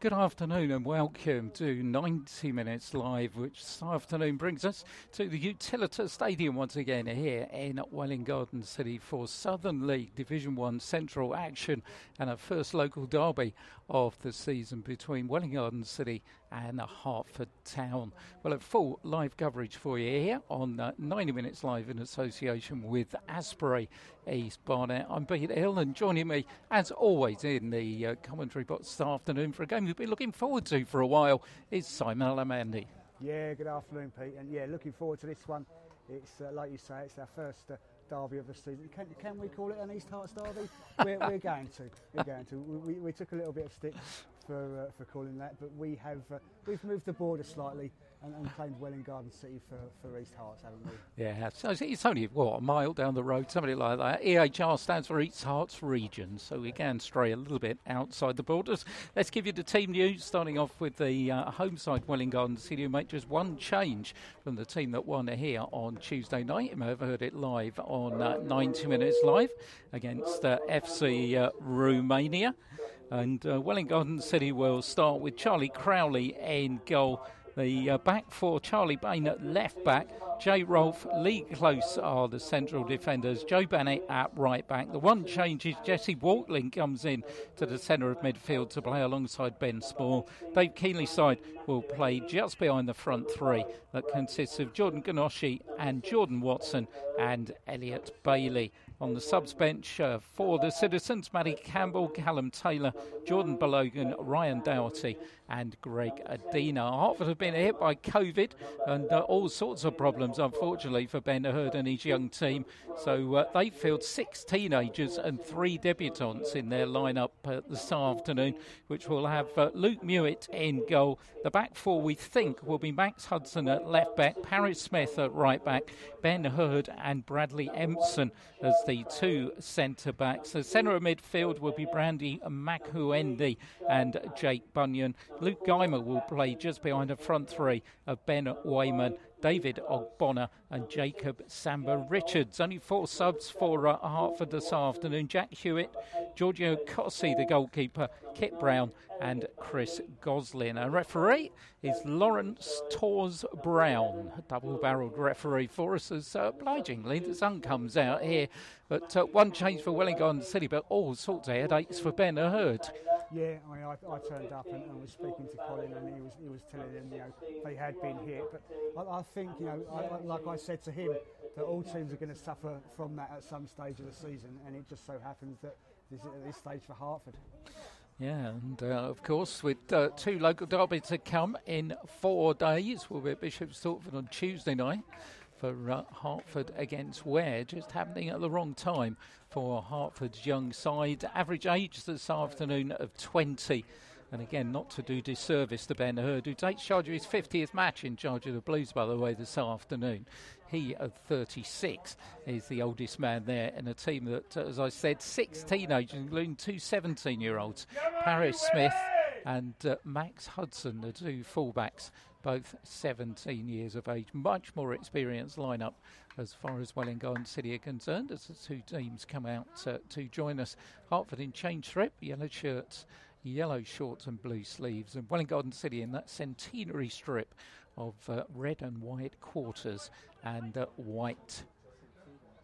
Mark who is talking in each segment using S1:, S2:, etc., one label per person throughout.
S1: Good afternoon and welcome to 90 Minutes Live, which this afternoon brings us to the Utilita Stadium once again here in Welwyn Garden City for Southern League Division 1 Central action and a first local derby of the season between Welwyn Garden City and Hertford Town. Well, a full live coverage for you here on uh, 90 Minutes Live in association with Asprey East Barnet. I'm Pete Hill, and joining me, as always, in the uh, commentary box this afternoon for a game we've been looking forward to for a while is Simon Alamandi.
S2: Yeah, good afternoon, Pete. And yeah, looking forward to this one. It's uh, like you say, it's our first uh, derby of the season. Can, can we call it an East Herts derby? we're, we're, going to. We're going to. We, we, took a little bit of stick for uh, for calling that, but we have uh, we've moved the border slightly and, and claimed Welwyn Garden City for, for East Herts, haven't we?
S1: Yeah, so it's only what a mile down the road, something like that. EHR stands for East Herts Region, so we can stray a little bit outside the borders. Let's give you the team news, starting off with the uh, home side Welwyn Garden City, who make just one change from the team that won here on Tuesday night. You may have heard it live on uh, 90 Minutes Live against uh, FC uh, Romania. And uh, Welwyn Garden City will start with Charlie Crowley in goal. The uh, back four, Charlie Payne at left back, Jay Rolfe, Lee Close are the central defenders, Joe Bennett at right back. The one change is Jesse Waltling comes in to the centre of midfield to play alongside Ben Small. Dave Keenleyside will play just behind the front three that consists of Jordan Ganoshi and Jordan Watson and Elliot Bailey on the subs bench uh, for the Citizens, Matty Campbell, Callum Taylor, Jordan Balogan, Ryan Dougherty, and Greg Adina. Hertford have been hit by COVID and uh, all sorts of problems, unfortunately, for Ben Hurd and his young team. So uh, they field six teenagers and three debutants in their lineup uh, this afternoon, which will have uh, Luke Mewett in goal. The back four, we think, will be Max Hudson at left back, Paris Smith at right back, Ben Hurd and Bradley Empson as the two centre backs. The centre of midfield will be Brandy Makuendi and Jake Bunyan. Luke Geimer will play just behind the front three of Ben Wayman David Ogbonna and Jacob Samba Richards. Only four subs for uh, Hertford this afternoon. Jack Hewitt, Giorgio Cossi, the goalkeeper, Kit Brown, and Chris Goslin. A referee is Lawrence Tors Brown, a double barrelled referee for us as uh, obligingly the sun comes out here. But uh, one change for Wellington City, but all sorts of headaches for Ben Hurd.
S2: Yeah, I mean, I, I turned up and, and, was speaking to Colin, and he was he was telling them, you know, they had been hit. But I, I think, you know, I, like I said to him, that all teams are going to suffer from that at some stage of the season, and it just so happens that this is at this stage for Hertford.
S1: Yeah, and uh, of course, with uh, two local derbies to come in four days, we'll be at Bishop's Stortford on Tuesday night for uh, Hertford against Ware, just happening at the wrong time for Hertford's young side. Average age this afternoon of 20. And again, not to do disservice to Ben Hurd, who takes charge of his 50th match in charge of the Blues, by the way, this afternoon. He, of 36, is the oldest man there in a team that, as I said, six teenagers, including two 17 year olds Paris Smith and uh, Max Hudson, the two fullbacks, both 17 years of age. Much more experienced lineup as far as Welwyn Garden City are concerned as the two teams come out uh, to join us. Hertford in change strip, yellow shirts, yellow shorts, and blue sleeves, and Welwyn Garden City in that centenary strip of uh, red and white quarters and uh, white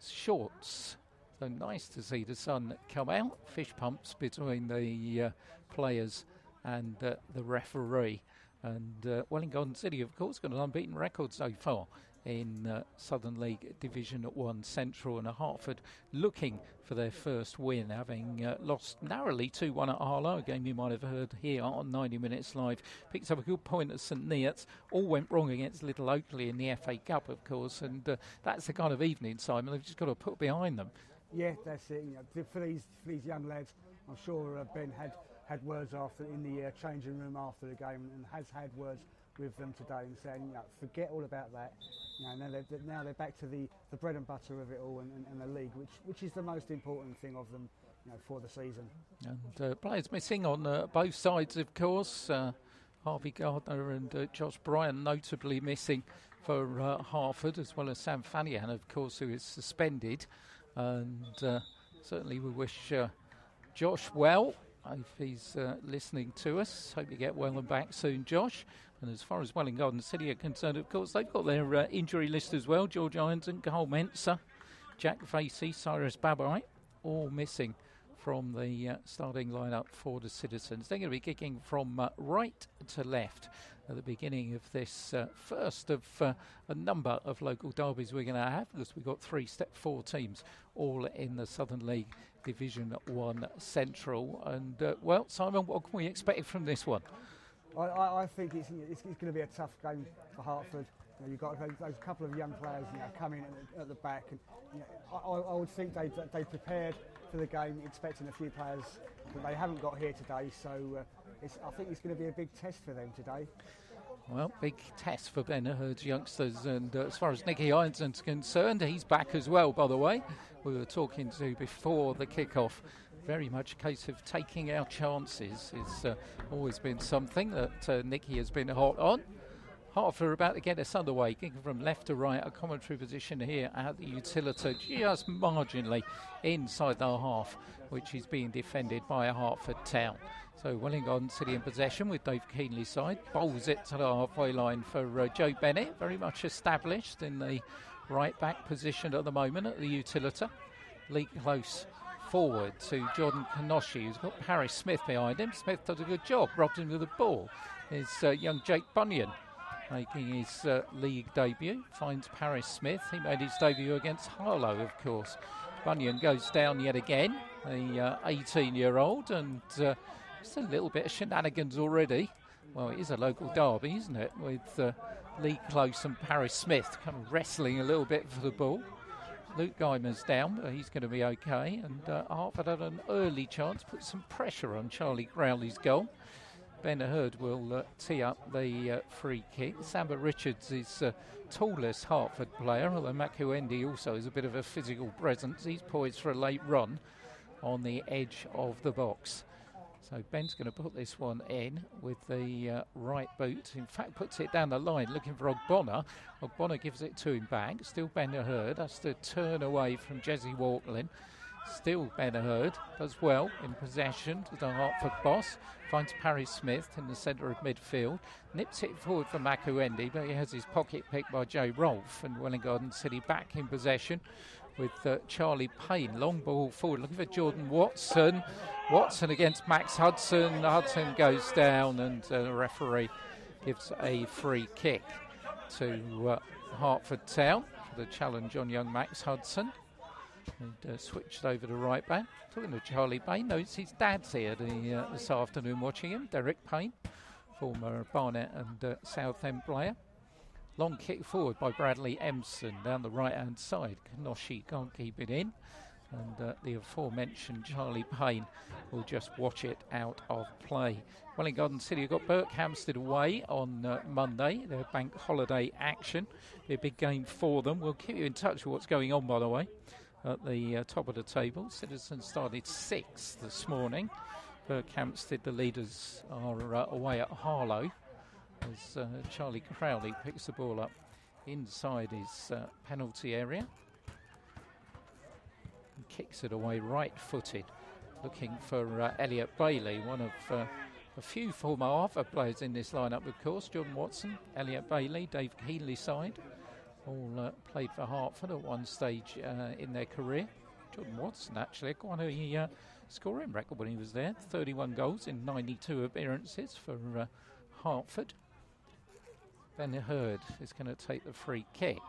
S1: shorts. So nice to see the sun come out. Fish pumps between the uh, players and uh, the referee. And uh, Welwyn Garden City, of course, got an unbeaten record so far in uh, Southern League Division 1 Central and Hertford looking for their first win, having uh, lost narrowly 2 1 at Harlow, a game you might have heard here on 90 Minutes Live. Picked up a good point at St Neots. All went wrong against Little Oakley in the FA Cup, of course, and uh, that's the kind of evening, Simon, they've just got to put behind them.
S2: Yeah, that's it. You know, for, these, for these young lads, I'm sure uh, Ben had had words after in the uh, changing room after the game and has had words with them today and saying, you know, forget all about that. You know, now they're, now they're back to the, the bread and butter of it all and, and, and the league, which, which is the most important thing of them you know, for the season.
S1: And uh, players missing on uh, both sides, of course. Uh, Harvey Gardner and uh, Josh Bryan notably missing for uh, Hertford, as well as Sam Fanian, of course, who is suspended. And uh, certainly we wish Josh well if he's listening to us. Hope you get well and back soon, Josh. And as far as Welwyn Garden City are concerned, of course, they've got their uh, injury list as well. George Irons and Carl Mensah, Jack Facey, Cyrus Babai, all missing from the uh, starting lineup for the Citizens. They're going to be kicking from uh, right to left at the beginning of this uh, first of uh, a number of local derbies we're going to have because we've got three step four teams all in the Southern League Division 1 Central. And, uh, well, Simon, what can we expect from this one?
S2: I, I, think it's, it's, it's, going to be a tough game for Hertford. You know, you've got those, couple of young players you know, coming at the, at the back. And, you know, I, I, would think they, they prepared for the game, expecting a few players that they haven't got here today. So uh, I think it's going to be a big test for them today.
S1: Well, big test for Ben Hurd's youngsters. And uh, as far as Nicky Ironton's concerned, he's back as well, by the way. We were talking to before the kick-off. Very much a case of taking our chances. It's uh, always been something that uh, Nicky has been hot on. Hertford about to get us underway, kicking from left to right, a commentary position here at the Utilita, just marginally inside the half, which is being defended by a Hertford Town. So Wellington City in possession with Dave Keenleyside, bowls it to the halfway line for uh, Joe Bennett, very much established in the right back position at the moment at the Utilita. Lee close forward to Jordan Kanoshi, who's got Paris Smith behind him. Smith does a good job, robbed him with the ball. Is uh, young Jake Bunyan making his uh, league debut. Finds Paris Smith. He made his debut against Harlow, of course. Bunyan goes down yet again, the 18 uh, year old, and uh, just a little bit of shenanigans already. Well, it is a local derby, isn't it? With uh, Lee Close and Paris Smith kind of wrestling a little bit for the ball. Luke Guymer's down, but he's going to be okay. And uh, Hertford had an early chance, put some pressure on Charlie Crowley's goal. Ben Hurd will uh, tee up the uh, free kick. Samba Richards is uh, tallest Hertford player, although Makuendi also is a bit of a physical presence. He's poised for a late run on the edge of the box. So Ben's going to put this one in with the uh, right boot. In fact, puts it down the line looking for Ogbonna. Ogbonna gives it to him back. Still Ben Hurd has to turn away from Jesse Walklin. Still Ben Hurd does well in possession to the Hertford boss. Finds Paris Smith in the centre of midfield. Nips it forward for Makuendi, but he has his pocket picked by Joe Rolfe. And Welwyn Garden City back in possession with uh, Charlie Payne. Long ball forward, looking for Jordan Watson. Watson against Max Hudson. Hudson goes down, and uh, the referee gives a free kick to uh, Hertford Town for the challenge on young Max Hudson. And uh, switched over to right back. Talking to Charlie Payne, notes his dad's here the, uh, this afternoon watching him. Derek Payne, former Barnet and uh, Southend player. Long kick forward by Bradley Empson down the right hand side. Kanoshi can't keep it in. And uh, the aforementioned Charlie Payne will just watch it out of play. Well, in Garden City you've got Berkhamsted away on uh, Monday, their bank holiday action. Be a big game for them. We'll keep you in touch with what's going on, by the way, at the uh, top of the table. Citizens started sixth this morning. Berkhamsted, the leaders, are uh, away at Harlow as uh, Charlie Crowley picks the ball up inside his uh, penalty area and kicks it away right footed, looking for uh, Elliot Bailey, one of uh, a few former Arthur players in this lineup, of course. Jordan Watson, Elliot Bailey, Dave Keenleyside, all uh, played for Hartford at one stage uh, in their career. Jordan Watson, actually, quite a scoring record when he was there 31 goals in 92 appearances for Hertford. Ben Hurd is going to take the free kick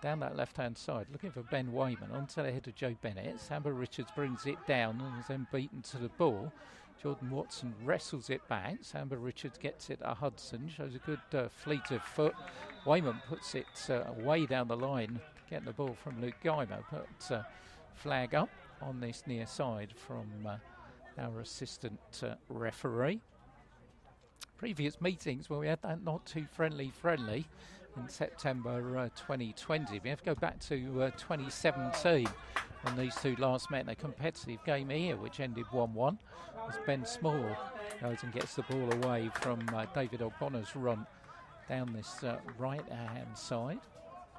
S1: down that left hand side, looking for Ben Wayman onto the head of Joe Bennett. Samba Richards brings it down and is then beaten to the ball. Jordan Watson wrestles it back. Samba Richards gets it to Hudson, shows a good uh, fleet of foot. Wayman puts it uh, way down the line, getting the ball from Luke Guymer, but uh, flag up on this near side from uh, our assistant uh, referee. Previous meetings where we had that not too friendly friendly in September uh, 2020. We have to go back to uh, 2017 when these two last met in a competitive game here, which ended 1 1. As Ben Small goes and gets the ball away from uh, David Ogbonna's run down this uh, right hand side.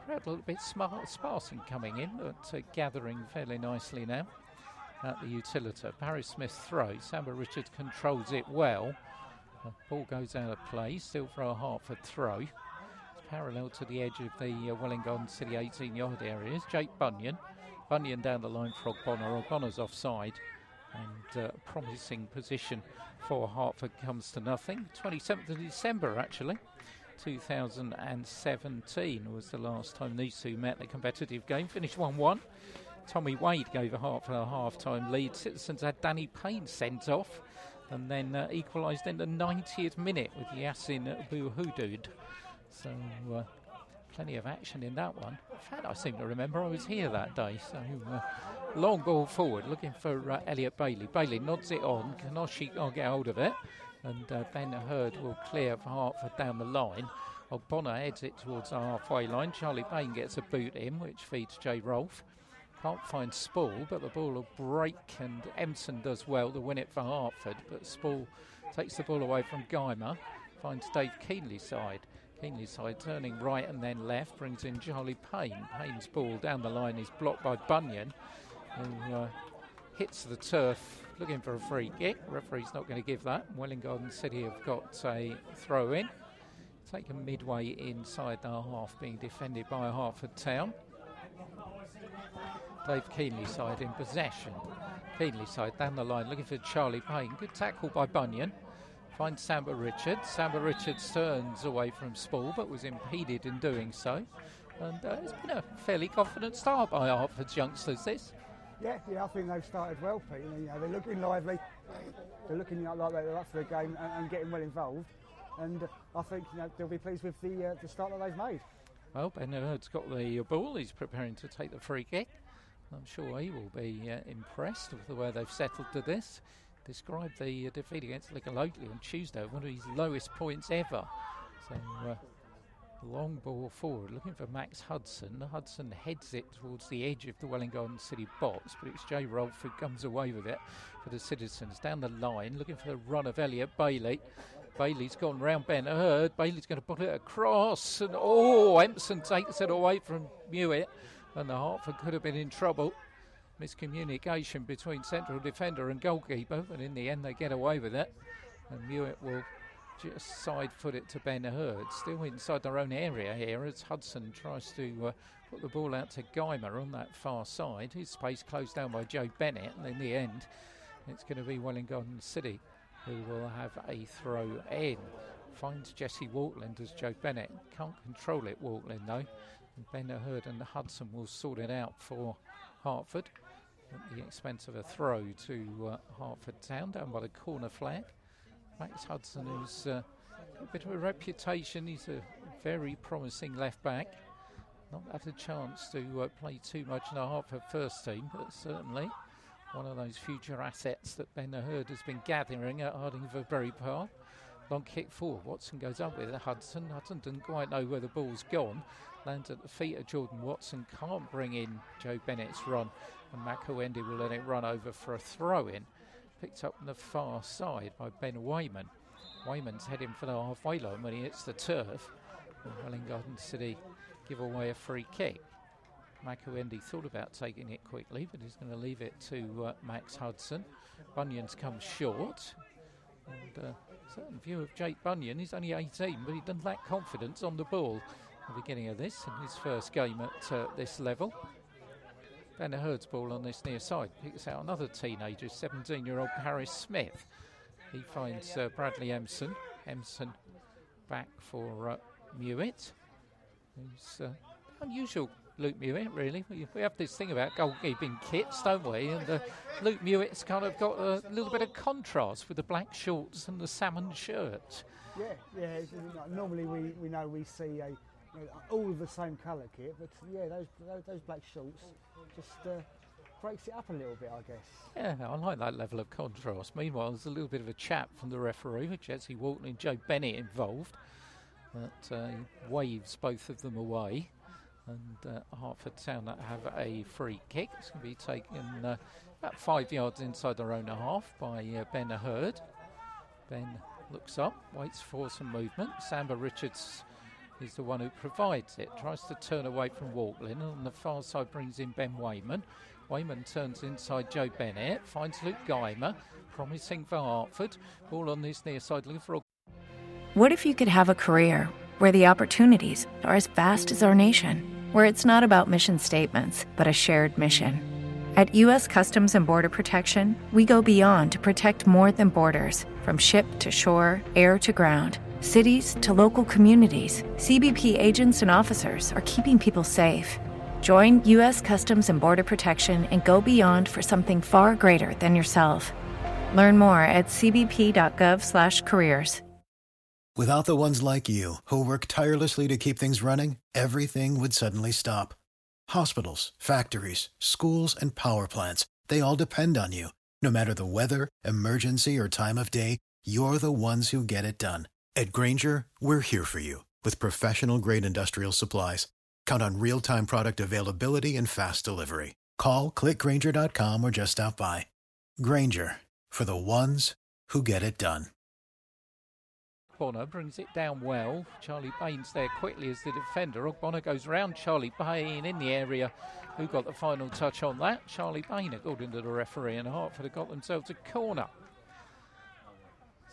S1: A little bit smart, sparse in coming in, but uh, gathering fairly nicely now at the utilita. Barry Smith throws. Samba Richards controls it well. The ball goes out of play, still for a Hertford throw. It's parallel to the edge of the uh, Wollongong City 18 yard area. It's Jake Bunyan. Bunyan down the line for Ogbonna. Ogbonna's offside. And uh, promising position for Hertford comes to nothing. 27th of December, actually. 2017 was the last time these two met in a competitive game. Finished 1 1. Tommy Wade gave a half for a half time lead. Citizens had Danny Payne sent off and then uh, equalised in the 90th minute with Yasin Bouhudud. So uh, plenty of action in that one. In fact, I seem to remember I was here that day. So uh, long ball forward, looking for uh, Elliot Bailey. Bailey nods it on. Kanoshi will get hold of it. And uh, Ben Hurd will clear for Hertford down the line. Ogbonna heads it towards the halfway line. Charlie Payne gets a boot in, which feeds Jay Rolfe. Can't find Spall, but the ball will break, and Empson does well to win it for Hertford. But Spall takes the ball away from Geimer, finds Dave Keenleyside. Keenley's side turning right and then left, brings in Charlie Payne. Payne's ball down the line is blocked by Bunyan, who uh, hits the turf looking for a free kick. Referee's not going to give that. Wollongong City have got a throw in. Taken midway inside the half, being defended by Hertford Town. Dave Keenleyside in possession. Keenleyside down the line looking for Charlie Payne. Good tackle by Bunyan. Finds Samba Richards. Samba Richards turns away from Spall but was impeded in doing so. And uh, it's been a fairly confident start by Hertford's youngsters, this.
S2: Yeah, yeah, I think they've started well, Pete. You know, they're looking lively. They're looking like they're up for the game and, and getting well involved. And uh, I think you know, they'll be pleased with the, uh, the start that they've made.
S1: Well, Ben Hurd's got the ball. He's preparing to take the free kick. I'm sure he will be uh, impressed with the way they've settled to this. Described the uh, defeat against Little Oakley on Tuesday, one of his lowest points ever. So, uh, long ball forward, looking for Max Hudson. Hudson heads it towards the edge of the Wollongong City box, but it's Jay Rolfe who comes away with it for the citizens. Down the line, looking for the run of Elliot Bailey. Bailey's gone round Ben Hurd. Bailey's going to put it across, and oh, Empson takes it away from Mewett and the Hertford could have been in trouble. Miscommunication between central defender and goalkeeper, but in the end they get away with it. And Mewett will just side foot it to Ben Hurd, still inside their own area here as Hudson tries to uh, put the ball out to Geimer on that far side. His space closed down by Joe Bennett, and in the end, it's going to be Wollongong City who will have a throw in. Finds Jesse Waltland as Joe Bennett. Can't control it, Waltland though. Ben Hurd and Hudson will sort it out for Hertford at the expense of a throw to uh, Hertford Town down by the corner flag. Max Hudson, who's uh, a bit of a reputation, he's a very promising left back. Not had a chance to uh, play too much in the Hertford first team, but certainly one of those future assets that Ben Hurd has been gathering at Hardinge Bury Park. Long kick forward. Watson goes up with it. Hudson. Hudson doesn't quite know where the ball's gone lands at the feet of Jordan Watson, can't bring in Joe Bennett's run, and Makuendi will let it run over for a throw in. Picked up on the far side by Ben Wayman. Wayman's heading for the halfway line when he hits the turf. And Garden City give away a free kick. Makuendi thought about taking it quickly, but he's going to leave it to uh, Max Hudson. Bunyan's come short. And uh, certain view of Jake Bunyan, he's only 18, but he doesn't lack confidence on the ball the beginning of this in his first game at uh, this level. Ben Hurd's ball on this near side picks out another teenager, 17 year old Harris Smith. He finds uh, Bradley Empson. Empson back for uh, Mewett, who's uh, unusual Luke Mewett, really. We, we, have this thing about goalkeeping kits, don't we? And uh, Luke Mewett's kind of got a little bit of contrast with the black shorts and the salmon shirt.
S2: Yeah, yeah. Normally we, we know we see a you know, all the same colour kit, but yeah, those, those, black shorts just uh, breaks it up a little bit, I guess.
S1: Yeah, I like that level of contrast. Meanwhile, there's a little bit of a chat from the referee with Jesse Walton and Joe Bennett involved. That uh, waves both of them away. And uh, Hertford Town have a free kick. It's going to be taken uh, about five yards inside their own half by uh, Ben Hurd. Ben looks up, waits for some movement. Samba Richards is the one who provides it. Tries to turn away from Walklin. On the far side brings in Ben Wayman. Wayman turns inside Joe Bennett, finds Luke Geimer, promising for Hertford. Ball on this near side, looking for a
S3: What if you could have a career where the opportunities are as vast as our nation, where it's not about mission statements, but a shared mission? At U.S. Customs and Border Protection, we go beyond to protect more than borders from ship to shore, air to ground. Cities to local communities, CBP agents and officers are keeping people safe. Join U.S. Customs and Border Protection and go beyond for something far greater than yourself. Learn more at cbp.gov/careers.
S4: Without the ones like you, who work tirelessly to keep things running, everything would suddenly stop. Hospitals, factories, schools, and power plants, they all depend on you. No matter the weather, emergency, or time of day, you're the ones who get it done. At Grainger, we're here for you with professional grade industrial supplies. Count on real time product availability and fast delivery. Call clickgrainger.com or just stop by. Grainger for the ones who get it done.
S1: Bonner brings it down well. Charlie Baines there quickly as the defender. Bonner goes round Charlie Payne in the area. Who got the final touch on that? Charlie Payne, according to the referee, and Hartford have got themselves a corner.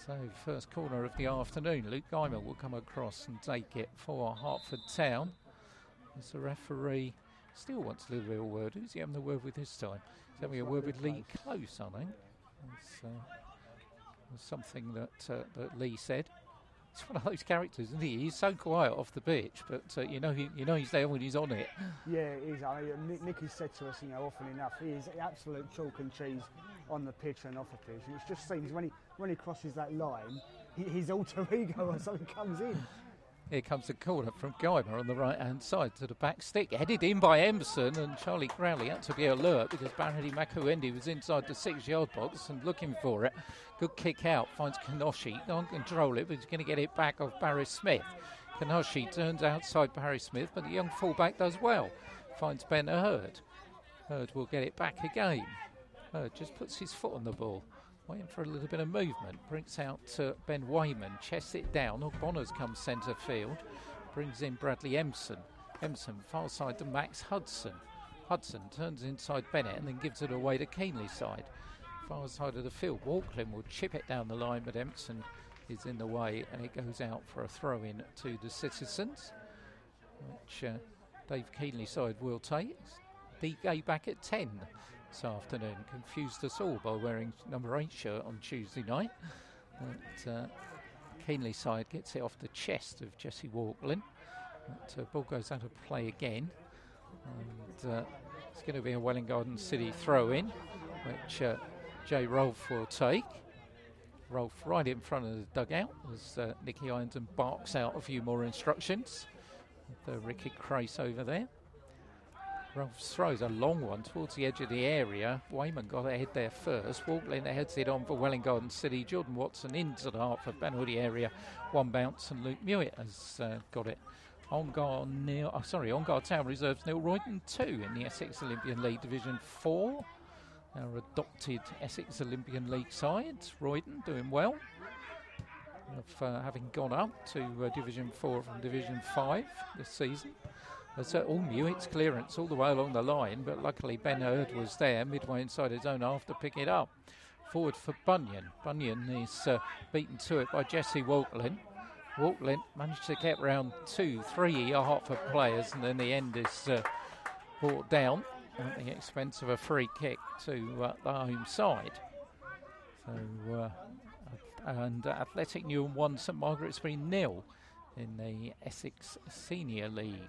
S1: So, first corner of the afternoon. Luke Geimer will come across and take it for Hertford Town. As the referee still wants a little bit of a word. Who's he having the word with this time? He's having a word with Lee Close, I think. That's uh, something that, uh, that Lee said. He's one of those characters, isn't he? He's so quiet off the pitch, but uh, you know, he, you know, he's there when he's on it.
S2: Yeah, he is. I mean, Nick, Nick has said to us, you know, often enough, he is absolute chalk and cheese on the pitch and off the pitch. And it's just seems when he when he crosses that line, his alter ego or something comes in.
S1: Here comes the corner from Geimer on the right hand side to the back stick. Headed in by Emerson, and Charlie Crowley had to be alert because Barry Makuendi was inside the six yard box and looking for it. Good kick out, finds Kanoshi. Can't control it, but he's going to get it back off Barry Smith. Kanoshi turns outside Barry Smith, but the young fullback does well. Finds Ben Hurd. Hurd will get it back again. Hurd just puts his foot on the ball. Waiting for a little bit of movement. Brings out uh, Ben Wayman. Chests it down. Ogbonna's come centre field. Brings in Bradley Empson. Empson far side to Max Hudson. Hudson turns inside Bennett and then gives it away to Keenleyside. Far side of the field. Walklin will chip it down the line, but Empson is in the way and it goes out for a throw in to the Citizens, which uh, Dave Keenleyside will take. DK back at 10 this afternoon. Confused us all by wearing number 8 shirt on Tuesday night. But, uh, Keenleyside gets it off the chest of Jesse Walklin. But, uh, ball goes out of play again. And uh, it's going to be a Welwyn Garden City throw in, which uh, Jay Rolfe will take. Rolfe right in front of the dugout as uh, Nicky Ironton barks out a few more instructions. The Ricky Crace over there. Rolfe throws a long one towards the edge of the area. Wayman got ahead there first. Walklin heads it on for Welwyn Garden City. Jordan Watson into the Hertford Ben Hoodie area. One bounce and Luke Mewett has uh, got it. Ongar Neil, oh, sorry, on guard Town reserves Neil Roydon two in the Essex Olympian League Division Four. Our adopted Essex Olympian League side. Roydon doing well. Of, uh, having gone up to uh, Division 4 from Division 5 this season. It's all Mewett's clearance all the way along the line, but luckily Ben Hurd was there midway inside his own half to pick it up. Forward for Bunyan. Bunyan is uh, beaten to it by Jesse Walklin. Walklin managed to get round two, three Hertford players, and then the end is uh, brought down at the expense of a free kick to uh, the home side. So, uh, and Athletic Newham won St Margaret's 3 nil in the Essex Senior League.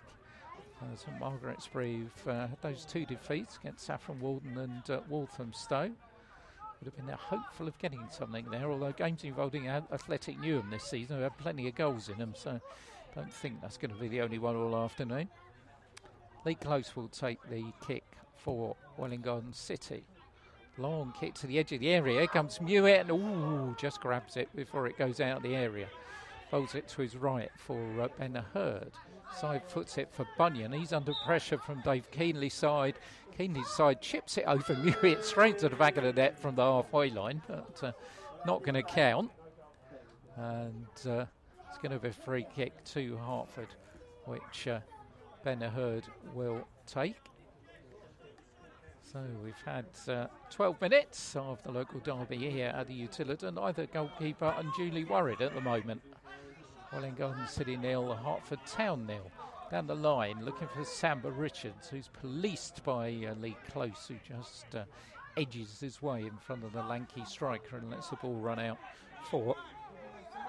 S1: Uh, St Margaretsbury uh, had those two defeats against Saffron Walden and uh, Walthamstow. Would have been there hopeful of getting something there, although games involving Athletic Newham this season have had plenty of goals in them, so don't think that's going to be the only one all afternoon. Lee Close will take the kick for Garden City. Long kick to the edge of the area. Here comes Mewett and ooh, just grabs it before it goes out of the area. Folds it to his right for uh, Ben Hurd. Side foots it for Bunyan. He's under pressure from Dave Keenleyside. Keenley's side chips it over Mewett straight to the back of the net from the halfway line, but uh, not going to count. And uh, it's going to be a free kick to Hertford, which uh, Ben Hurd will take. So we've had uh, 12 minutes of the local derby here at the Utilita. Neither goalkeeper unduly worried at the moment. Welwyn Garden City nil, Hertford Town nil. Down the line, looking for Samba Richards, who's policed by uh, Lee Close, who just uh, edges his way in front of the lanky striker and lets the ball run out for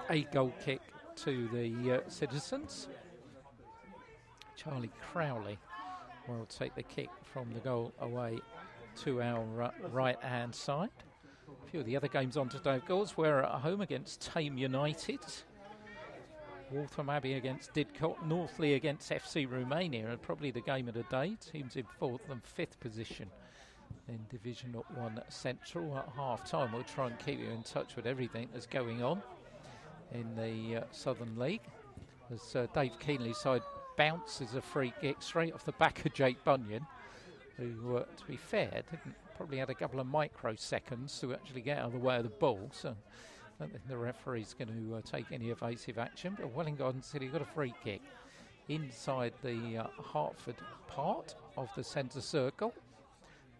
S1: a goal kick to the uh, citizens. Charlie Crowley will take the kick from the goal away to our uh, right hand side. A few of the other games on today, of course, we're at home against Thame United. Waltham Abbey against Didcot, North Leigh against FC Romania, and probably the game of the day. Teams in fourth and fifth position in Division 1 Central. At half time, we'll try and keep you in touch with everything that's going on in the uh, Southern League. As uh, Dave Keenleyside bounces a free kick straight off the back of Jake Bunyan, who, uh, to be fair, didn't probably had a couple of microseconds to actually get out of the way of the ball. So think the referee's going to uh, take any evasive action. But Garden City got a free kick inside the uh, Hertford part of the centre circle,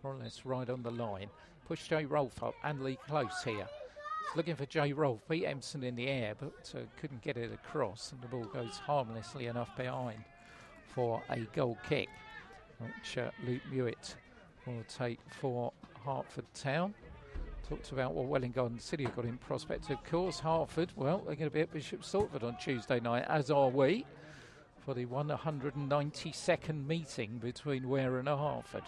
S1: more or less right on the line. Push Jay Rolfe up and Lee Close here. Looking for Jay Rolfe, beat Empson in the air, but uh, couldn't get it across, and the ball goes harmlessly enough behind for a goal kick, which uh, Luke Mewett will take for Hertford Town. Talked about what Welwyn Garden City have got in prospect. Of course, Hertford, well, they're going to be at Bishop Stortford on Tuesday night, as are we, for the 192nd meeting between Ware and Hertford.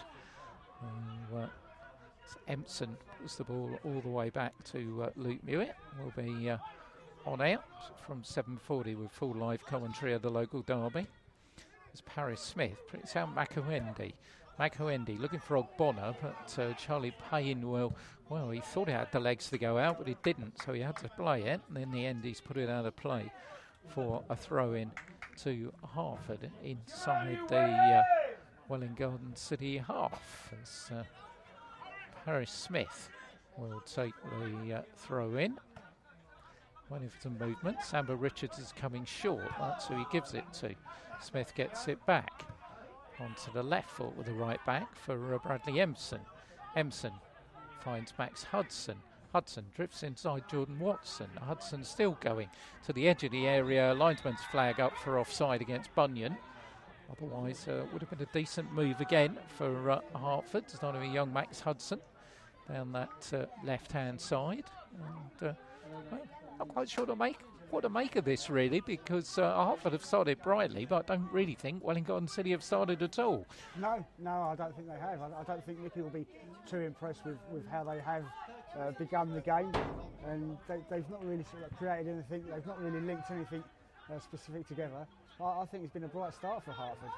S1: Uh, Empson puts the ball all the way back to uh, Luke. Will be uh, on out from 7:40 with full live commentary of the local derby. It's Paris Smith brings out Makuendi. Makuendi looking for Ogbonna, but uh, Charlie Payne will. Well, he thought he had the legs to go out, but he didn't, so he had to play it. And in the end, he's put it out of play for a throw in to Hertford inside the uh, Welwyn Garden City half. As, uh, Harris Smith will take the uh, throw in. Waiting for some movement. Samba Richards is coming short. That's who he gives it to. Smith gets it back onto the left foot with the right back for uh, Bradley Emson. Empson finds Max Hudson. Hudson drifts inside Jordan Watson. Hudson still going to the edge of the area. Linesman's flag up for offside against Bunyan. Otherwise, uh, would have been a decent move again for uh, Hertford. Starting with young Max Hudson down that uh, left-hand side. And uh, well, not quite sure to make what to make of this really, because uh, Hertford have started brightly, but I don't really think Welwyn Garden City have started at all.
S2: No, no, I don't think they have. I, I don't think Nicky will be too impressed with, with how they have uh, begun the game, and they, have not really sort of created anything. They've not really linked anything uh, specific together. I, I think it's been a bright start for Hertford.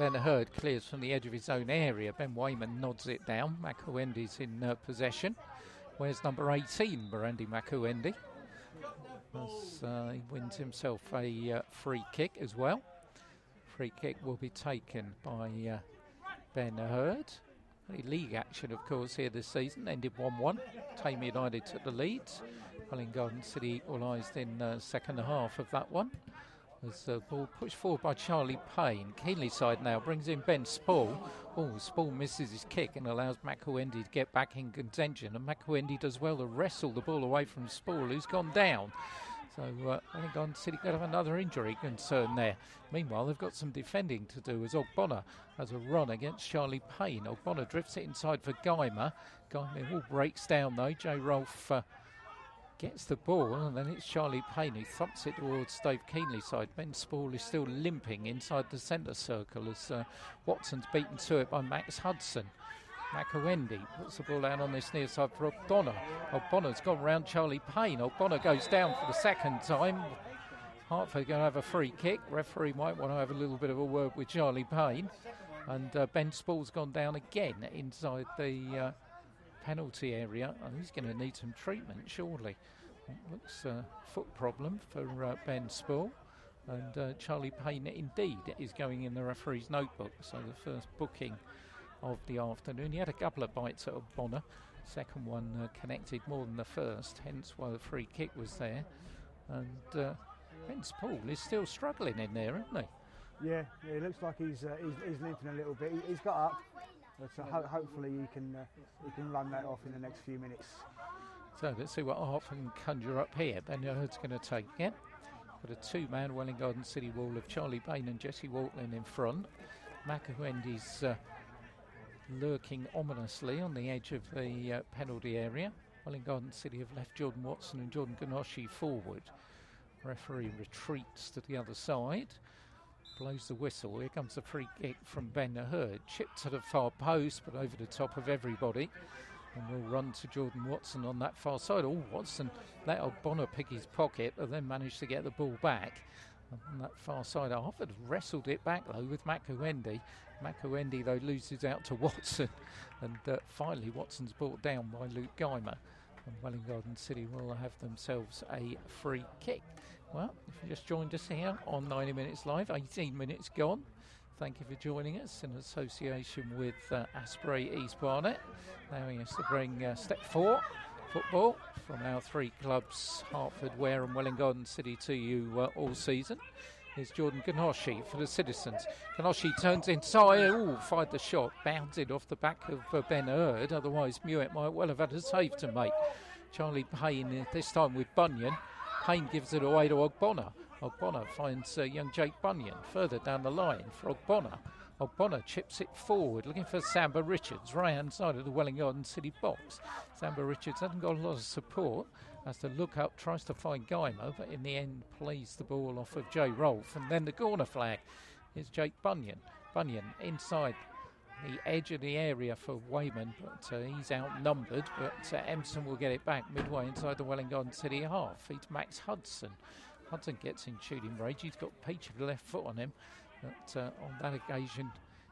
S1: Ben Hurd clears from the edge of his own area. Ben Wayman nods it down. Makuendi's in uh, possession. Where's number 18, Burundi Makuendi? As, uh, he wins himself a uh, free kick as well. Free kick will be taken by uh, Ben Hurd. League action, of course, here this season ended 1 1. Thame United took the lead. Welwyn Garden City equalised in the uh, second half of that one. As the ball pushed forward by Charlie Payne. Keenleyside now brings in Ben Spall. Oh, Spall misses his kick and allows Makuendi to get back in contention. And Makuendi does well to wrestle the ball away from Spall, who's gone down. So uh, I think on City could have another injury concern there. Meanwhile, they've got some defending to do as Ogbonna has a run against Charlie Payne. Ogbonna drifts it inside for Geimer. Geimer all breaks down though. Jay Rolfe uh, gets the ball, and then it's Charlie Payne who thumps it towards Dave Keenleyside. Ben Spall is still limping inside the centre circle as uh, Watson's beaten to it by Max Hudson. Makuendi puts the ball down on this near side for Ogbonna. Ogbonna's gone round Charlie Payne. Ogbonna goes down for the second time. Hertford going to have a free kick. Referee might want to have a little bit of a word with Charlie Payne. And uh, Ben Spall's gone down again inside the uh, penalty area. And he's going to need some treatment, surely. Looks a foot problem for uh, Ben Spall. And uh, Charlie Payne, indeed, is going in the referee's notebook. So the first booking of the afternoon. He had a couple of bites at Bonner. Second one uh, connected more than the first, hence why the free kick was there. And uh, Ben Spall is still struggling in there, isn't
S2: he? Yeah, yeah it looks like he's, uh, he's, he's limping a little bit. He, has got up, but uh, ho- hopefully he can uh, he can run that off in the next few minutes.
S1: So let's see what Arthur can conjure up here. Ben Hurd's going to take it. Got a two-man Welwyn Garden City wall of Charlie Payne and Jesse Waltling in front. Makawendi's uh, lurking ominously on the edge of the uh, penalty area. Welwyn Garden City have left Jordan Watson and Jordan Ganoshi forward. Referee retreats to the other side, blows the whistle. Here comes the free kick from Ben Hurd. Chipped to the far post, but over the top of everybody. And we'll run to Jordan Watson on that far side. Oh, Watson let Bonner pick his pocket, but then managed to get the ball back. On that far side, Hertford wrestled it back though with Makawende. Makawende though loses out to Watson, and uh, finally Watson's brought down by Luke Geimer. And Welwyn Garden City will have themselves a free kick. Well, if you just joined us here on 90 Minutes Live, 18 minutes gone. Thank you for joining us in association with uh, Asprey East Barnet, allowing us to bring uh, step four football from our three clubs, Hertford, Ware, and Wellington City, to you uh, all season. Here's Jordan Ganoshi for the Citizens. Ganoshi turns inside, ooh, fired the shot, bounded off the back of uh, Ben Hurd. Otherwise, Mewett might well have had a save to make. Charlie Payne, uh, this time with Bunyan. Payne gives it away to Ogbonna. Ogbonna finds uh, young Jake Bunyan further down the line for Ogbonna. Ogbonna chips it forward, looking for Samba Richards, right hand side of the Welwyn Garden City box. Samba Richards hasn't got a lot of support, has to look up, tries to find Geimer, but in the end plays the ball off of Jay Rolfe. And then the corner flag is Jake Bunyan. Bunyan inside the edge of the area for Wayman, but uh, he's outnumbered. But uh, Empson will get it back midway inside the Welwyn Garden City half. It's Max Hudson. Hudson gets in shooting range. He's got peach of the left foot on him, but uh, on that occasion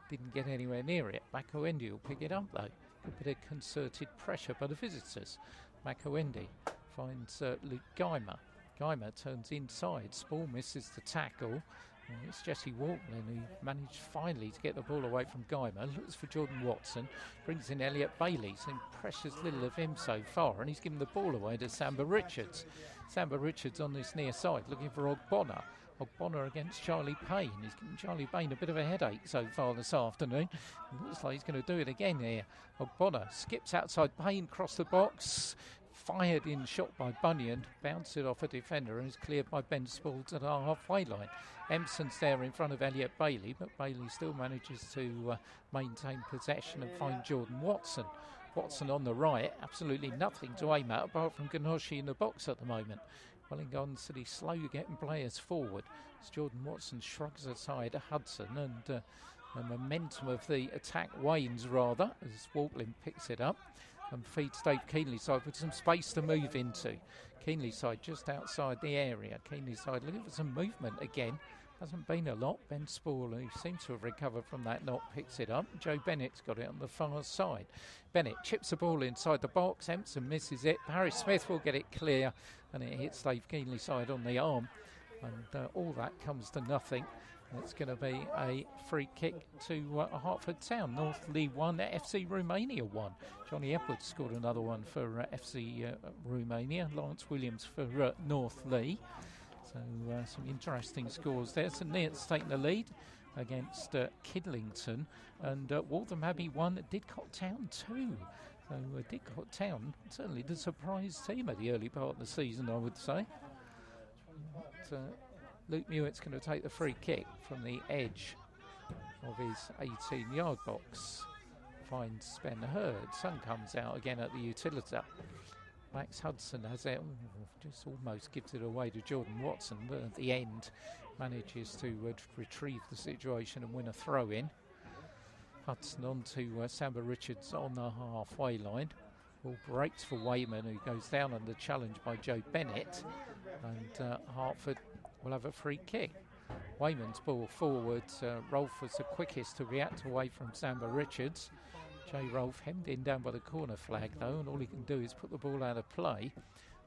S1: didn't get anywhere near it. Makawende will pick it up though. A bit of concerted pressure by the visitors. Makawende finds uh, Luke Geimer. Geimer turns inside. Spall misses the tackle. And it's Jesse Waltling who managed finally to get the ball away from Geimer. Looks for Jordan Watson. Brings in Elliot Bailey. Seen precious little of him so far. And he's given the ball away to Samba Richards. Samba Richards on this near side looking for Ogbonna. Ogbonna against Charlie Payne. He's giving Charlie Payne a bit of a headache so far this afternoon. It looks like he's going to do it again here. Ogbonna skips outside Payne, across the box, fired in shot by Bunyan, bounced it off a defender and is cleared by Ben Spalls at our halfway line. Empson's there in front of Elliot Bailey, but Bailey still manages to uh, maintain possession and find Jordan Watson. Watson on the right, absolutely nothing to aim at apart from Ganoshi in the box at the moment. Welwyn Garden City slow getting players forward as Jordan Watson shrugs aside Hudson and uh, the momentum of the attack wanes rather as Waltling picks it up and feeds Dave Keenleyside with some space to move into. Keenleyside just outside the area. Keenleyside looking for some movement again. Hasn't been a lot. Ben Spall, who seems to have recovered from that knock, picks it up. Joe Bennett's got it on the far side. Bennett chips the ball inside the box. Empson misses it. Harry Smith will get it clear, and it hits Dave Keenleyside on the arm. And uh, all that comes to nothing. It's going to be a free kick to uh, Hertford Town. North Leigh 1, FC Romania 1. Johnny Edwards scored another one for uh, FC uh, Romania. Lawrence Williams for uh, North Leigh. So uh, some interesting scores there. St Neots taking the lead against uh, Kidlington. And Waltham Abbey 1, Didcot Town 2. So Didcot Town, certainly the surprise team at the early part of the season, I would say. But, Luke Mewett's going to take the free kick from the edge of his 18 yard box. Finds Ben Hurd. Sun comes out again at the Utilita. Max Hudson has it, just almost gives it away to Jordan Watson, but at the end manages to uh, retrieve the situation and win a throw in. Hudson on to uh, Samba Richards on the halfway line. Ball breaks for Wayman, who goes down under challenge by Joe Bennett. And uh, Hertford will have a free kick. Wayman's ball forward. Uh, Rolfe was the quickest to react away from Samba Richards. Jay Rolfe hemmed in down by the corner flag though, and all he can do is put the ball out of play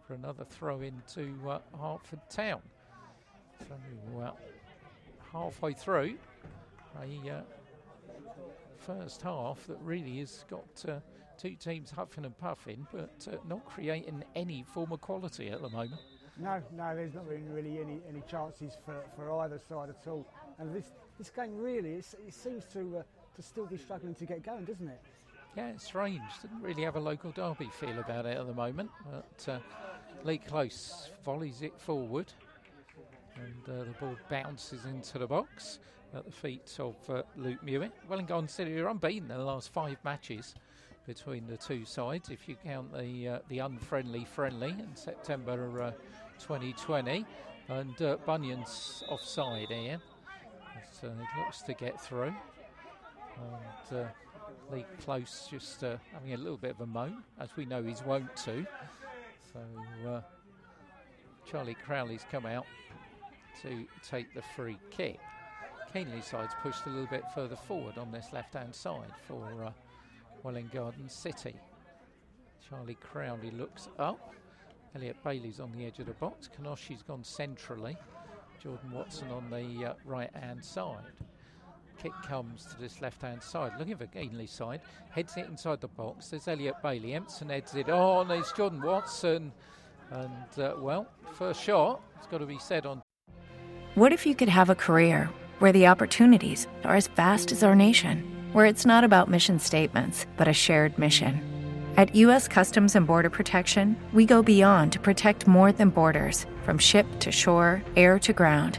S1: for another throw into uh, Hertford Town. So uh, halfway through a uh, first half that really has got uh, two teams huffing and puffing, but uh, not creating any form of quality at the moment.
S2: No, no, there's not really, really any, any chances for, for either side at all. And this, this game really, it seems to, uh, to still be struggling to get going, doesn't it?
S1: Yeah, it's strange. Didn't really have a local derby feel about it at the moment. But uh, Lee Close volleys it forward, and uh, the ball bounces into the box at the feet of uh, Luke Mewett. Wellingborough City are unbeaten in the last five matches between the two sides, if you count the uh, the unfriendly friendly in September uh, 2020. And uh, Bunyan's offside here. It uh, looks to get through. And uh, Lee Close just uh, having a little bit of a moan, as we know he's wont to. So uh, Charlie Crowley's come out to take the free kick. Keenleyside's pushed a little bit further forward on this left hand side for uh, Welwyn Garden City. Charlie Crowley looks up. Elliot Bailey's on the edge of the box. Kanoshi's gone centrally. Jordan Watson on the uh, right hand side. Kick comes to this left hand side. Looking for Keenleyside. Heads it inside the box. There's Elliot Bailey. Empson heads it on. There's Jordan Watson. And, uh, well, first shot, it's got to be said on.
S3: What if you could have a career where the opportunities are as vast as our nation, where it's not about mission statements, but a shared mission? At U.S. Customs and Border Protection, we go beyond to protect more than borders from ship to shore, air to ground,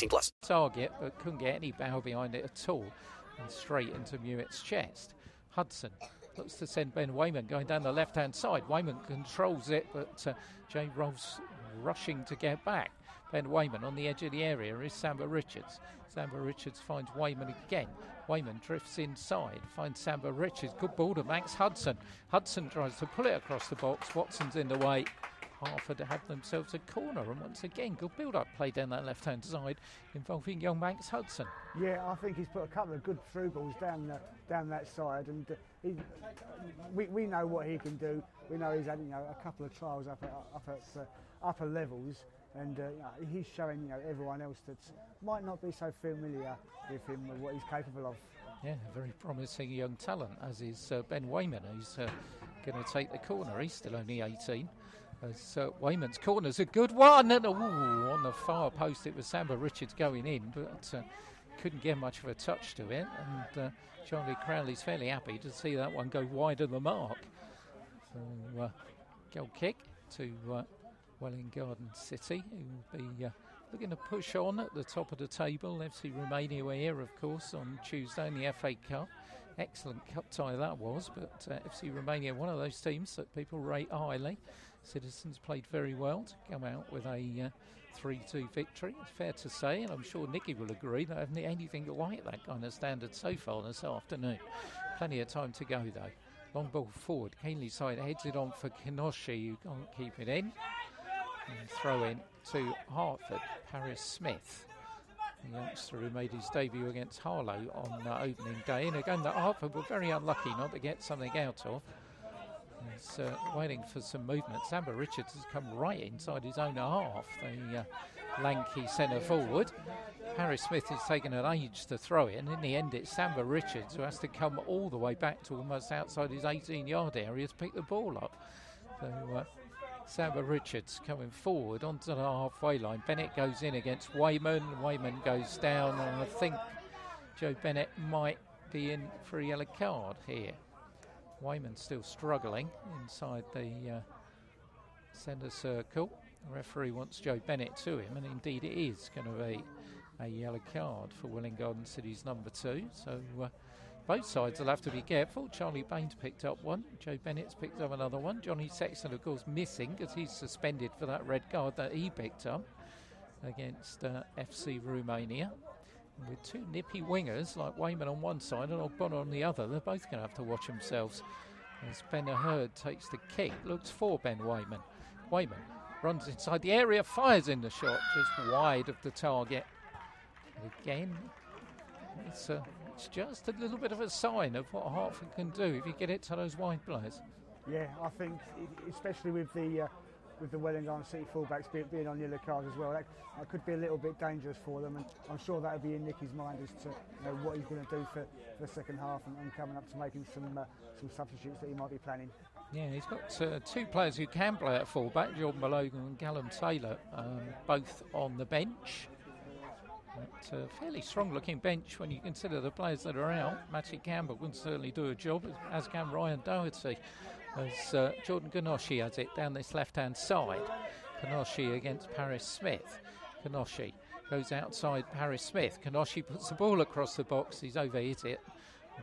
S5: plus.
S1: Target, but couldn't get any bow behind it at all. And straight into Mewett's chest. Hudson looks to send Ben Wayman going down the left hand side. Wayman controls it, but uh, Jay Rolfe's rushing to get back. Ben Wayman on the edge of the area is Samba Richards. Samba Richards finds Wayman again. Wayman drifts inside, finds Samba Richards. Good ball to Max Hudson. Hudson tries to pull it across the box. Watson's in the way. Hertford have themselves a corner, and once again, good build-up play down that left-hand side involving young Max Hudson.
S2: Yeah, I think he's put a couple of good through balls down the, down that side, and uh, he, we, we know what he can do. We know he's had you know a couple of trials up at up at uh, upper levels, and uh, you know, he's showing you know everyone else that might not be so familiar with him what he's capable of.
S1: Yeah, very promising young talent, as is uh, Ben Wayman, who's uh, going to take the corner. He's still only 18. As uh, Wayman's corner's a good one, and ooh, on the far post it was Samba Richards going in, but uh, couldn't get much of a touch to it. And uh, Charlie Crowley's fairly happy to see that one go wide of the mark. So, uh, goal kick to uh, Welwyn Garden City, who will be uh, looking to push on at the top of the table. FC Romania were here, of course, on Tuesday in the FA Cup. Excellent cup tie that was, but uh, FC Romania, one of those teams that people rate highly. Citizens played very well to come out with a uh, 3 2 victory. It's fair to say, and I'm sure Nicky will agree, they haven't anything like that kind of standard so far this afternoon. Plenty of time to go though. Long ball forward. Keenleyside heads it on for Kinoshi, who can't keep it in. And throw in to Hertford, Paris Smith. The youngster who made his debut against Harlow on uh, opening day. And again, the Hertford were very unlucky not to get something out of. Uh, waiting for some movement. Samba Richards has come right inside his own half, the uh, lanky centre forward. Harry Smith has taken an age to throw it, and in the end, it's Samba Richards who has to come all the way back to almost outside his 18 yard area to pick the ball up. So, uh, Samba Richards coming forward onto the halfway line. Bennett goes in against Wayman. Wayman goes down, and I think Joe Bennett might be in for a yellow card here. Wayman still struggling inside the uh, centre circle. The referee wants Joe Bennett to him, and indeed it is going to be a yellow card for Welwyn Garden City's number two. So uh, both sides will have to be careful. Charlie Baines picked up one, Joe Bennett's picked up another one. Johnny Sexton, of course, missing because he's suspended for that red card that he picked up against uh, FC Romania. With two nippy wingers like Wayman on one side and Ogbonna on the other, they're both going to have to watch themselves. As Ben Hurd takes the kick, looks for Ben Wayman. Wayman runs inside the area, fires in the shot, just wide of the target. Again, it's, uh, it's just a little bit of a sign of what Hertford can do if you get it to those wide players.
S2: Yeah, I think especially with the uh, with the Welwyn Garden City fullbacks being, on yellow cards as well, that, that could be a little bit dangerous for them. And I'm sure that'll be in Nicky's mind as to you know, what he's going to do for, for the second half and, and coming up to making some uh, some substitutes that he might be planning.
S1: Yeah, he's got uh, two players who can play at fullback, Jordan Malogan and Callum Taylor, um, both on the bench. But, uh, fairly strong looking bench when you consider the players that are out. Matty Campbell can certainly do a job, as can Ryan Doherty. As uh, Jordan Ganoshi has it down this left hand side. Ganoshi against Paris Smith. Kanoshi goes outside Paris Smith. Kanoshi puts the ball across the box. He's overhit it.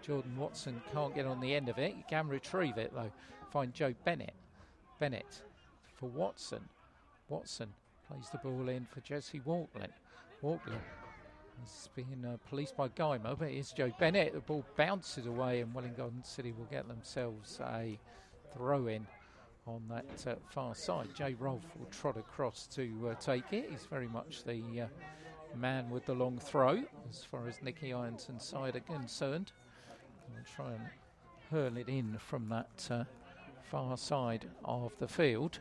S1: Jordan Watson can't get on the end of it. He can retrieve it though. Find Joe Bennett. Bennett for Watson. Watson plays the ball in for Jesse Walklin. Walklin is being uh, policed by Guymer, but it's Joe Bennett. The ball bounces away, and Welwyn Garden City will get themselves a throw in on that uh, far side. Jay Rolfe will trot across to uh, take it. He's very much the uh, man with the long throw as far as Nicky Ironton's side are concerned. And try and hurl it in from that uh, far side of the field.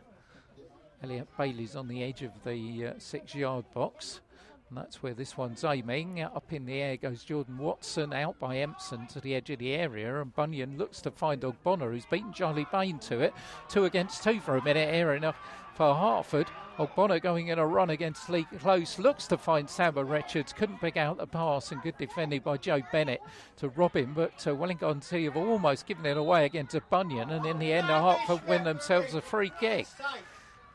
S1: Elliot Bailey's on the edge of the uh, six yard box. And that's where this one's aiming. Up in the air goes Jordan Watson, out by Empson to the edge of the area. And Bunyan looks to find Ogbonna, who's beaten Charlie Bain to it. Two against two for a minute, air enough for Hertford. Ogbonna going in a run against Lee Close. Looks to find Samba Richards. Couldn't pick out the pass and good defending by Joe Bennett to rob him. But uh, Welwyn Garden City have almost given it away against Bunyan. And in the end, Hertford win themselves a free kick.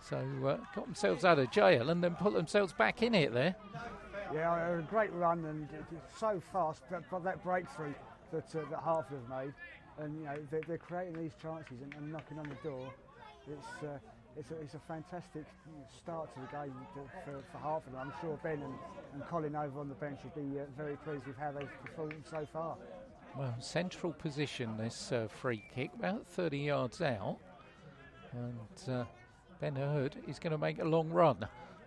S1: So uh, got themselves out of jail and then put themselves back in it there.
S2: Yeah, a great run and so fast. But, but that breakthrough that uh, that Hertford have made, and you know they're, they're creating these chances and, and knocking on the door. It's uh, it's a, it's a fantastic start to the game for, for Hertford. I'm sure Ben and, and Colin over on the bench will be uh, very pleased with how they've performed so far.
S1: Well, central position this uh, free kick, about 30 yards out. And uh, Ben Hurd is going to make a long run.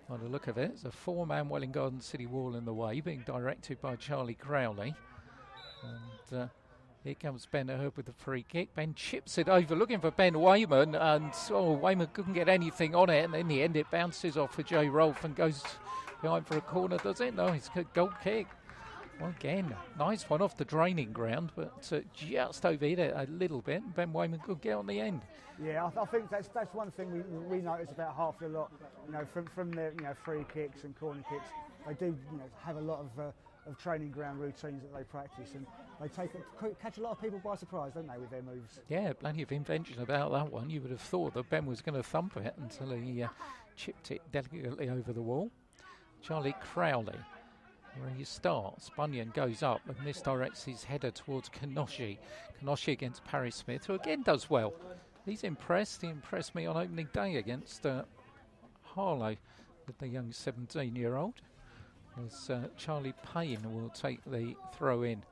S1: By the look of it, it's a four man Welwyn Garden City wall in the way, being directed by Charlie Crowley. And uh, here comes Ben Hurd with the free kick. Ben chips it over, looking for Ben Wayman, and oh, Wayman couldn't get anything on it. And in the end, it bounces off for Jay Rolfe and goes behind for a corner, does it? No, it's a goal kick. Well, again, nice one off the draining ground, but uh, just overhit it a little bit. Ben Wayman could get on the end.
S2: Yeah, I, I think that's that's one thing we, we notice about half the lot. You know, from from their you know free kicks and corner kicks, they do you know have a lot of uh, of training ground routines that they practice, and they take catch a lot of people by surprise, don't they, with their moves?
S1: Yeah, plenty of invention about that one. You would have thought that Ben was going to thump it until he uh, chipped it delicately over the wall. Charlie Crowley, where he starts, Bunyan goes up and misdirects his header towards Kanoshi. Kanoshi against Paris Smith, who again does well. He's impressed. He impressed me on opening day against uh, Harlow, with the young 17 year old. As uh, Charlie Payne will take the throw in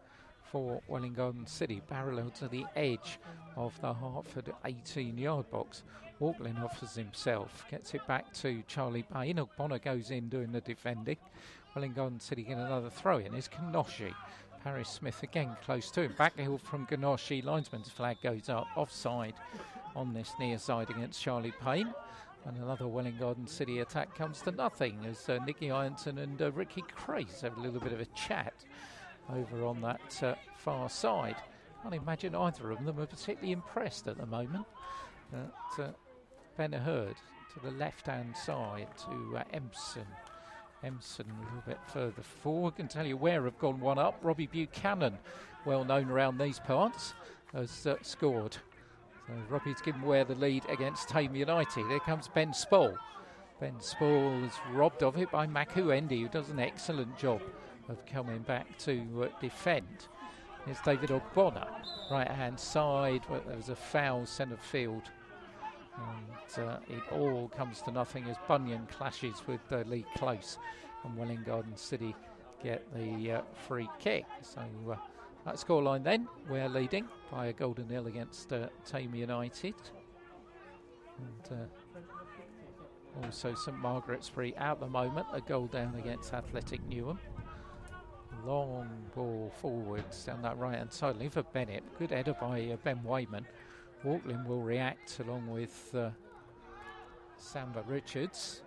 S1: for Welwyn Garden City, parallel to the edge of the Hertford 18 yard box. Walklin offers himself, gets it back to Charlie Payne. Bonner goes in doing the defending. Welwyn Garden City get another throw in. Is Kanoshi. Paris Smith again close to him. Back Backheel from Ganoshi. Linesman's flag goes up. Offside on this near side against Charlie Payne. And another Welwyn Garden City attack comes to nothing as uh, Nicky Ironton and uh, Ricky Crace have a little bit of a chat over on that uh, far side. I can't imagine either of them are particularly impressed at the moment. But uh, Ben Hurd to the left hand side to uh, Empson. Empson a little bit further forward. Can tell you Ware have gone one up. Robbie Buchanan, well known around these parts, has uh, scored. So Robbie's given Ware the lead against Thame United. Here comes Ben Spall. Ben Spall is robbed of it by Makuendi, who does an excellent job of coming back to uh, defend. It's David Ogbonna, right hand side, where there was a foul centre field. And uh, it all comes to nothing as Bunyan clashes with uh, Lee Close, and Welwyn Garden City get the uh, free kick. So uh, that scoreline then, we're leading by a golden nil against uh, Thame United. And uh, also St Margaretsbury at the moment, a goal down against Athletic Newham. Long ball forwards down that right hand side, leave for Bennett. Good header by uh, Ben Wayman. Walklin will react along with uh, Samba Richards.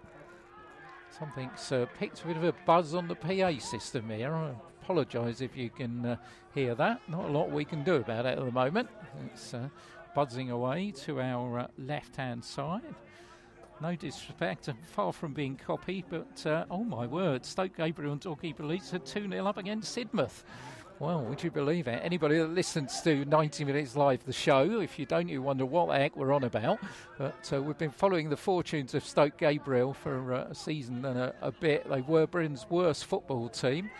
S1: Something's uh, picked a bit of a buzz on the PA system here. I apologise if you can uh, hear that. Not a lot we can do about it at the moment. It's uh, buzzing away to our uh, left hand side. No disrespect, far from being copied, but uh, oh my word, Stoke Gabriel and Torbay Police are 2 0 up against Sidmouth. Well, would you believe it? Anybody that listens to 90 Minutes Live, the show, if you don't, you wonder what the heck we're on about. But uh, we've been following the fortunes of Stoke Gabriel for uh, a season and a, a, bit. They were Britain's worst football team.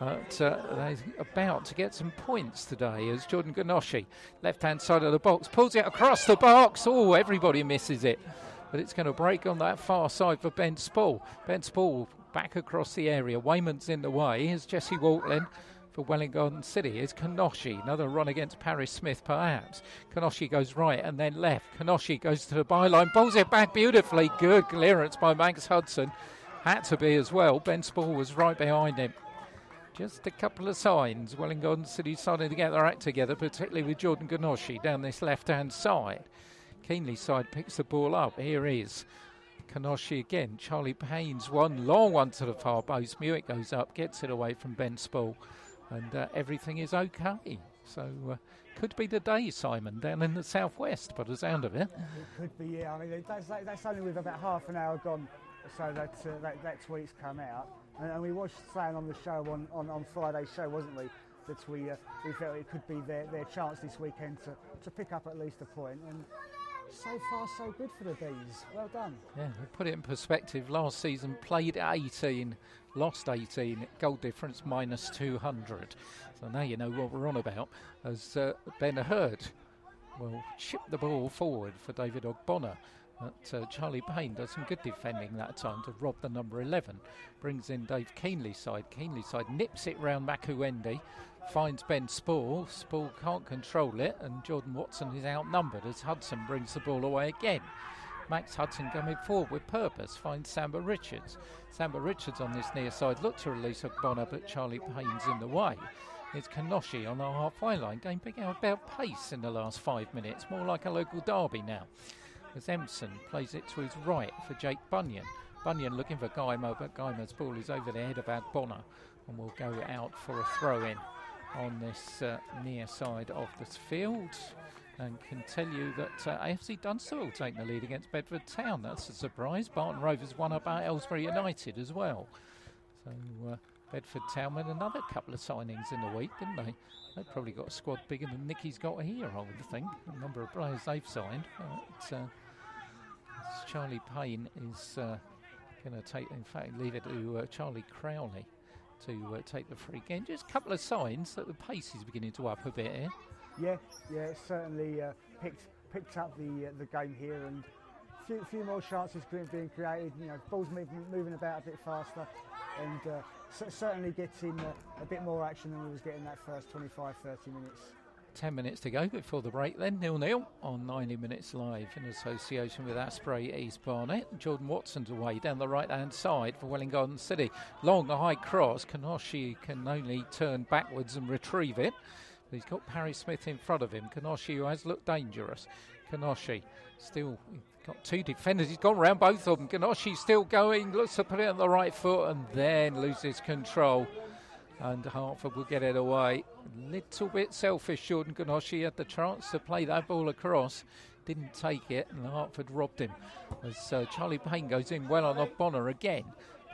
S1: But uh, they're about to get some points today as Jordan Ganoshi, left hand side of the box, pulls it across the box. Oh, everybody misses it. But it's going to break on that far side for Ben Spall. Ben Spall back across the area. Wayman's in the way. Here's Jesse Waltlin for Welwyn Garden City is Kanoshi. Another run against Paris Smith, perhaps. Kanoshi goes right and then left. Kanoshi goes to the byline, bowls it back beautifully. Good clearance by Max Hudson. Had to be as well. Ben Spall was right behind him. Just a couple of signs. Welwyn Garden City starting to get their act together, particularly with Jordan Kanoshi down this left hand side. Keenleyside picks the ball up. Here is Kanoshi again. Charlie Payne's one long one to the far post. Mewett goes up, gets it away from Ben Spall and uh, everything is okay. So uh, could be the day, Simon, down in the southwest, by the sound of it.
S2: It could be, yeah. I mean, that's, that's only with about half an hour gone, so that uh, that, that tweet's come out. And, and, we was saying on the show on, on, on Friday's show, wasn't we, that we uh, we felt it could be their, their chance this weekend to, to pick up at least a point. And so far, so good for the bees. Well done.
S1: Yeah, put it in perspective. Last season, played 18 lost 18, goal difference minus 200. So now you know what we're on about. As uh, Ben Hurd will chip the ball forward for David Ogbonna. But uh, Charlie Payne does some good defending that time to rob the number 11. Brings in Dave Keenleyside. Keenley side nips it round Makuendi. Finds Ben Spall. Spall can't control it, and Jordan Watson is outnumbered as Hudson brings the ball away again. Max Hudson coming forward with purpose finds Samba Richards. Samba Richards on this near side looks to release Ogbonna, but Charlie Payne's in the way. It's Kanoshi on the halfway line, going big out about pace in the last five minutes, more like a local derby now. As Empson plays it to his right for Jake Bunyan. Bunyan looking for Guymo, but Guymo's ball is over the head of Ogbonna and will go out for a throw in on this uh, near side of this field and can tell you that uh, AFC Dunstable take the lead against Bedford Town. That's a surprise. Barton Rovers won up at Aylesbury United as well. So uh, Bedford Town made another couple of signings in the week, didn't they? They've probably got a squad bigger than Nicky's got here, I would think. The number of players they've signed. But, uh, Charlie Payne is uh, going to take, in fact, leave it to uh, Charlie Crowley to uh, take the free game. Just a couple of signs that the pace is beginning to up a bit here.
S2: Yeah, yeah, certainly uh, picked picked up the uh, the game here and a few, few more chances being created. You know, balls moving, moving about a bit faster, and uh, certainly getting uh, a bit more action than we was getting that first 25, 30 minutes.
S1: 10 minutes to go before the break then, nil nil on 90 minutes live in association with Asprey East Barnet. Jordan Watson's away down the right hand side for Welwyn Garden City. Long, high cross. Kanoshi can only turn backwards and retrieve it. He's got Paris Smith in front of him. Kanoshi, who has looked dangerous. Kanoshi still got two defenders. He's gone around both of them. Kanoshi still going, looks to put it on the right foot and then loses control. And Hertford will get it away. Little bit selfish, Jordan Kanoshi had the chance to play that ball across. didn't take it, and Hertford robbed him. As uh, Charlie Payne goes in well on Bonner again.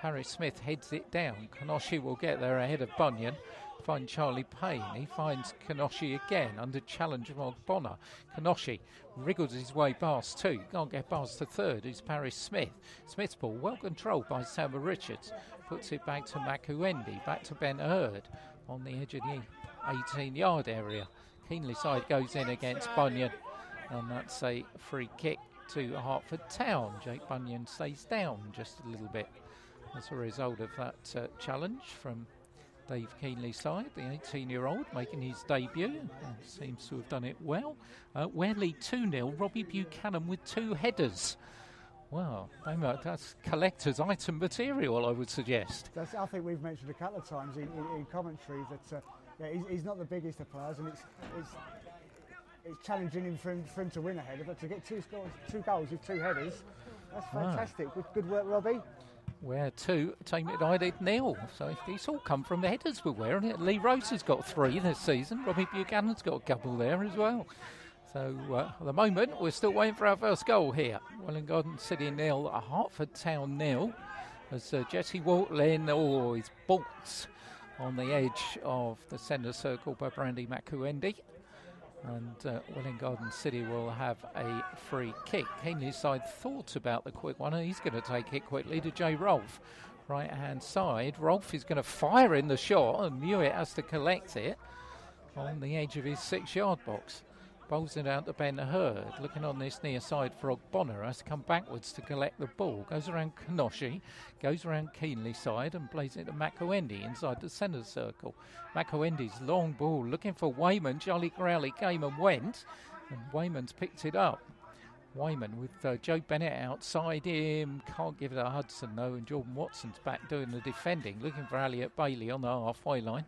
S1: Harry Smith heads it down. Kanoshi will get there ahead of Bunyan. Find Charlie Payne. He finds Kanoshi again under challenge of Bonner. Kanoshi wriggles his way past two. Can't get past the third. Is Paris Smith. Smith's ball well controlled by Samba Richards. Puts it back to Makuendi. Back to Ben Hurd on the edge of the 18 yard area. Keenleyside goes in against Bunyan. And that's a free kick to Hertford Town. Jake Bunyan stays down just a little bit as a result of that uh, challenge from Dave Keenleyside, the 18 year old making his debut. And seems to have done it well. Uh, Warely 2 0, Robbie Buchanan with two headers. Wow, that's collector's item material, I would suggest.
S2: That's, I think we've mentioned a couple of times in, in, in commentary that uh, yeah, he's, he's, not the biggest of players, and it's, it's, it's challenging him for, him for him to win a header, but to get two, scores, two goals with two headers, that's fantastic. Good, good work, Robbie
S1: Ware two Thame United nil. So these all come from the headers we're wearing. it. Lee Rose has got three this season. Robbie Buchanan's got a couple there as well. So uh, at the moment, we're still waiting for our first goal here. Welwyn Garden City nil, Hertford Town nil. As uh, Jesse Waltlin, oh, bolts on the edge of the centre circle by Brandy Makuendi and uh, Garden City will have a free kick. Keenleyside thought about the quick one, and he's going to take it quickly to Jay Rolfe. Right hand side, Rolfe is going to fire in the shot, and Mewett has to collect it on the edge of his six yard box. Bowls it out to Ben Hurd. Looking on this near side Frog Ogbonna. Has come backwards to collect the ball. Goes around Kanoshi. Goes around Keenleyside and plays it to Makoendi inside the centre circle. Makoendi's long ball looking for Wayman. Charlie Crowley came and went. And Wayman's picked it up. Wayman with uh, Joe Bennett outside him. Can't give it to Hudson though, and Jordan Watson's back doing the defending, looking for Elliot Bailey on the halfway line.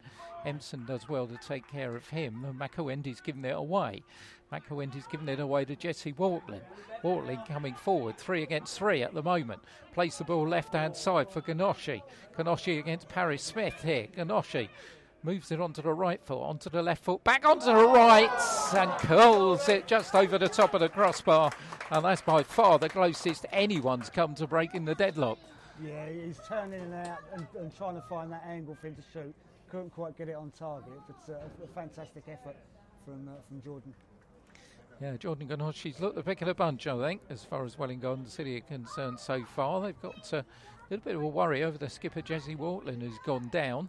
S1: Empson does well to take care of him, Makoendi's giving it away. Makoendi's giving it away to Jesse Waltlin. Waltlin coming forward, three against three at the moment. Plays the ball left hand side for Ganoshi. Ganoshi against Paris Smith here. Ganoshi moves it onto the right foot, onto the left foot, back onto the right, and curls it just over the top of the crossbar. And that's by far the closest anyone's come to breaking the deadlock.
S2: Yeah, he's turning it out and, and trying to find that angle for him to shoot. Couldn't quite get it on target, but uh, a fantastic effort from uh, from Jordan.
S1: Yeah, Jordan Ganoshi's looked the pick of the bunch, I think, as far as Welwyn Garden City are concerned so far. They've got uh, a little bit of a worry over the skipper, Jesse Waltlin, who's gone down.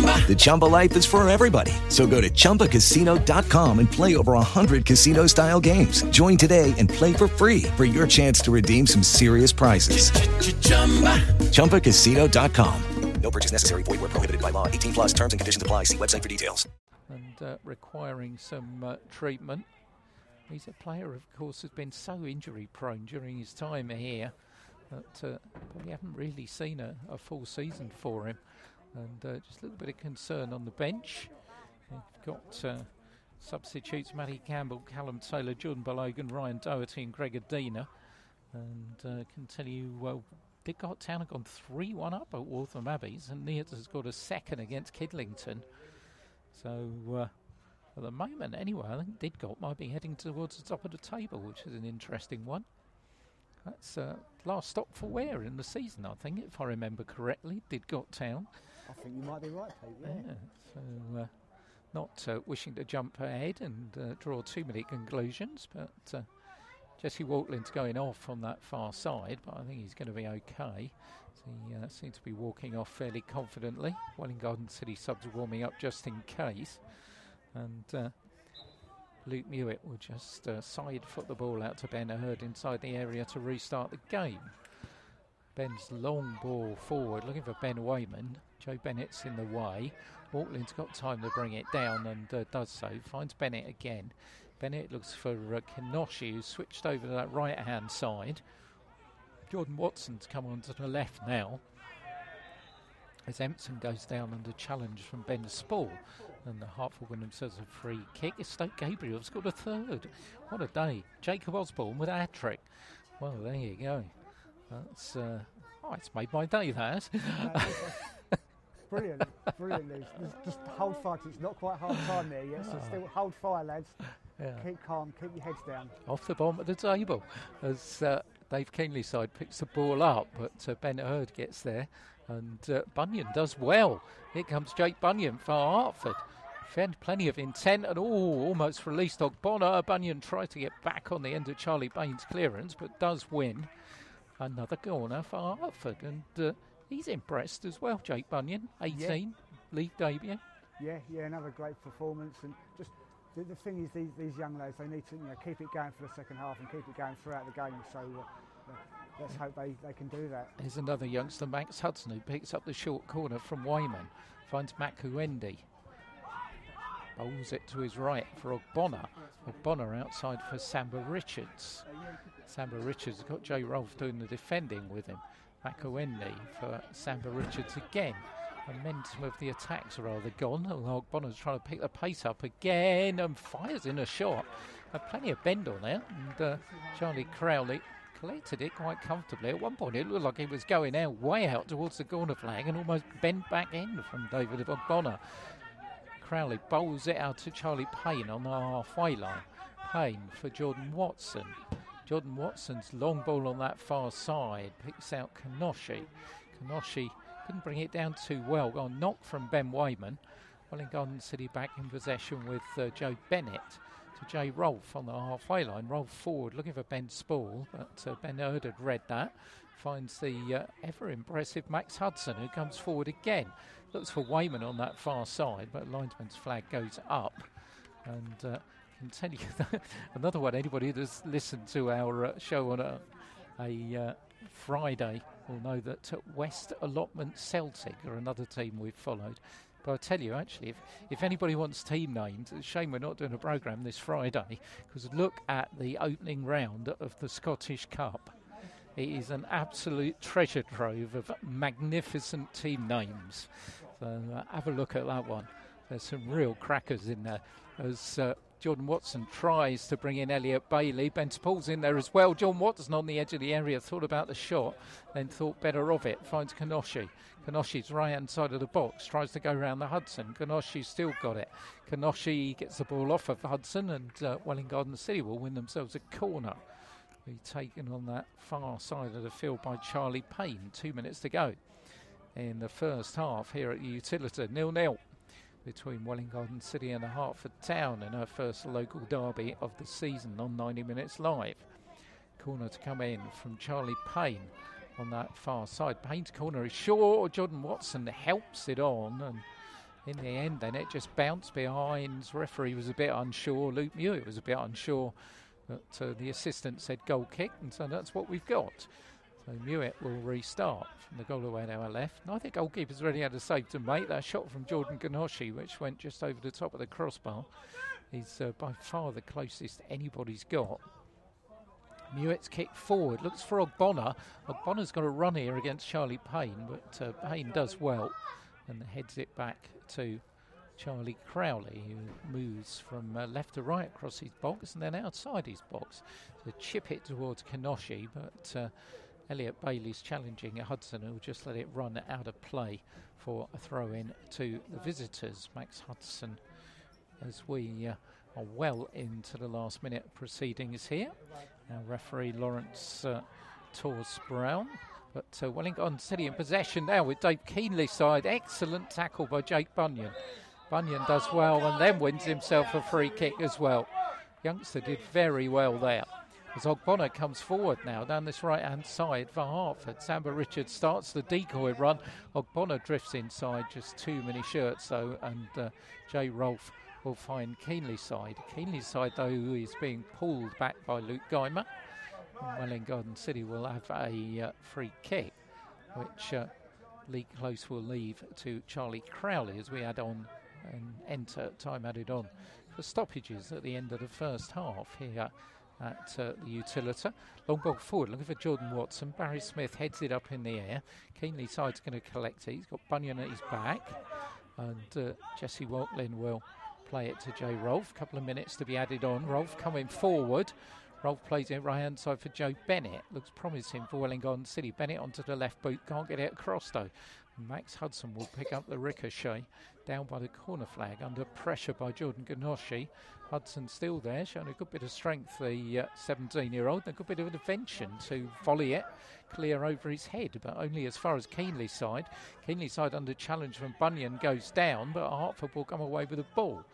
S6: Chumba. The Chumba life is for everybody. So go to ChumbaCasino.com and play over 100 casino style games. Join today and play for free for your chance to redeem some serious prizes. Ch-ch-chumba. ChumbaCasino.com.
S5: No purchase necessary. Void where prohibited by law. 18 plus terms and conditions apply. See website for details.
S1: And uh, requiring some uh, treatment. He's a player, of course, who's been so injury prone during his time here that uh, we haven't really seen a, a full season for him and uh, just a little bit of concern on the bench. You've got uh, substitutes Matty Campbell, Callum Taylor, Jordan Balogan, Ryan Doherty, and Greg Adina. And uh, continue, well, Didcot Town have gone 3 1 up at Waltham Abbeys, and Neats has got a second against Kidlington. So, uh, at the moment, anyway, I think Didcot might be heading towards the top of the table, which is an interesting one. That's uh, last stop for Ware in the season, I think, if I remember correctly. Didcot Town.
S2: I think you might be right, Pete. Yeah. yeah
S1: so, uh, not uh, wishing to jump ahead and uh, draw too many conclusions, but uh, Jesse Waltlin's going off on that far side, but I think he's going to be okay. So he uh, seems to be walking off fairly confidently. Welwyn Garden City subs warming up just in case. And uh, Luke Mewett will just side foot the ball out to Ben Hurd inside the area to restart the game. Ben's long ball forward, looking for Ben Wayman. Joe Bennett's in the way. Auckland's got time to bring it down and uh, does so. Finds Bennett again. Bennett looks for uh, Kenoshi, who's switched over to that right hand side. Jordan Watson's come on to the left now. As Empson goes down under challenge from Ben Spall, and the Hertford win themselves a free kick. Stoke Gabriel's got a third. What a day! Jacob Osborne with a hat trick. Well, there you go. That's uh, oh, it's made my day. That.
S2: brilliant, brilliant news. Just hold fire. Cause it's not quite half time there yet, so
S1: Oh.
S2: still hold fire, lads.
S1: Yeah.
S2: Keep calm. Keep your heads down.
S1: off the bottom of the table as uh, Dave Keenleyside picks the ball up, but uh, Ben Hurd gets there and uh, Bunyan does well. Here comes Jake Bunyan for Hertford. Found plenty of intent and oh, almost released Ogbonna. Bunyan tries to get back on the end of Charlie Bain's clearance, but does win. Another corner for Hertford, and uh, he's impressed as well. Jake Bunyan, 18, league debut.
S2: Yeah, yeah, another great performance, and just the, the thing is, these, these young lads they need to you know keep it going for the second half and keep it going throughout the game. So uh, let's hope they, they can do that.
S1: There's another youngster, Max Hudson, who picks up the short corner from Wayman. Finds Makuendi. Bowls it to his right for Ogbonna. Ogbonna outside for Samba Richards. Samba Richards has got Jay Rolfe doing the defending with him. Makuendi for Samba Richards again. Momentum of the attacks are rather gone. although Ogbonna's trying to pick the pace up again and fires in a shot. Had plenty of bend on there. And uh, Charlie Crowley collected it quite comfortably. At one point, it looked like he was going out, way out towards the corner flag, and almost bent back in from David Ogbonna. Crowley bowls it out to Charlie Payne on the halfway line. Payne for Jordan Watson. Jordan Watson's long ball on that far side picks out Kanoshi. Kanoshi couldn't bring it down too well. Got a knock from Ben Wayman. Welwyn Garden City back in possession with uh, Joe Bennett to Jay Rolfe on the halfway line. Rolfe forward looking for Ben Spall, but uh, Ben Hurd had read that. Finds the uh, ever impressive Max Hudson who comes forward again. Looks for Wayman on that far side, but linesman's flag goes up. And uh, can tell you that another one, anybody that's listened to our uh, show on a, a uh, Friday will know that uh, West Allotment Celtic are another team we've followed. But I tell you, actually, if, if anybody wants team names, it's a shame we're not doing a programme this Friday because look at the opening round of the Scottish Cup. It is an absolute treasure trove of magnificent team names. So uh, have a look at that one. There's some real crackers in there. As uh, Jordan Watson tries to bring in Elliot Bailey, Ben Spall's in there as well. John Watson on the edge of the area thought about the shot, then thought better of it. Finds Kanoshi. Kanoshi's right hand side of the box, tries to go around the Hudson. Kanoshi's still got it. Kanoshi gets the ball off of Hudson, and uh, Welwyn Garden City will win themselves a corner be taken on that far side of the field by Charlie Payne. Two minutes to go in the first half here at Utilita. Nil nil between Welwyn Garden City and the Hertford Town in her first local derby of the season on 90 Minutes Live. Corner to come in from Charlie Payne on that far side. Payne's corner is short. Jordan Watson helps it on and in the end then it just bounced behind. Referee was a bit unsure. Luke Mewett was a bit unsure but uh, the assistant said goal kick, and so that's what we've got. So will restart from the goal away our left. And I think goalkeeper's already had a save to make. That shot from Jordan Ganoshi, which went just over the top of the crossbar, is uh, by far the closest anybody's got. Mewett's kick forward, looks for Ogbonna. Ogbonna's got a run here against Charlie Payne, but uh, Payne does well and heads it back to Charlie Crowley, who moves from uh, left to right across his box and then outside his box to chip it towards Kanoshi. But uh, Elliot Bailey's challenging Hudson, who just let it run out of play for a throw in to the visitors. Max Hudson, as we uh, are well into the last minute proceedings here. Now, referee Lawrence uh, Tors Brown. But uh, Wellington City in possession now with Dave Keenleyside. Excellent tackle by Jake Bunyan. Bunyan does well and then wins himself a free kick as well. Youngster did very well there. As Ogbonna comes forward now down this right hand side for Hertford. Samba Richards starts the decoy run. Ogbonna drifts inside, just too many shirts though, and uh, Jay Rolfe will find Keenleyside. Keenley side, though, is being pulled back by Luke Geimer. Welwyn Garden City will have a uh, free kick, which uh, Lee Close will leave to Charlie Crowley as we add on and enter time added on for stoppages at the end of the first half here at uh, the Utilita. Long ball forward, looking for Jordan Watson. Barry Smith heads it up in the air. Keenleyside's going to collect it. He's got Bunyan at his back. And uh, Jesse Walklin will play it to Jay Rolfe. A couple of minutes to be added on. Rolfe coming forward. Rolfe plays it right hand side for Joe Bennett. Looks promising for Welwyn Garden City. Bennett onto the left boot. Can't get it across though. Max Hudson will pick up the ricochet down by the corner flag under pressure by Jordan Ganoshi. Hudson still there, showing a good bit of strength, the 17 uh, year old, and a good bit of invention to volley it clear over his head, but only as far as Keenleyside. Keenley side under challenge from Bunyan goes down, but Hertford will come away with the ball.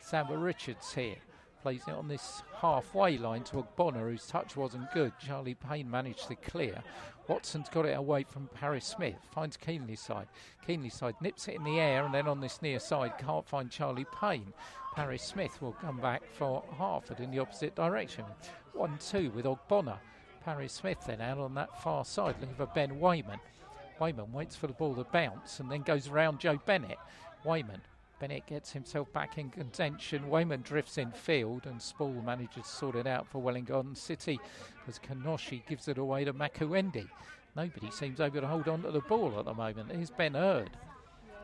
S1: Samba Richards here plays it on this halfway line to Ogbonna, whose touch wasn't good. Charlie Payne managed to clear. Watson's got it away from Paris Smith, finds Keenleyside. Keenley side nips it in the air, and then on this near side can't find Charlie Payne. Paris Smith will come back for Hertford in the opposite direction. 1 2 with Ogbonna. Paris Smith then out on that far side looking for Ben Wayman. Wayman waits for the ball to bounce and then goes around Joe Bennett. Wayman Bennett gets himself back in contention. Wayman drifts in field, and Spall manages to sort it out for Welwyn Garden City as Kanoshi gives it away to Makuendi. Nobody seems able to hold on to the ball at the moment. Here's Ben Hurd.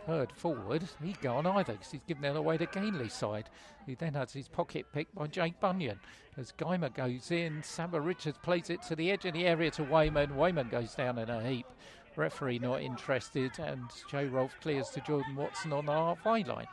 S1: Hurd forward. He's gone either because he's given it away to Keenleyside. He then has his pocket picked by Jake Bunyan. As Geimer goes in, Samba Richards plays it to the edge of the area to Wayman. Wayman goes down in a heap. Referee not interested, and Joe Rolfe clears to Jordan Watson on the halfway line.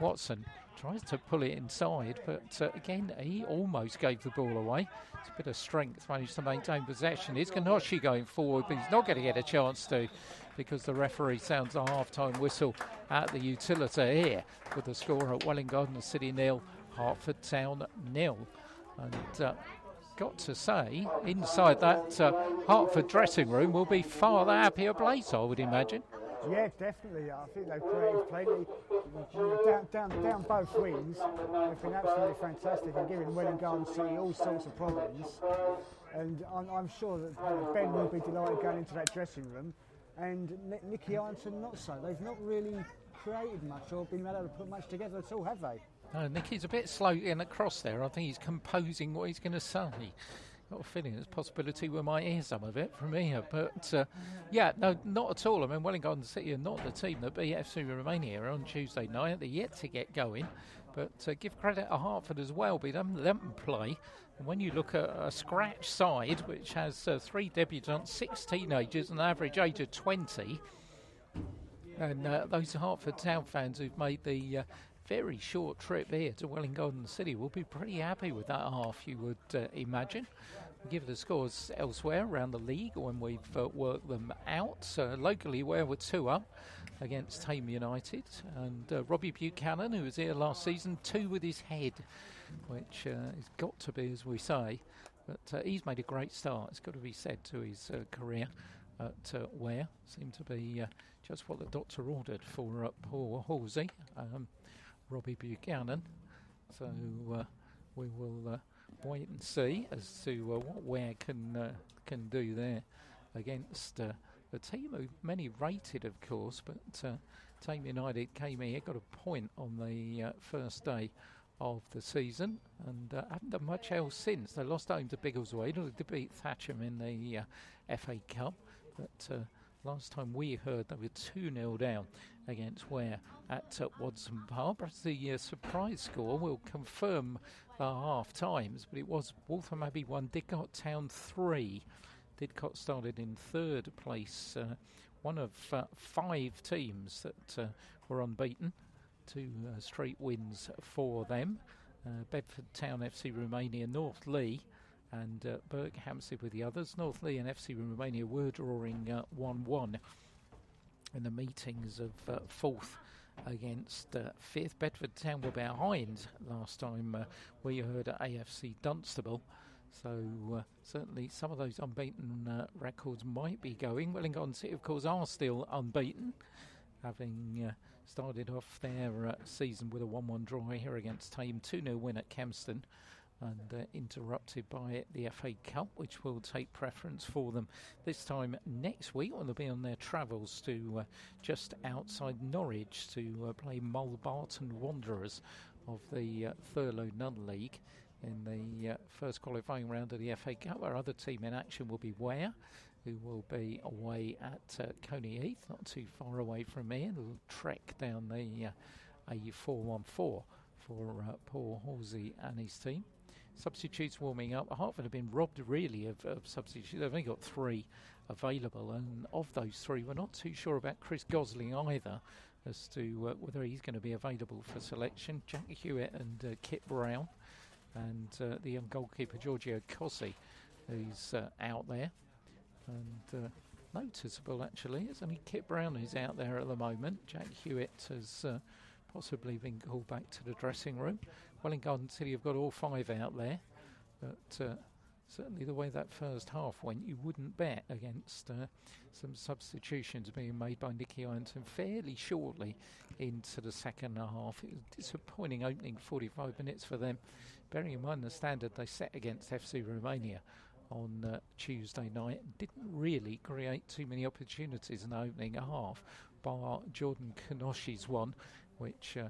S1: Watson tries to pull it inside, but uh, again, he almost gave the ball away. It's a bit of strength, managed to maintain possession. Is Kanoshi going forward, but he's not going to get a chance to because the referee sounds a half time whistle at the Utilita here with the score at Welwyn Garden City nil, Hertford Town nil. And uh, got to say, inside that uh, Hertford dressing room will be far the happier place, I would imagine.
S2: Yeah, definitely. I think they've created plenty down, down, down both wings. They've been absolutely fantastic and giving Welwyn Garden City all sorts of problems. And I'm, I'm sure that Ben will be delighted going into that dressing room. And Nicky Ironton not so. They've not really created much or been able to put much together at all, have they?
S1: No, Nicky's a bit slow in across there. I think he's composing what he's going to say. Got a feeling there's a possibility we might hear some of it from here. But uh, yeah, no, not at all. I mean, Welwyn Garden City are not the team that beat FC Romania on Tuesday night. They're yet to get going. But uh, give credit to Hertford as well. But them, them play. When you look at a scratch side, which has uh, three debutants, six teenagers, and an average age of 20, and uh, those Hertford Town fans who've made the uh, very short trip here to Welwyn Garden City will be pretty happy with that half, you would uh, imagine. Give the scores elsewhere around the league when we've uh, worked them out. Uh, locally, where we're two up against Thame United, and Robbie Buchanan, who was here last season, two with his head, which uh, has got to be, as we say. But uh, he's made a great start, it's got to be said, to his career at uh, Ware. Seemed to be just what the doctor ordered for poor Halsey. Um, Robbie Buchanan. So uh, we will uh, wait and see as to uh, what Ware can uh, can do there against uh, a team who many rated, of course, but uh, Thame United came here, got a point on the first day of the season and uh, haven't done much else since. They lost home to Biggleswade, to beat Thatcham in the uh, FA Cup, but uh, Last time we heard they were 2 0 down against Ware at uh, Park. Perhaps the uh, surprise score will confirm the half times, but it was Waltham Abbey 1, Didcot Town 3. Didcot started in third place, uh, one of uh, five teams that uh, were unbeaten. Two uh, straight wins for them. Bedford Town FC Romania North Leigh and uh, Berkhamsted with the others. North Leigh and FC Romania were drawing 1 uh, 1 in the meetings of uh, fourth against uh, fifth. Bedford Town were behind last time uh, we heard AFC Dunstable. So uh, certainly some of those unbeaten uh, records might be going. Welwyn Garden City, of course, are still unbeaten, having uh, started off their uh, season with a 1 1 draw here against Thame, 2 0 win at Kempston. And uh, interrupted by the FA Cup, which will take preference for them this time next week when they'll be on their travels to uh, just outside Norwich to uh, play Mulbarton Wanderers of the uh, Thurlow Nunn League in the uh, first qualifying round of the FA Cup. Our other team in action will be Ware, who will be away at uh, Colney Heath, not too far away from me, and will trek down the uh, A414 for uh, Paul Halsey and his team. Substitutes warming up. Hertford have been robbed really of, of substitutes. They've only got three available, and of those three, we're not too sure about Chris Gosling either as to uh, whether he's going to be available for selection. Jack Hewitt and uh, Kit Brown, and uh, the young goalkeeper Giorgio Cossi, who's uh, out there. And uh, noticeable actually, it's only Kit Brown who's out there at the moment. Jack Hewitt has uh, possibly been called back to the dressing room. Welwyn Garden City have got all five out there, but certainly the way that first half went, you wouldn't bet against uh, some substitutions being made by Nicky Ironton fairly shortly into the second half. It was a disappointing opening 45 minutes for them, bearing in mind the standard they set against FC Romania on uh, Tuesday night. Didn't really create too many opportunities in the opening half, bar Jordan Kanoshi's one, which uh,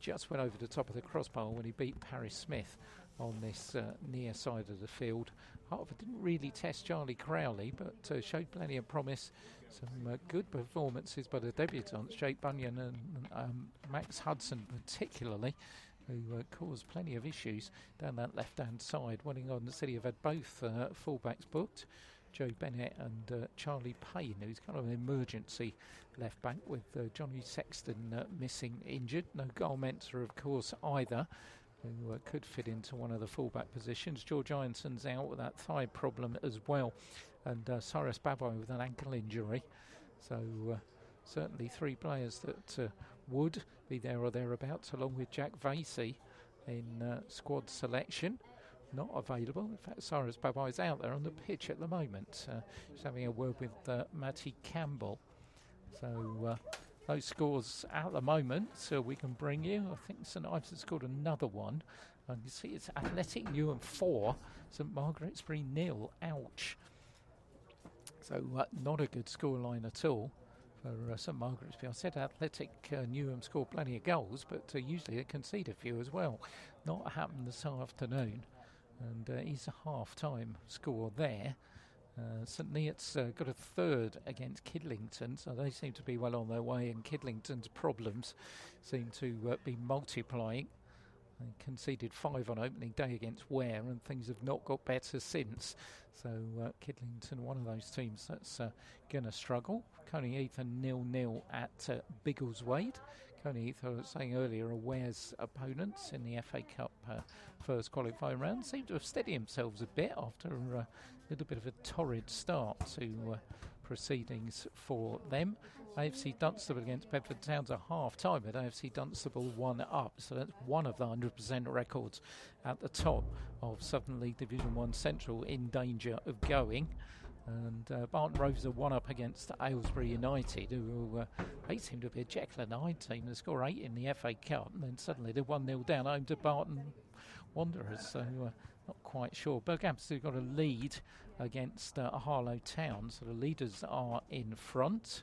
S1: just went over the top of the crossbar when he beat Paris Smith on this uh, near side of the field. Hertford didn't really test Charlie Crowley, but uh, showed plenty of promise. Some uh, good performances by the debutants, Jake Bunyan and um, Max Hudson, particularly, who uh, caused plenty of issues down that left hand side. Welwyn Garden City have had both uh, fullbacks booked. Joe Bennett and uh, Charlie Payne, who's kind of an emergency left back with uh, Johnny Sexton uh, missing injured. No goal of course, either who uh, could fit into one of the fullback positions. George Ironson's out with that thigh problem as well, and Cyrus Babai with an ankle injury. So certainly three players that uh, would be there or thereabouts, along with Jack Vasey in uh, squad selection. Not available. In fact, Cyrus Babai is out there on the pitch at the moment. Uh, he's having a word with uh, Matty Campbell. So those scores at the moment, so we can bring you. I think St Ives has scored another one. And you see it's Athletic Newham 4, St Margaretsbury nil. Ouch. So uh, not a good scoreline at all for uh, St Margaretsbury. I said Athletic uh, Newham scored plenty of goals, but uh, usually they concede a few as well. Not happened this afternoon. And uh, he's a half-time score there. Uh, St Neots uh, got a third against Kidlington, so they seem to be well on their way, and Kidlington's problems seem to uh, be multiplying. They conceded five on opening day against Ware, and things have not got better since. So uh, Kidlington, one of those teams that's uh, going to struggle. Colney Heath nil nil at uh, Biggleswade. Colney Heath, I was saying earlier, are Ware's opponents in the FA Cup uh, first qualifying round. Seem to have steadied themselves a bit after a little bit of a torrid start to uh, proceedings for them. AFC Dunstable against Bedford Towns at half time, but AFC Dunstable one up, so that's one of the 100% records at the top of Southern League Division 1 Central in danger of going. And uh, Barton Rovers are one up against Aylesbury United, who uh, they seem to be a Jekyll and Hyde team. They score eight in the FA Cup, and then suddenly they're 1 0 down home to Barton Wanderers. So uh, not quite sure. Berghampton have got a lead against uh, Harlow Town, so the leaders are in front.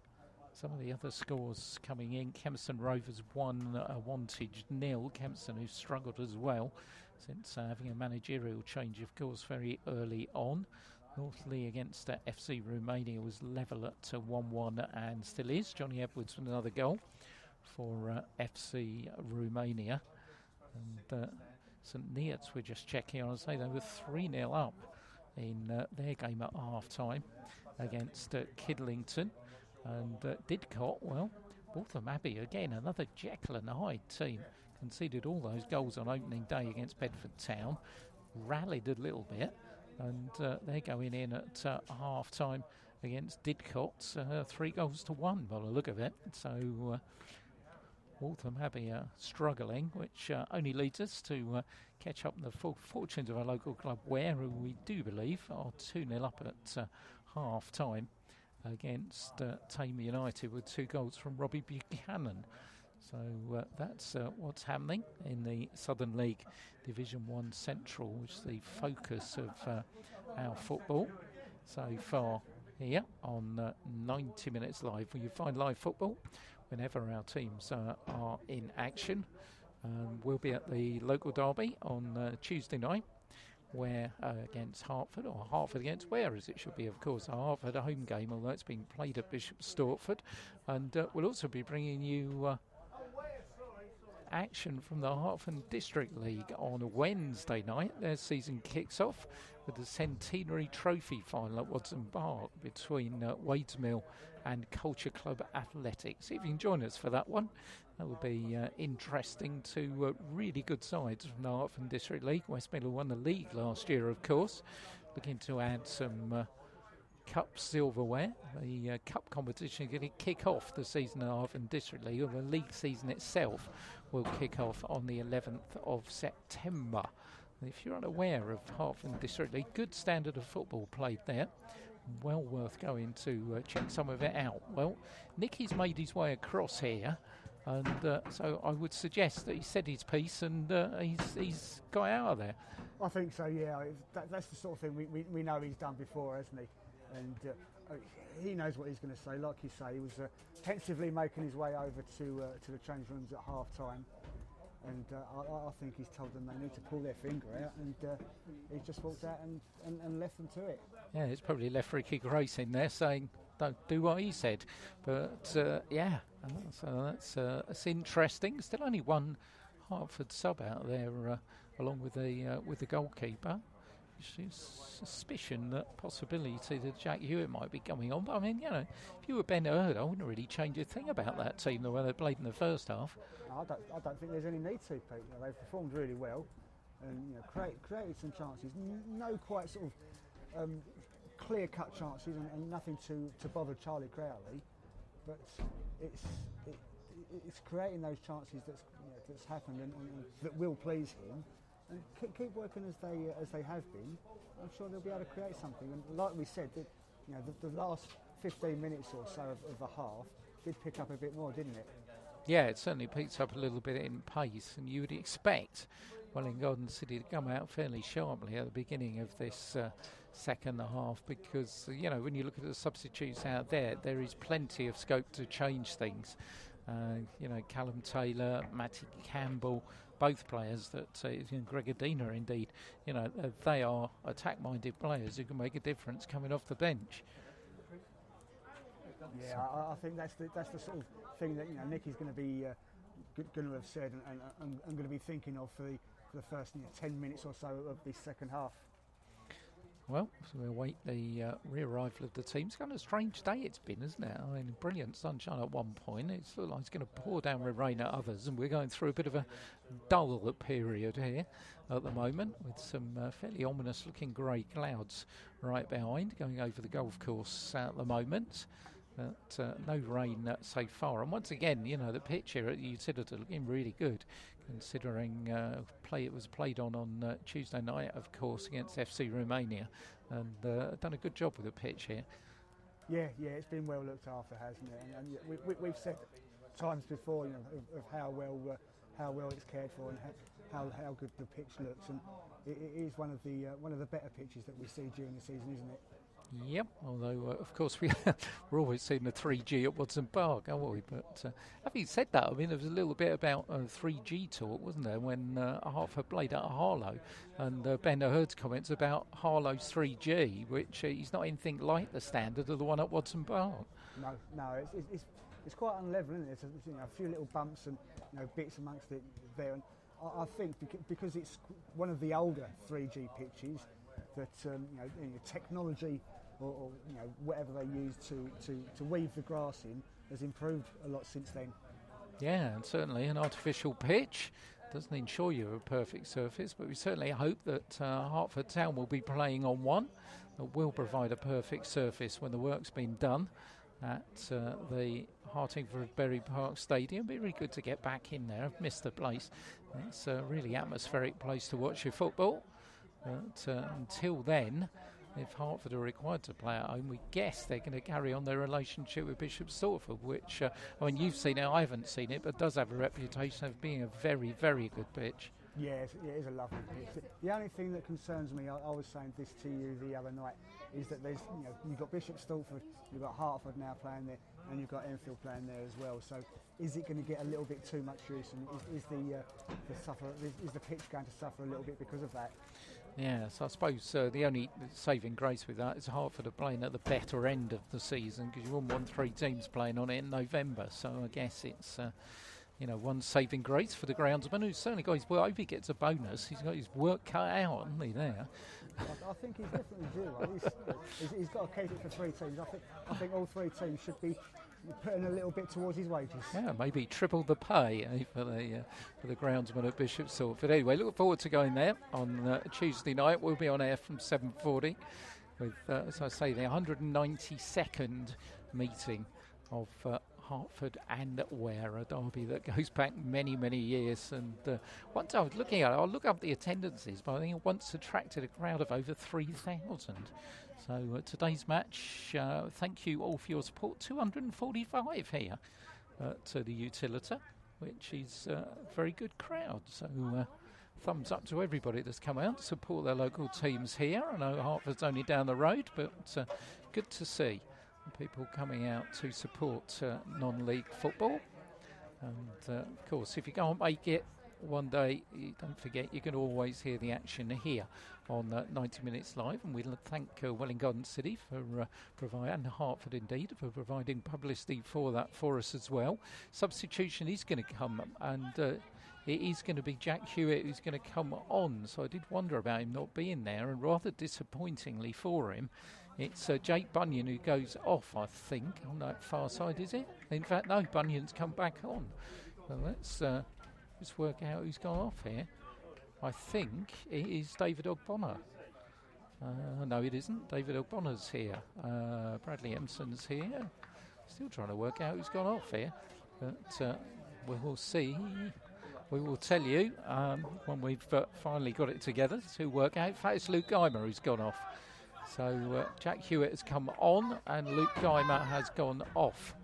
S1: Uh, some of the other scores coming in. Kempston Rovers won uh, Wantage nil. Kempston who struggled as well since uh, having a managerial change, of course, very early on. North Leigh against uh, FC Romania was level at 1 1 and still is. Johnny Edwards with another goal for uh, FC Romania. And uh, St Neots, we're just checking on, say they were 3 0 up in uh, their game at half time against uh, Kidlington. And uh, Didcot, well, Waltham Abbey again, another Jekyll and Hyde team. Conceded all those goals on opening day against Bedford Town, rallied a little bit, and uh, they're going in at uh, half time against Didcot, uh, three goals to one by the look of it. So uh, Waltham Abbey are struggling, which uh, only leads us to uh, catch up the full fortunes of our local club, where we do believe are 2 0 up at uh, half time against uh, Thame United with two goals from Robbie Buchanan. So uh, that's uh, what's happening in the Southern League Division 1 Central, which is the focus of uh, our football so far here on uh, 90 Minutes Live, where you find live football whenever our teams uh, are in action. Um, we'll be at the local derby on uh, Tuesday night. Where uh, against Hertford, or Hertford against Ware, as it should be, of course, a Hertford home game, although it's being played at Bishop Stortford. And uh, we'll also be bringing you uh, action from the Hertford District League on Wednesday night. Their season kicks off with the Centenary Trophy final at Wodson Park between uh, Wadesmill and Culture Club Athletics. If you can join us for that one. That will be uh, interesting to uh, really good sides from the Hertford District League. Westmill won the league last year, of course. Looking to add some uh, Cup silverware. The uh, Cup competition is going to kick off the season of in District League, or the league season itself will kick off on the 11th of September. If you're unaware of Hertford District League, good standard of football played there. Well worth going to uh, check some of it out. Well, Nicky's made his way across here. And uh, so I would suggest that he said his piece and uh, he's, he's got out of there.
S2: I think so, yeah. That, that's the sort of thing we, we, we know he's done before, hasn't he? and uh, he knows what he's going to say. Like you say, he was uh, pensively making his way over to uh, to the change rooms at half time, and uh, I, I, think he's told them they need to pull their finger out, and uh, he's just walked out and, and, and, left them to it.
S1: Yeah, it's probably left Ricky Grace in there saying, "Don't do what he said," but uh, yeah, so that's uh, that's interesting. Still only one Hertford sub out there, uh, along with the uh, with the goalkeeper suspicion that possibility that Jack Hewitt might be coming on. But I mean, you know, if you were Ben Hurd, I wouldn't really change a thing about that team the way they played in the first half.
S2: I don't, I don't think there's any need to, Pete. You know, they've performed really well and you know, create, created some chances. No quite sort of um, clear-cut chances and, and, nothing to, to bother Charlie Crowley. But it's, it, it's creating those chances that's, you know, that's happened and, and that will please him and keep working as they uh, as they have been, I'm sure they'll be able to create something. And like we said, that you know the, the last 15 minutes or so of, of, the half did pick up a bit more, didn't it?
S1: Yeah, it certainly picked up a little bit in pace, and you would expect Welwyn City to come out fairly sharply at the beginning of this uh, second half because, you know, when you look at the substitutes out there, there is plenty of scope to change things. Uh, you know, Callum Taylor, Matty Campbell, both players that uh, Gregor Dina indeed, you know, uh, they are attack-minded players who can make a difference coming off the bench.
S2: Yeah, I, I think that's the that's the sort of thing that you know Nicky's going to be uh, going to have said and, and, and, and going to be thinking of for the, for the first you know, 10 minutes or so of the second half.
S1: Well, so we await the uh, re-arrival of the team. It's kind of a strange day it's been, isn't it? I mean, brilliant sunshine at one point. It's like it's going to pour down with rain at others, and we're going through a bit of a dull period here at the moment with some uh, fairly ominous-looking grey clouds right behind, going over the golf course at the moment. But uh, no rain uh, so far. And once again, you know, the pitch here at Utilita looking really good, considering uh, play it was played on on uh, Tuesday night, of course, against FC Romania, and uh, done a good job with the pitch here.
S2: Yeah, yeah, it's been well looked after, hasn't it? And, and we, we, we've said times before, you know, of, of how well uh, how well it's cared for and how, how, how good the pitch looks. And it, it is one of the uh, one of the better pitches that we see during the season, isn't it?
S1: Yep, although uh, of course we we're always seeing the 3G at Wodson Park, aren't we? But uh, having said that, I mean there was a little bit about uh, 3G talk, wasn't there, when uh, Hertford played at Harlow, and uh, Ben Hurd's comments about Harlow's 3G, which uh, is not anything like the standard of the one at Wodson Park.
S2: No, no, it's, it's, it's, it's quite unlevel, isn't it? There's a, you know, a few little bumps and you know, bits amongst it there, and I, I think because it's one of the older 3G pitches, that um, you know technology or, or, you know whatever they use to, to, to weave the grass in has improved a lot since then.
S1: Yeah, and certainly an artificial pitch doesn't ensure you a perfect surface, but we certainly hope that uh, Hertford Town will be playing on one that will provide a perfect surface when the work's been done at uh, the Hertingfordbury Park Stadium. Be really good to get back in there. I've missed the place. It's a really atmospheric place to watch your football. But uh, until then, if Hertford are required to play at home, we guess they're going to carry on their relationship with Bishop Stortford, which, uh, I mean, you've seen it, I haven't seen it, but does have a reputation of being a very, very good pitch.
S2: Yes, it is a lovely pitch. The only thing that concerns me, I, I, was saying this to you the other night, is that there's, you know, you've got Bishop Stortford, you've got Hertford now playing there, and you've got Enfield playing there as well. So, is it going to get a little bit too much use, and is, is the, uh, the suffer, is, is the pitch going to suffer a little bit because of that?
S1: Yes, I suppose uh, the only saving grace with that is Hertford are playing at the better end of the season because you wouldn't want three teams playing on it in November. So I guess it's. Uh, you know, one saving grace for the groundsman who's certainly got his work. I hope he gets a bonus. He's got his work cut out, hasn't he, there?
S2: I, think he's definitely due. He's, he's, got to it for three teams. I think, I think all three teams should be putting a little bit towards his wages.
S1: Yeah, maybe triple the pay eh, for the uh, for the groundsman at Bishop Stortford. Anyway, look forward to going there on uh, Tuesday night. We'll be on air from 7:40 with, uh, as I say, the 192nd meeting of uh, Hertford and Ware, a derby that goes back many, many years. And uh, once I was looking at it, I'll look up the attendances, but I think it once attracted a crowd of over 3,000. So uh, today's match, uh, thank you all for your support. 245 here at the Utilita, which is a very good crowd. So uh, thumbs up to everybody that's come out to support their local teams here. I know Hertford's only down the road, but uh, good to see people coming out to support uh, non-league football. And uh, of course, if you can't make it one day, don't forget you can always hear the action here on uh, 90 Minutes Live. And we'd thank uh, Welwyn Garden City for uh, providing, and Hertford indeed, for providing publicity for that for us as well. Substitution is going to come, and uh, it is going to be Jack Hewitt who's going to come on. So I did wonder about him not being there, and rather disappointingly for him, it's uh, Jake Bunyan who goes off, I think, on that far side, is it? In fact, no, Bunyan's come back on. So let's, uh, work out who's gone off here. I think it is David Ogbonna. Uh, no, it isn't. David Ogbonna's here. Uh, Bradley Empson's here. Still trying to work out who's gone off here. But uh, we will see. We will tell you um, when we've uh, finally got it together to work out. In fact, it's Luke Geimer who's gone off. So uh, Jack Hewitt has come on and Luke Geimer has gone off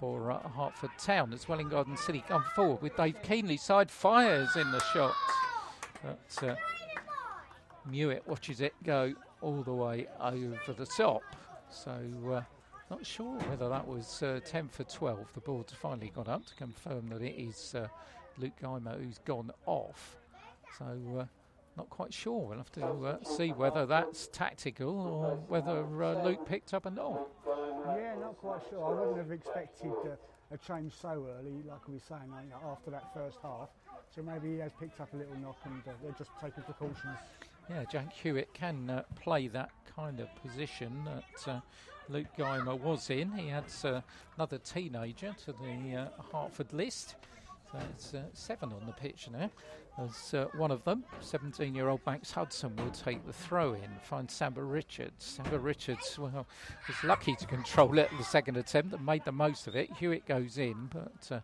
S1: for uh, Hertford Town as Welwyn Garden City come forward with Dave Keenleyside fires in the shot. But uh, watches it go all the way over the top. So uh, not sure whether that was uh, 10 for 12. The board's finally got up to confirm that it is uh, Luke Geimer who's gone off. So uh, not quite sure. We'll have to uh, see whether that's tactical or whether uh, Luke picked up a knock.
S2: Yeah, not quite sure. I wouldn't have expected a change so early, like we were saying, after that first half. So maybe he has picked up a little knock and uh, they're just taking precautions.
S1: Yeah, Jack Hewitt can uh, play that kind of position that uh, Luke Geimer was in. He adds another teenager to the Hertford list. So it's uh, seven on the pitch now. As uh, one of them, 17 year old Max Hudson, will take the throw in, find Samba Richards. Samba Richards, well, was lucky to control it the second attempt and made the most of it. Hewitt goes in, but uh,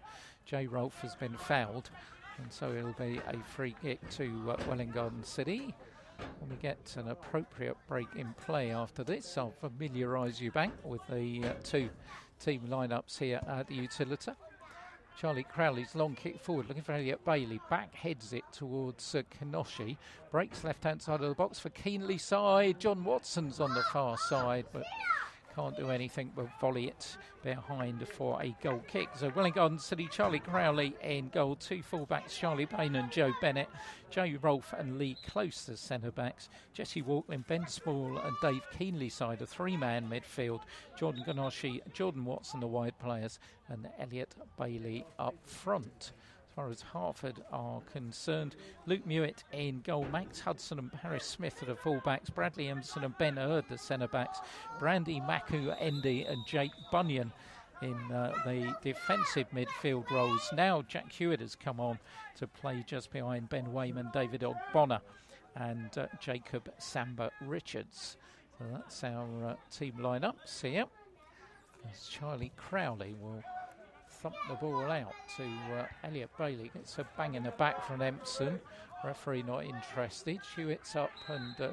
S1: Jay Rolfe has been fouled, and so it'll be a free kick to uh, Welwyn Garden City. And we get an appropriate break in play after this. I'll familiarise you back with the uh, two team lineups here at the Utilita. Charlie Crowley's long kick forward, looking for Elliot Bailey. Back heads it towards uh, Kanoshi. Breaks left hand side of the box for Keenleyside. John Watson's on the far side, but can't do anything but volley it behind for a goal kick. So Wellington City, Charlie Crowley in goal. Two fullbacks, Charlie Payne and Joe Bennett. Joe Rolfe and Lee Close as centre backs. Jesse Walklin, Ben Small and Dave Keenleyside, a three man midfield. Jordan Kanoshi, Jordan Watson, the wide players, and Elliot Bailey up front far as Hertford are concerned. Luke Mewett in goal, Max Hudson and Paris Smith are the fullbacks, Bradley Empson and Ben Hurd the centre backs, Brandy Makuendi and Jake Bunyan in uh, the defensive midfield roles. Now Jack Hewitt has come on to play just behind Ben Wayman, David Ogbonna, and uh, Jacob Samba Richards. So that's our uh, team lineups here. As Charlie Crowley will thump the ball out to uh, Elliot Bailey. It's a bang in the back from Empson. Referee not interested. Hewitt's up and uh,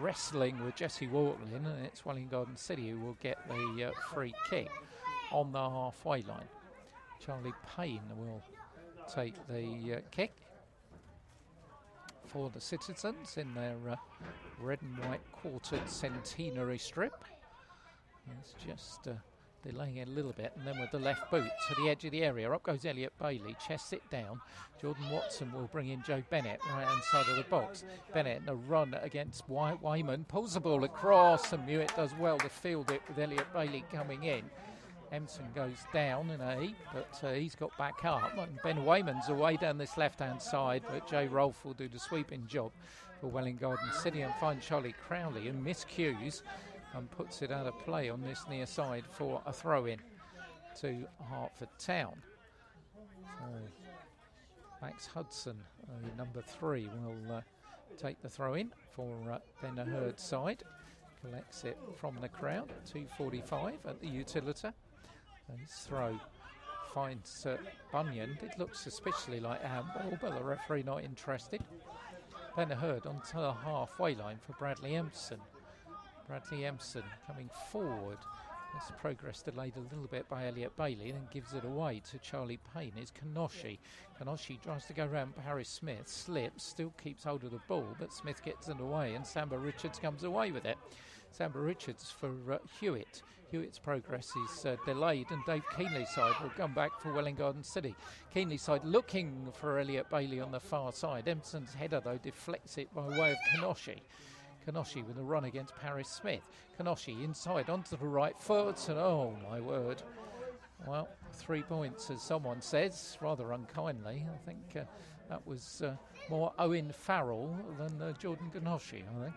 S1: wrestling with Jesse Walklin, and it's Welwyn Garden City who will get the uh, free kick on the halfway line. Charlie Payne will take the uh, kick for the citizens in their uh, red and white quartered centenary strip. It's just uh, delaying it a little bit, and then with the left boot to the edge of the area. Up goes Elliot Bailey, chest it down. Jordan Watson will bring in Joe Bennett, right hand side of the box. Bennett in a run against White Wayman, pulls the ball across, and Mewett does well to field it with Elliot Bailey coming in. Empson goes down in a heap, but uh, he's got back up. And Ben Wayman's away down this left hand side, but Jay Rolfe will do the sweeping job for Welwyn Garden City and find Charlie Crowley and miscues and puts it out of play on this near side for a throw in to Hertford Town. So Max Hudson, uh, number three, will uh, take the throw in for uh, Ben side. Collects it from the crowd. 2.45 at the Utilita. His throw finds uh, Bunyan. Did look suspiciously like handball, but the referee not interested. Ben Hurd onto the halfway line for Bradley Empson. Bradley Empson coming forward. This progress delayed a little bit by Elliot Bailey, then gives it away to Charlie Payne. It's Kanoshi. Kanoshi tries to go around Paris Smith, slips, still keeps hold of the ball, but Smith gets it away, and Samba Richards comes away with it. Samba Richards for uh, Hewitt. Hewitt's progress is uh, delayed, and Dave Keenleyside will come back for Welwyn Garden City. Keenleyside looking for Elliot Bailey on the far side. Empson's header, though, deflects it by way of Kanoshi. Kanoshi with a run against Paris Smith. Kanoshi inside onto the right foot, and oh my word. Well, three points, as someone says, rather unkindly. I think uh, that was uh, more Owen Farrell than uh, Jordan Kanoshi, I think.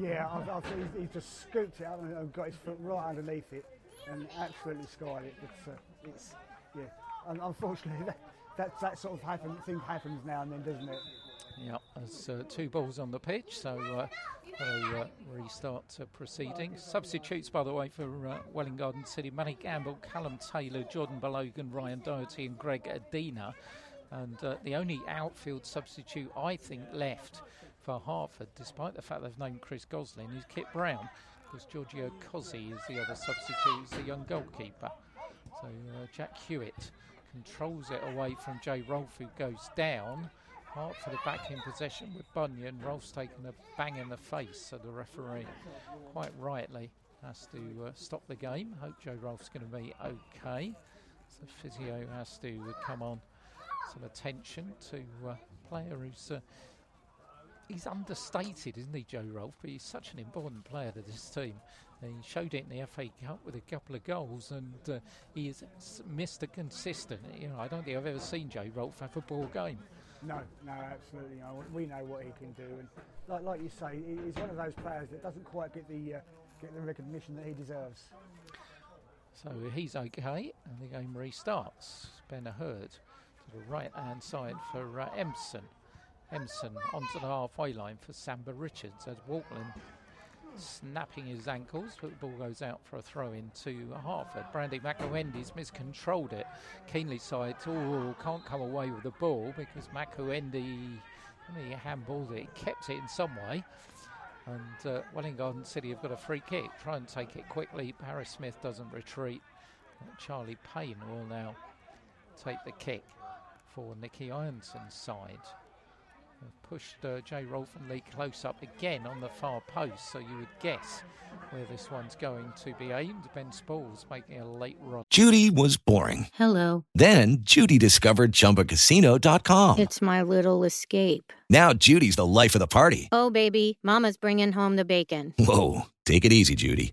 S2: Yeah, I, I think he just scooped it up and got his foot right underneath it and absolutely skied it. But uh, it's, yeah, unfortunately, that, that, that sort of happen, thing happens now and then, doesn't it?
S1: Yeah, there's uh, two balls on the pitch, so uh, they uh, restart uh, proceedings. Substitutes, by the way, for uh, Welwyn Garden City: Manny Gamble, Callum Taylor, Jordan Balogan, Ryan Doherty, and Greg Adina. And the only outfield substitute I think left for Hertford, despite the fact they've named Chris Goslin, is Kit Brown, because Giorgio Cozzi is the other substitute, he's the young goalkeeper. So Jack Hewitt controls it away from Jay Rolfe, who goes down. Hertford are back in possession with Bunyan. Rolfe's taken a bang in the face, so the referee, quite rightly, has to uh, stop the game. Hope Joe Rolfe's going to be okay. So physio has to come on some attention to uh, player who's uh, he's understated, isn't he, Joe Rolfe? But he's such an important player to this team. He showed it in the FA Cup with a couple of goals, and uh, he is Mr. Consistent. You know, I don't think I've ever seen Joe Rolfe have a poor game.
S2: No, no, absolutely. We know what he can do, and like, like you say, he's one of those players that doesn't quite get the uh, get the recognition that he deserves.
S1: So he's okay, and the game restarts. Ben Hurd to the right hand side for uh, Empson. Empson onto the halfway line for Samba Richards as Walklin snapping his ankles, but the ball goes out for a throw in to Hertford. Brandy Makuendi's miscontrolled it. Keenleyside, oh, can't come away with the ball because Makuendi, he handballed it, kept it in some way. And uh, Garden City have got a free kick. Try and take it quickly. Paris Smith doesn't retreat. Charlie Payne will now take the kick for Nicky Ironton's side. They've pushed uh, Jay Rolfe and Lee close up again on the far post, so you would guess where this one's going to be aimed. Ben Spalls making a late run.
S6: Judy was boring.
S7: Hello.
S6: Then Judy discovered ChumbaCasino.com.
S7: It's my little escape.
S6: Now Judy's the life of the party.
S7: Oh, baby, Mama's bringing home the bacon.
S6: Whoa, take it easy, Judy.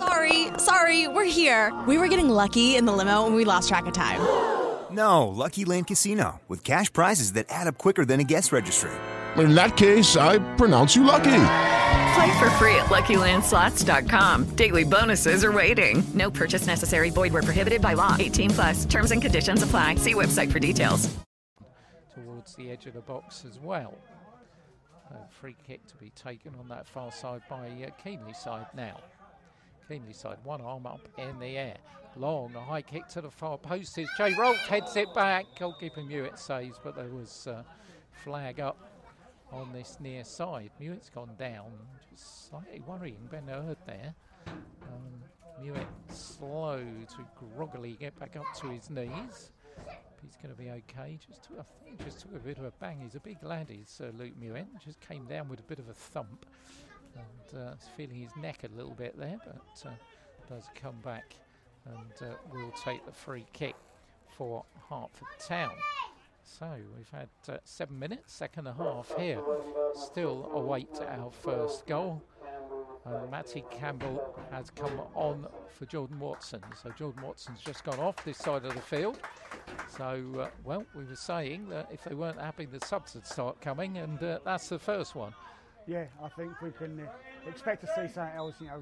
S8: Sorry, sorry, we're here. We were getting lucky in the limo and we lost track of time.
S9: No, Lucky Land Casino, with cash prizes that add up quicker than a guest registry.
S10: In that case, I pronounce you lucky.
S11: Play for free at LuckyLandSlots.com. Daily bonuses are waiting. No purchase necessary. Void where prohibited by law. 18 plus. Terms and conditions apply. See website for details.
S1: Towards the edge of the box as well. A free kick to be taken on that far side by uh, Keenleyside now. Keenleyside, one arm up in the air. Long, a high kick to the far post is Jay Rolfe heads it back. Goalkeeper Mewett saves, but there was uh, flag up on this near side. Mewett's gone down, slightly worrying Ben Hurd there. Um, slow to groggily get back up to his knees. He's going to be okay. Just took, I think, just took a bit of a bang. He's a big lad, he's uh, Luke Mewett. Just came down with a bit of a thump, and uh, feeling his neck a little bit there, but uh, does come back and uh, will take the free kick for Hertford Town. So we've had uh, seven minutes, second and a half here. Still await our first goal. And Matty Campbell has come on for Jordan Watson. So Jordan Watson's just gone off this side of the field. So, uh, well, we were saying that if they weren't happy, the subs would start coming, and uh, that's the first one.
S2: Yeah, I think we can uh, expect to see something else, you know,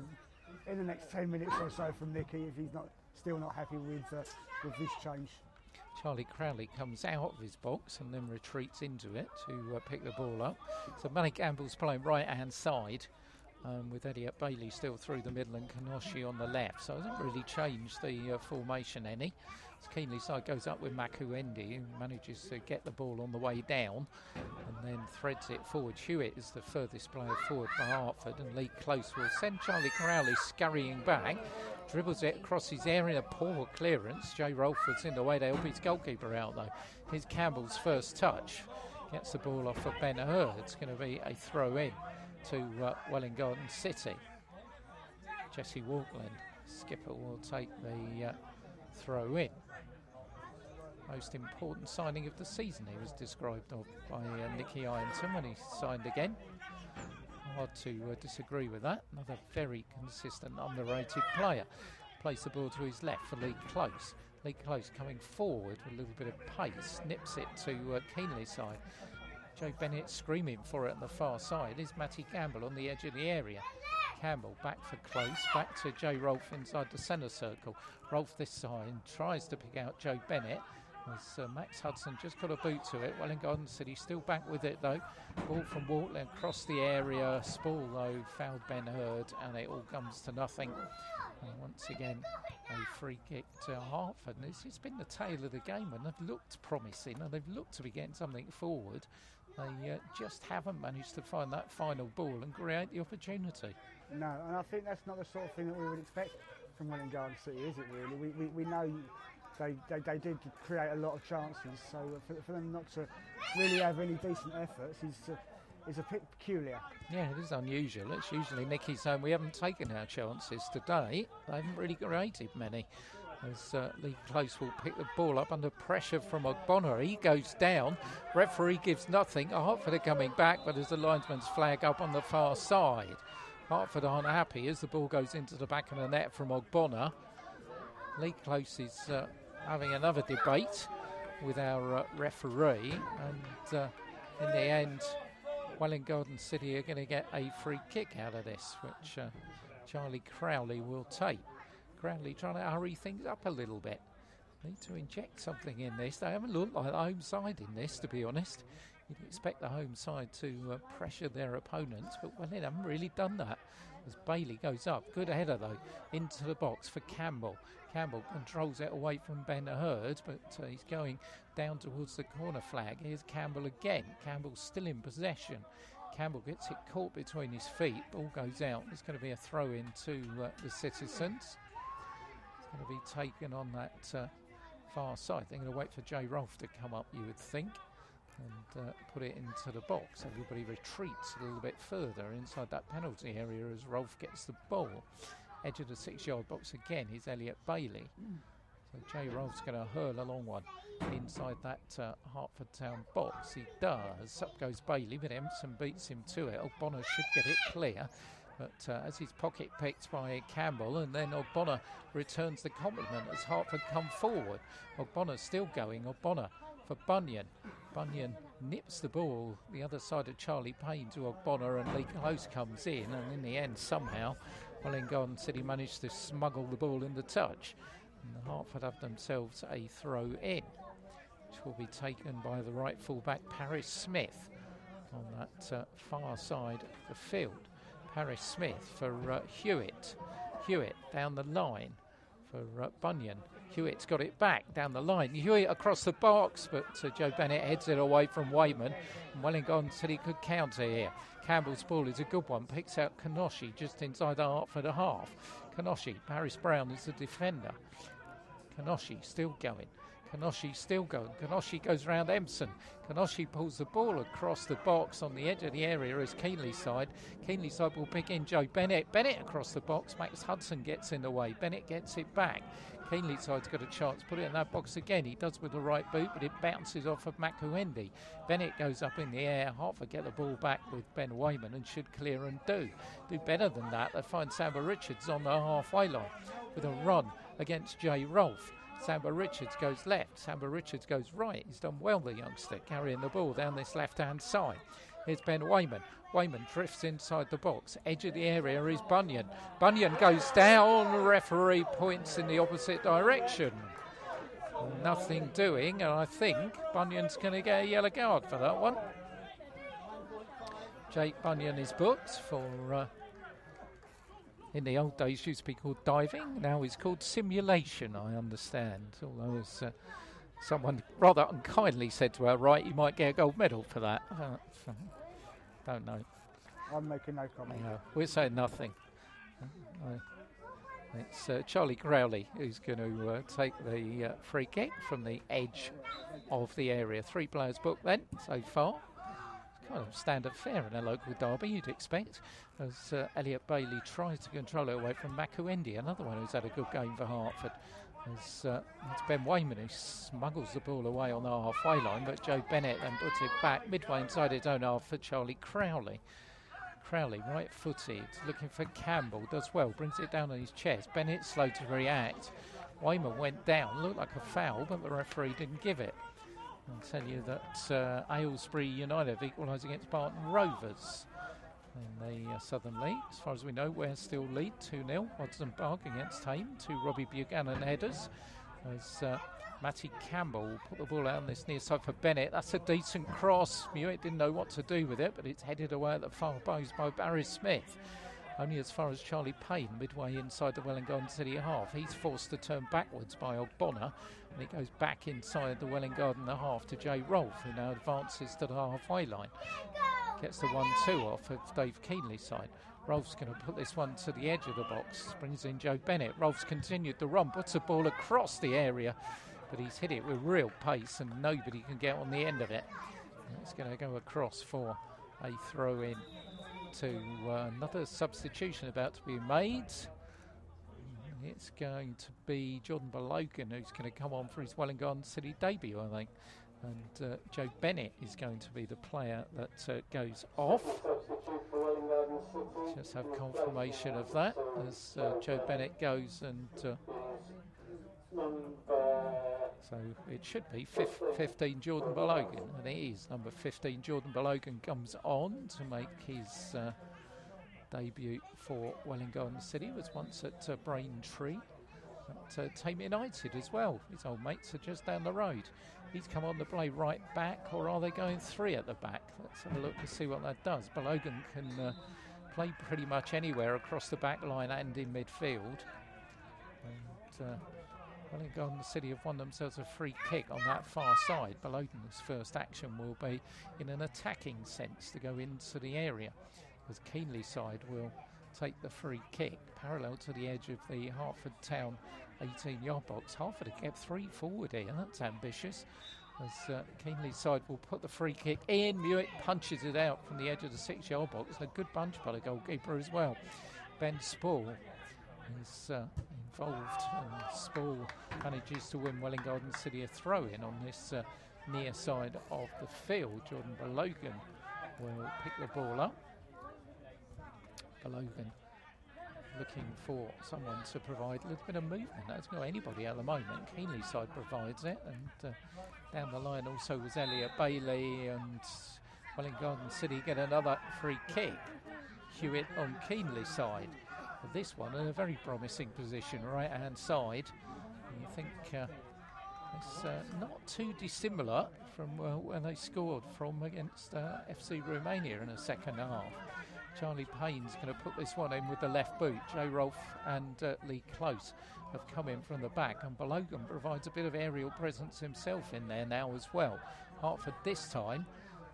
S2: in the next 10 minutes or so from Nicky if he's not still not happy with, uh, with this change.
S1: Charlie Crowley comes out of his box and then retreats into it to uh, pick the ball up. So Matty Campbell's playing right hand side um, with Elliot Bailey still through the middle and Kanoshi on the left. So it hasn't really changed the uh, formation any. As side goes up with Makuendi, who manages to get the ball on the way down and then threads it forward. Hewitt is the furthest player forward for Hertford, and Lee Close will send Charlie Crowley scurrying back. Dribbles it across his area, A poor clearance. Jay Rolford's in the way to help his goalkeeper out though. Here's Campbell's first touch. Gets the ball off for Ben Hurd. It's going to be a throw in to uh, Garden City. Jesse Walklin, skipper, will take the uh, throw in. Most important signing of the season, he was described by uh, Nicky Ironton when he signed again. Hard to uh, disagree with that. Another very consistent, underrated player. Plays the ball to his left for Lee Close. Lee Close coming forward with a little bit of pace, nips it to uh, Keenleyside. Joe Bennett screaming for it on the far side. Is Matty Campbell on the edge of the area? Campbell back for close, back to Jay Rolfe inside the centre circle. Rolfe this side tries to pick out Joe Bennett. As uh, Max Hudson just got a boot to it. Welwyn Garden City still back with it though. Ball from Walklin across the area. Spall though fouled Ben Hurd and it all comes to nothing. And once again, a free kick to Hertford. And it's, it's been the tail of the game and they've looked promising and they've looked to be getting something forward. They uh, just haven't managed to find that final ball and create the opportunity.
S2: No, and I think that's not the sort of thing that we would expect from Welwyn Garden City, is it really? We, we, we know they, they, they did create a lot of chances, so for, for them not to really have any decent efforts is, uh, is a bit peculiar.
S1: Yeah, it is unusual. It's usually Nicky's saying we haven't taken our chances today. They haven't really created many. as uh, Lee Close will pick the ball up under pressure from Ogbonna. He goes down. Referee gives nothing. Hertford are coming back, but as the linesman's flag up on the far side. Hertford aren't happy as the ball goes into the back of the net from Ogbonna. Lee Close is uh, having another debate with our uh, referee, and uh, in the end, Welwyn Garden City are going to get a free kick out of this, which uh, Charlie Crowley will take. Crowley trying to hurry things up a little bit. Need to inject something in this. They haven't looked like the home side in this, to be honest. You'd expect the home side to uh, pressure their opponents, but well, they haven't really done that. As Bailey goes up, good header though, into the box for Campbell. Campbell controls it away from Ben Hurd, but uh, he's going down towards the corner flag. Here's Campbell again. Campbell's still in possession. Campbell gets it caught between his feet. Ball goes out. It's going to be a throw in to uh, the citizens. It's going to be taken on that uh, far side. They're going to wait for Jay Rolfe to come up, you would think, and uh, put it into the box. Everybody retreats a little bit further inside that penalty area as Rolfe gets the ball. Edge of the six yard box again is Elliot Bailey. So Jay Rolfe's going to hurl a long one inside that uh, Hertford Town box. He does. Up goes Bailey, but Empson beats him to it. Ogbonna should get it clear. But uh, as his pocket picked by Campbell, and then Ogbonna returns the compliment as Hertford come forward. Ogbonna still going. Ogbonna for Bunyan. Bunyan nips the ball the other side of Charlie Payne to Ogbonna, and Lee Close comes in, and in the end, somehow, Welwyn Garden City managed to smuggle the ball in the touch. And the Hertford have themselves a throw in, which will be taken by the right fullback Paris Smith on that uh, far side of the field. Paris Smith for uh, Hewitt. Hewitt down the line for uh, Bunyan. Hewitt's got it back down the line. Hewitt across the box, but uh, Joe Bennett heads it away from Wayman. And Wellington he could counter here. Campbell's ball is a good one. Picks out Kanoshi just inside the Hertford half. Kanoshi, Paris Brown is the defender. Kanoshi still going. Kanoshi still going. Kanoshi goes round Empson. Kanoshi pulls the ball across the box on the edge of the area as Keenleyside. Keenley side will pick in Joe Bennett. Bennett across the box. Max Hudson gets in the way. Bennett gets it back. Keenleyside's got a chance. Put it in that box again. He does with the right boot, but it bounces off of Makuendi. Bennett goes up in the air. Hertford get the ball back with Ben Wayman and should clear and do. Do better than that. They find Samba Richards on the halfway line with a run against Jay Rolfe. Samba Richards goes left. Samba Richards goes right. He's done well, the youngster, carrying the ball down this left hand side. Here's Ben Wayman. Wayman drifts inside the box. Edge of the area is Bunyan. Bunyan goes down. Referee points in the opposite direction. Nothing doing, and I think Bunyan's going to get a yellow card for that one. Jake Bunyan is booked for. Uh, in the old days used to be called diving. Now it's called simulation. I understand. Although as uh, someone rather unkindly said to her, right, you might get a gold medal for that. Uh, don't know.
S2: I'm making no comment.
S1: No, we're saying nothing. It's uh, Charlie Crowley who's going to uh, take the uh, free kick from the edge of the area. Three players booked then so far. Kind of standard fare in a local derby, you'd expect, as uh, Elliot Bailey tries to control it away from Makuendi, another one who's had a good game for Hertford. As, uh, it's Ben Wayman who smuggles the ball away on the halfway line, but Joe Bennett then puts it back midway inside his own half for Charlie Crowley. Crowley, right footed, looking for Campbell, does well, brings it down on his chest. Bennett slow to react. Wayman went down, looked like a foul, but the referee didn't give it. I'll tell you that uh, Aylesbury United have equalised against Barton Rovers in the uh, Southern League. As far as we know, we're still lead 2 0. Wodson Park against Thame, two Robbie Buchanan headers. As uh, Matty Campbell put the ball out on this near side for Bennett. That's a decent cross. Hewitt didn't know what to do with it, but it's headed away at the far post by Barry Smith. Only as far as Charlie Payne, midway inside the Wellington City half. He's forced to turn backwards by Ogbonna, and it goes back inside the Welwyn Garden half to Jay Rolfe, who now advances to the halfway line. Gets the 1 2 off of Dave Keenley's side. Rolfe's going to put this one to the edge of the box. Brings in Joe Bennett. Rolfe's continued the run, puts the ball across the area, but he's hit it with real pace and nobody can get on the end of it. It's going to go across for a throw in to uh, another substitution about to be made. It's going to be Jordan Balogan who's going to come on for his Wellington City debut, I think. And uh, Joe Bennett is going to be the player that uh, goes off. Just have confirmation of that as uh, Joe Bennett goes and. Uh, so it should be 15 Jordan Balogan, and it is number 15 Jordan Balogan comes on to make his uh, debut for Wellington City. Was once at uh, Braintree, at Thame United as well. His old mates are just down the road. He's come on to play right back, or are they going three at the back? Let's have a look to see what that does. Balogan can uh, play pretty much anywhere across the back line and in midfield. And uh, Wellington City have won themselves a free kick on that far side. Balogan's first action will be in an attacking sense to go into the area, as Keenleyside will take the free kick parallel to the edge of the Hertford Town 18 yard box. Hertford have kept three forward here, that's ambitious. As uh, Keenleyside will put the free kick in, Mewett punches it out from the edge of the six yard box. A good bunch by the goalkeeper as well. Ben Spall is uh, involved, and Spall manages to win Welwyn Garden City a throw in on this uh, near side of the field. Jordan Balogan will pick the ball up. Balogan looking for someone to provide a little bit of movement. That's not anybody at the moment. Keenleyside provides it, and uh, down the line also was Elliot Bailey and Welwyn Garden City get another free kick. Hewitt on Keenleyside. This one in a very promising position, right hand side. You think uh, it's uh, not too dissimilar from uh, when they scored from against uh, FC Romania in the second half. Charlie Payne's going to put this one in with the left boot. Joe Rolfe and uh, Lee Close have come in from the back, and Balogan provides a bit of aerial presence himself in there now as well. Hertford this time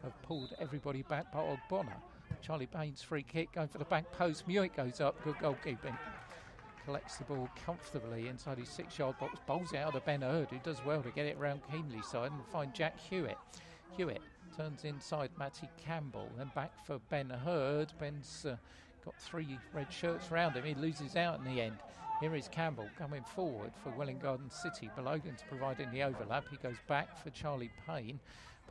S1: have pulled everybody back but Ogbonna. Charlie Payne's free kick going for the back post. Mewett goes up, good goalkeeping. Collects the ball comfortably inside his six yard box, bowls out to Ben Hurd, who does well to get it around Keenleyside and find Jack Hewitt. Hewitt turns inside Matty Campbell, then back for Ben Hurd. Ben's uh, got three red shirts round him. He loses out in the end. Here is Campbell coming forward for Welwyn Garden City. Balogan's providing the overlap. He goes back for Charlie Payne.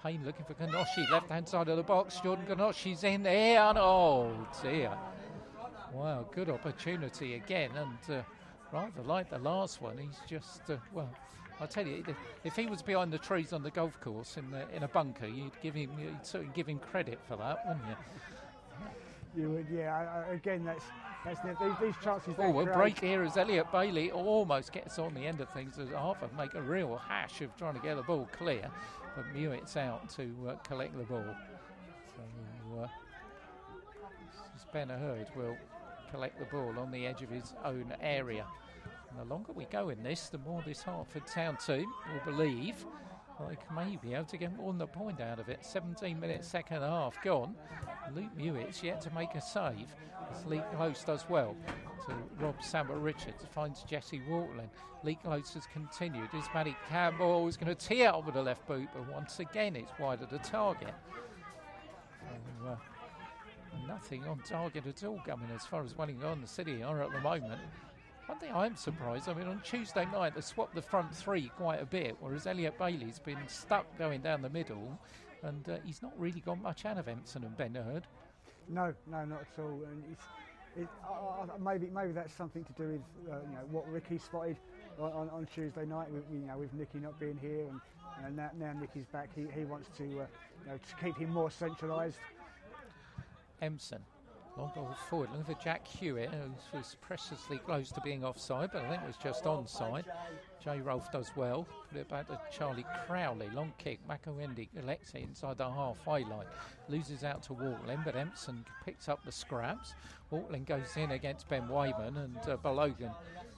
S1: Payne looking for Kanoshi, left hand side of the box. Jordan Kanoshi's in there. And oh dear. Wow, good opportunity again. And uh, rather like the last one, he's just, uh, well, I tell you, if he was behind the trees on the golf course in the, in a bunker, you'd give him you'd sort of give him credit for that, wouldn't you?
S2: You would, yeah. I, again, that's that's the, these, these chances.
S1: Oh, a break here as Elliot Bailey almost gets on the end of things as Hertford make a real hash of trying to get the ball clear, but Mewett's out to uh, collect the ball. So uh, Ben Hurd will collect the ball on the edge of his own area. And the longer we go in this, the more this Hertford Town team will believe they may be able to get more than a point out of it. 17 minutes, second half gone. Luke Mewett's yet to make a save. As Lee Close does well to Rob Samba Richards, finds Jesse Wortling. Lee Close has continued. Is Matty Campbell is going to tee out with the left boot, but once again it's wide of the target. So, uh, nothing on target at all coming as far as Wellington the City are at the moment. One thing I'm surprised, I mean, on Tuesday night they swapped the front three quite a bit, whereas Elliot Bailey's been stuck going down the middle, and uh, he's not really got much out of Empson and Ben Hurd.
S2: No, no, not at all. And it's, it, uh, maybe maybe that's something to do with uh, you know what Ricky spotted on, on Tuesday night. With, you know, with Nicky not being here, and, and now, now Nicky's back, he, he wants to uh, you know to keep him more centralised.
S1: Empson Long ball forward, looking for Jack Hewitt, who was preciously close to being offside, but I think it was just onside. Jay Rolfe does well. Put it back to Charlie Crowley. Long kick. Makuendi collects it inside the halfway line. Loses out to Walklin, but Empson picks up the scraps. Walklin goes in against Ben Wayman, and uh, Balogan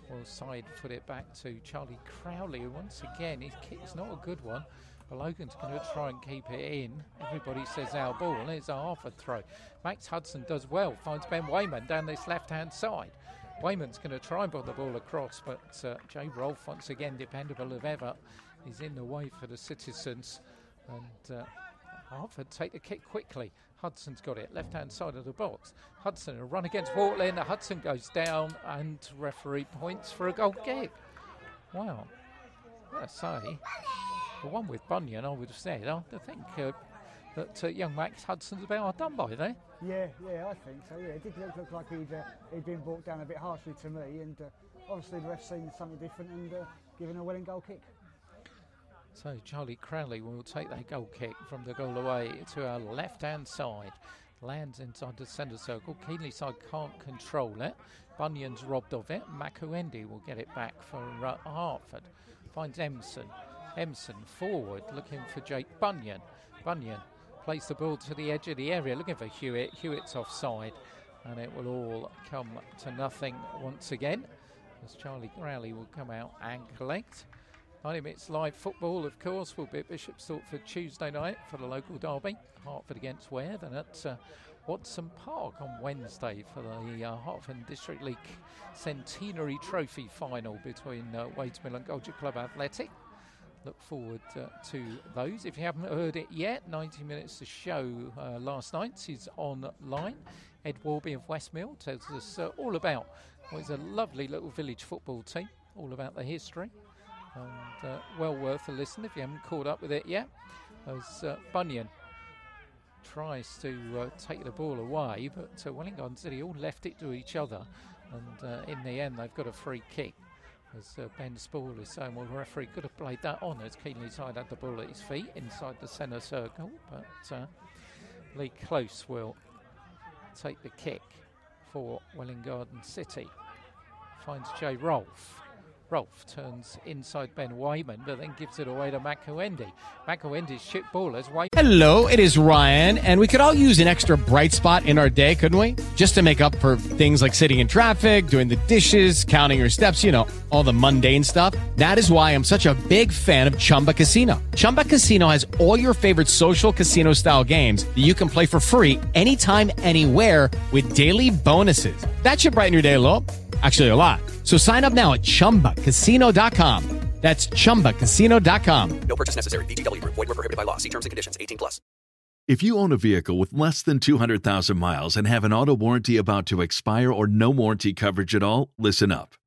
S1: will side foot it back to Charlie Crowley, who once again, his kick is not a good one. But Logan's going to try and keep it in. Everybody says our ball, and it's a half a throw. Max Hudson does well, finds Ben Wayman down this left hand side. Wayman's going to try and put the ball across, but uh, Jay Rolfe, once again, dependable as ever, is in the way for the citizens. And uh, take the kick quickly. Hudson's got it, left hand side of the box. Hudson, a run against Wartland. Hudson goes down, and referee points for a goal kick. Wow. I say, the one with Bunyan, I would have said, I think uh, that uh, young Max Hudson's about done by there.
S2: Yeah, yeah, I think so. Yeah, it did look, look like he'd, uh, he'd been brought down a bit harshly to me, and uh, obviously the ref's seen something different and uh, given a Welwyn goal kick.
S1: So Charlie Crowley will take that goal kick from the goal away to our left-hand side. Lands inside the centre circle. Keenleyside can't control it. Bunyan's robbed of it. Makuendi will get it back for uh, Hertford. Finds Empson. Empson forward looking for Jake Bunyan. Bunyan plays the ball to the edge of the area looking for Hewitt. Hewitt's offside and it will all come to nothing once again as Charlie Crowley will come out and collect. 90 minutes live football, of course, will be at Bishop's Stortford Tuesday night for the local derby. Hertford against Ware, then at uh, Wodson Park on Wednesday for the uh, Hertford District League Centenary Trophy final between uh, Wadesmill and Golgate Club Athletic. Look forward uh, to those. If you haven't heard it yet, 90 minutes to show uh, last night is online. Ed Warby of Westmill tells us uh, all about what is a lovely little village football team, all about the history, and uh, well worth a listen if you haven't caught up with it yet. As uh, Bunyan tries to uh, take the ball away, but Wellington City all left it to each other, and in the end they've got a free kick. As uh, Ben Spall is saying, well, the referee could have played that on as Keenleyside had the ball at his feet inside the centre circle, but uh, Lee Close will take the kick for Welwyn Garden City. Finds Jay Rolfe. Rolfe turns inside Ben Wayman, but then gives it away to Makuendi. Makuendi's shit ballers. Way-
S12: Hello, it is Ryan, and we could all use an extra bright spot in our day, couldn't we? Just to make up for things like sitting in traffic, doing the dishes, counting your steps, you know, all the mundane stuff. That is why I'm such a big fan of Chumba Casino. Chumba Casino has all your favorite social casino style games that you can play for free anytime, anywhere with daily bonuses. That should brighten your day a little. Actually, a lot. So sign up now at chumbacasino.com. That's chumbacasino.com.
S5: No purchase necessary. VGW Group. Void were prohibited by law. See terms and conditions. 18 plus.
S13: If you own a vehicle with less than 200,000 miles and have an auto warranty about to expire or no warranty coverage at all, listen up.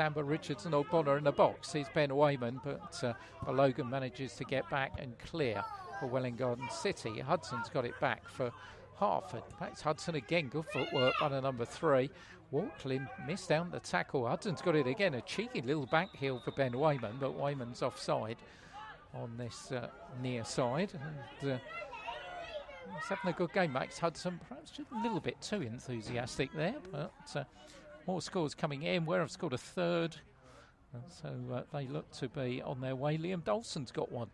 S1: Samba Richardson O'Connor in the box. He's Ben Wayman, but uh, Logan manages to get back and clear for Welwyn Garden City. Hudson's got it back for Hertford. That's Hudson again. Good footwork by the number three. Walklin missed down the tackle. Hudson's got it again. A cheeky little back heel for Ben Wayman, but Wayman's offside on this uh, near side. And, uh, He's having a good game, Max Hudson. Perhaps just a little bit too enthusiastic there, but uh, more scores coming in. Ware have scored a third, so uh, they look to be on their way. Liam Dawson's got one.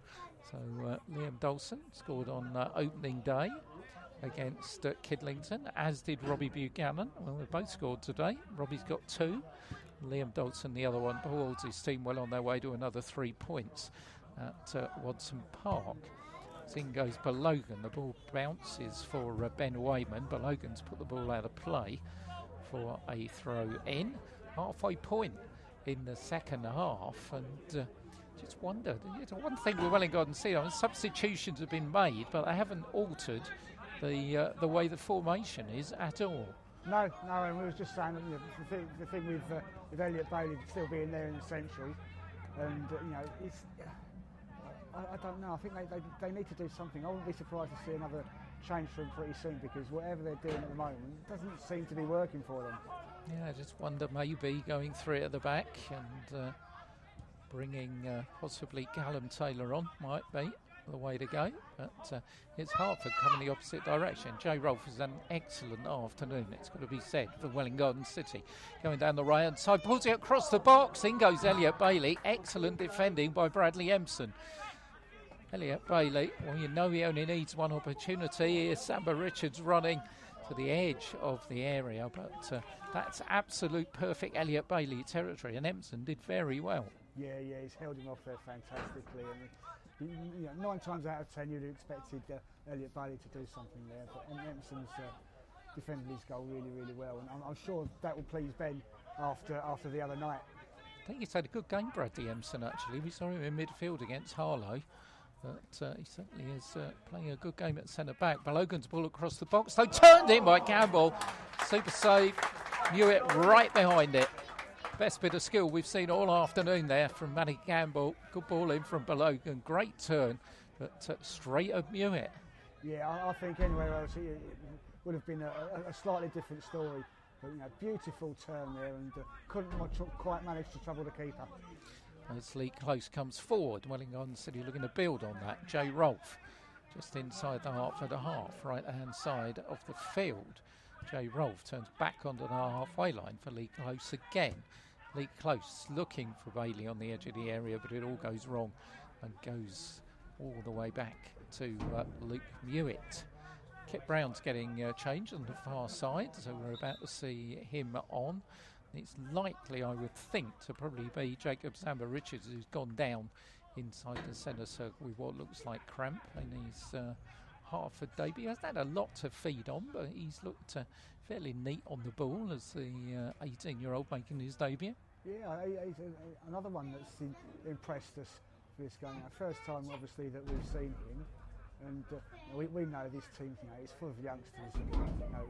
S1: So uh, Liam Dawson scored on uh, opening day against uh, Kidlington, as did Robbie Buchanan. Well, they both scored today. Robbie's got two. Liam Dawson, the other one, holds his team well on their way to another three points at uh, Wodson Park. In goes Balogan. The ball bounces for uh, Ben Wayman. Balogan's put the ball out of play for a throw in. Halfway point in the second half, and uh, just wondered. One thing with Garden City, I mean, substitutions have been made, but they haven't altered the uh, the way the formation is at all.
S2: No, no, and we was just saying you know, the, thing, the thing with uh, with Elliot Bailey still being there in the central, and uh, you know it's. I, I, don't know. I think they, they, they need to do something. I wouldn't be surprised to see another change them pretty soon because whatever they're doing at the moment doesn't seem to be working for them.
S1: Yeah, I just wonder maybe going three at the back and uh, bringing uh, possibly Callum Taylor on might be the way to go. But uh, it's Hertford coming the opposite direction. Jay Rolfe has an excellent afternoon, it's got to be said, for Welwyn Garden City. Going down the right hand side, pulls it across the box. In goes Elliot Bailey. Excellent defending by Bradley Empson. Elliot Bailey, well, you know he only needs one opportunity. Here's Samba Richards running. to the edge of the area, but uh, that's absolute perfect Elliot Bailey territory, and Empson did very well.
S2: Yeah, yeah, he's held him off there fantastically. And you, you know, nine times out of ten, you'd have expected uh, Elliot Bailey to do something there, but Empson's uh, defended his goal really, really well, and I'm, I'm, sure that will please Ben after after the other night.
S1: I think he's had a good game, Bradley Empson. Actually, we saw him in midfield against Harlow. But uh, he certainly is uh, playing a good game at centre back. Balogan's ball across the box, though turned in by Campbell. Super save, knew it right behind it. Best bit of skill we've seen all afternoon there from Manny Campbell. Good ball in from Balogan, great turn, but uh, straight of Mewett.
S2: Yeah, I, I, think anywhere else it, would have been a, a, slightly different story. But you know, beautiful turn there, and uh, couldn't quite manage to trouble the keeper.
S1: As Lee Close comes forward, Wellington City looking to build on that. Jay Rolfe just inside the the half, right hand side of the field. Jay Rolfe turns back onto the halfway line for Lee Close again. Lee Close looking for Bailey on the edge of the area, but it all goes wrong and goes all the way back to uh, Luke Mewett. Kit Brown's getting uh, changed on the far side, so we're about to see him on. It's likely, I would think, to probably be Jacob Samba Richards, who's gone down inside the centre circle with what looks like cramp in his uh, Hertford debut. He has had a lot to feed on, but he's looked uh, fairly neat on the ball as the 18 uh, year old making his debut.
S2: Yeah, he's another one that's impressed us for this game. Our First time, obviously, that we've seen him. And uh, we, we know this team, you know, it's full of youngsters and you know,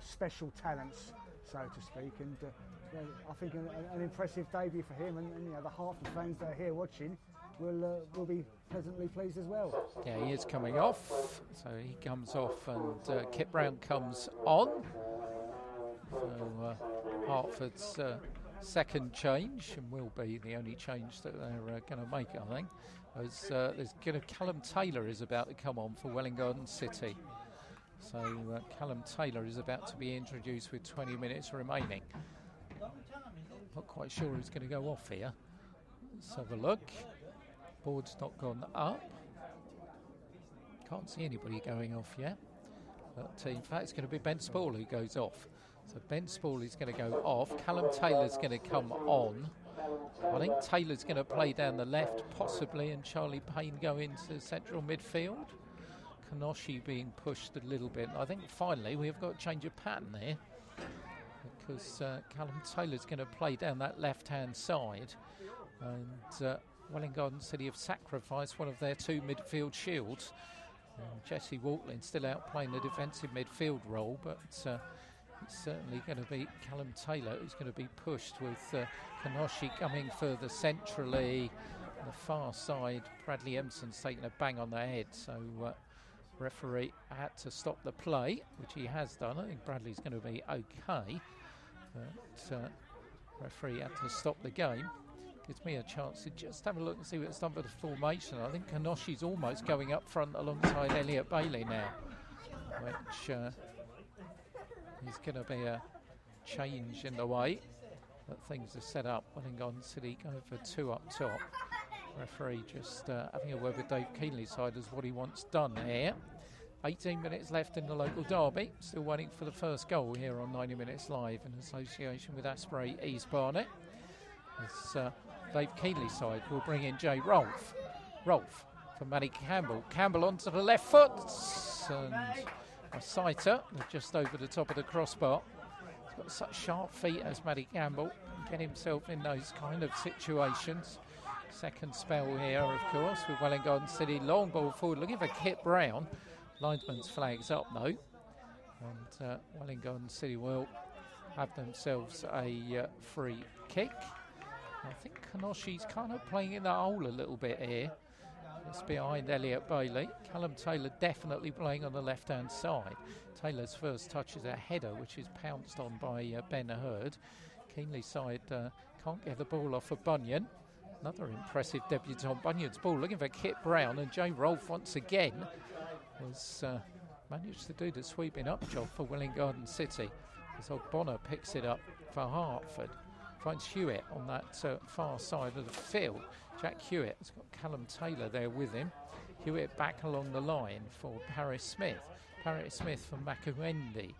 S2: special talents, so to speak. And uh, you know, I think an, an, impressive debut for him, and, and you know, the Hertford fans that are here watching will uh, will be pleasantly pleased as well.
S1: Yeah, he is coming off, so he comes off, and uh, Kit Brown comes on. So uh, Hertford's uh, second change, and will be the only change that they're uh, going to make, I think. As there's going to Callum Taylor is about to come on for Welwyn Garden City. So uh, Callum Taylor is about to be introduced with 20 minutes remaining. Not quite sure who's going to go off here. Let's have a look. Board's not gone up. Can't see anybody going off yet. But uh, in fact, it's going to be Ben Spall who goes off. So Ben Spall is going to go off. Callum Taylor's going to come on. I think Taylor's going to play down the left, possibly, and Charlie Payne go into central midfield. Kanoshi being pushed a little bit. I think finally we've got a change of pattern there because uh, Callum Taylor's going to play down that left hand side. And uh, Welwyn Garden City have sacrificed one of their two midfield shields. Jesse Walklin still out playing the defensive midfield role, but uh, it's certainly going to be Callum Taylor who's going to be pushed with uh, Kanoshi coming further centrally. On the far side, Bradley Empson's taking a bang on the head, so uh, referee had to stop the play, which he has done. I think Bradley's going to be okay, but uh, referee had to stop the game. Gives me a chance to just have a look and see what's done for the formation. I think Kanoshi's almost going up front alongside Elliot Bailey now, which uh, is going to be a change in the way that things are set up. Welwyn City going for two up top. Referee just uh, having a word with Dave Keenleyside as what he wants done here. 18 minutes left in the local derby. Still waiting for the first goal here on 90 Minutes Live in association with Asprey East Barnet. As uh, Dave Keenleyside will bring in Jay Rolfe. Rolfe for Matty Campbell. Campbell onto the left foot. And a sighter just over the top of the crossbar. He's got such sharp feet as Matty Campbell. Get himself in those kind of situations. Second spell here, of course, with Welwyn Garden City. Long ball forward, looking for Kit Brown. Linesman's flags up though. And uh, City will have themselves a uh, free kick. I think Kanoshi's kind of playing in the hole a little bit here. It's behind Elliot Bailey. Callum Taylor definitely playing on the left hand side. Taylor's first touch is a header, which is pounced on by uh, Ben Hurd. Keenleyside uh, can't get the ball off of Bunyan. Another impressive debutant. Bunyan's ball looking for Kit Brown, and Jay Rolfe once again has uh, managed to do the sweeping up job for Welwyn Garden City. As Ogbonna picks it up for Hertford, finds Hewitt on that uh, far side of the field. Jack Hewitt has got Callum Taylor there with him. Hewitt back along the line for Paris Smith. Paris Smith for Makuendi.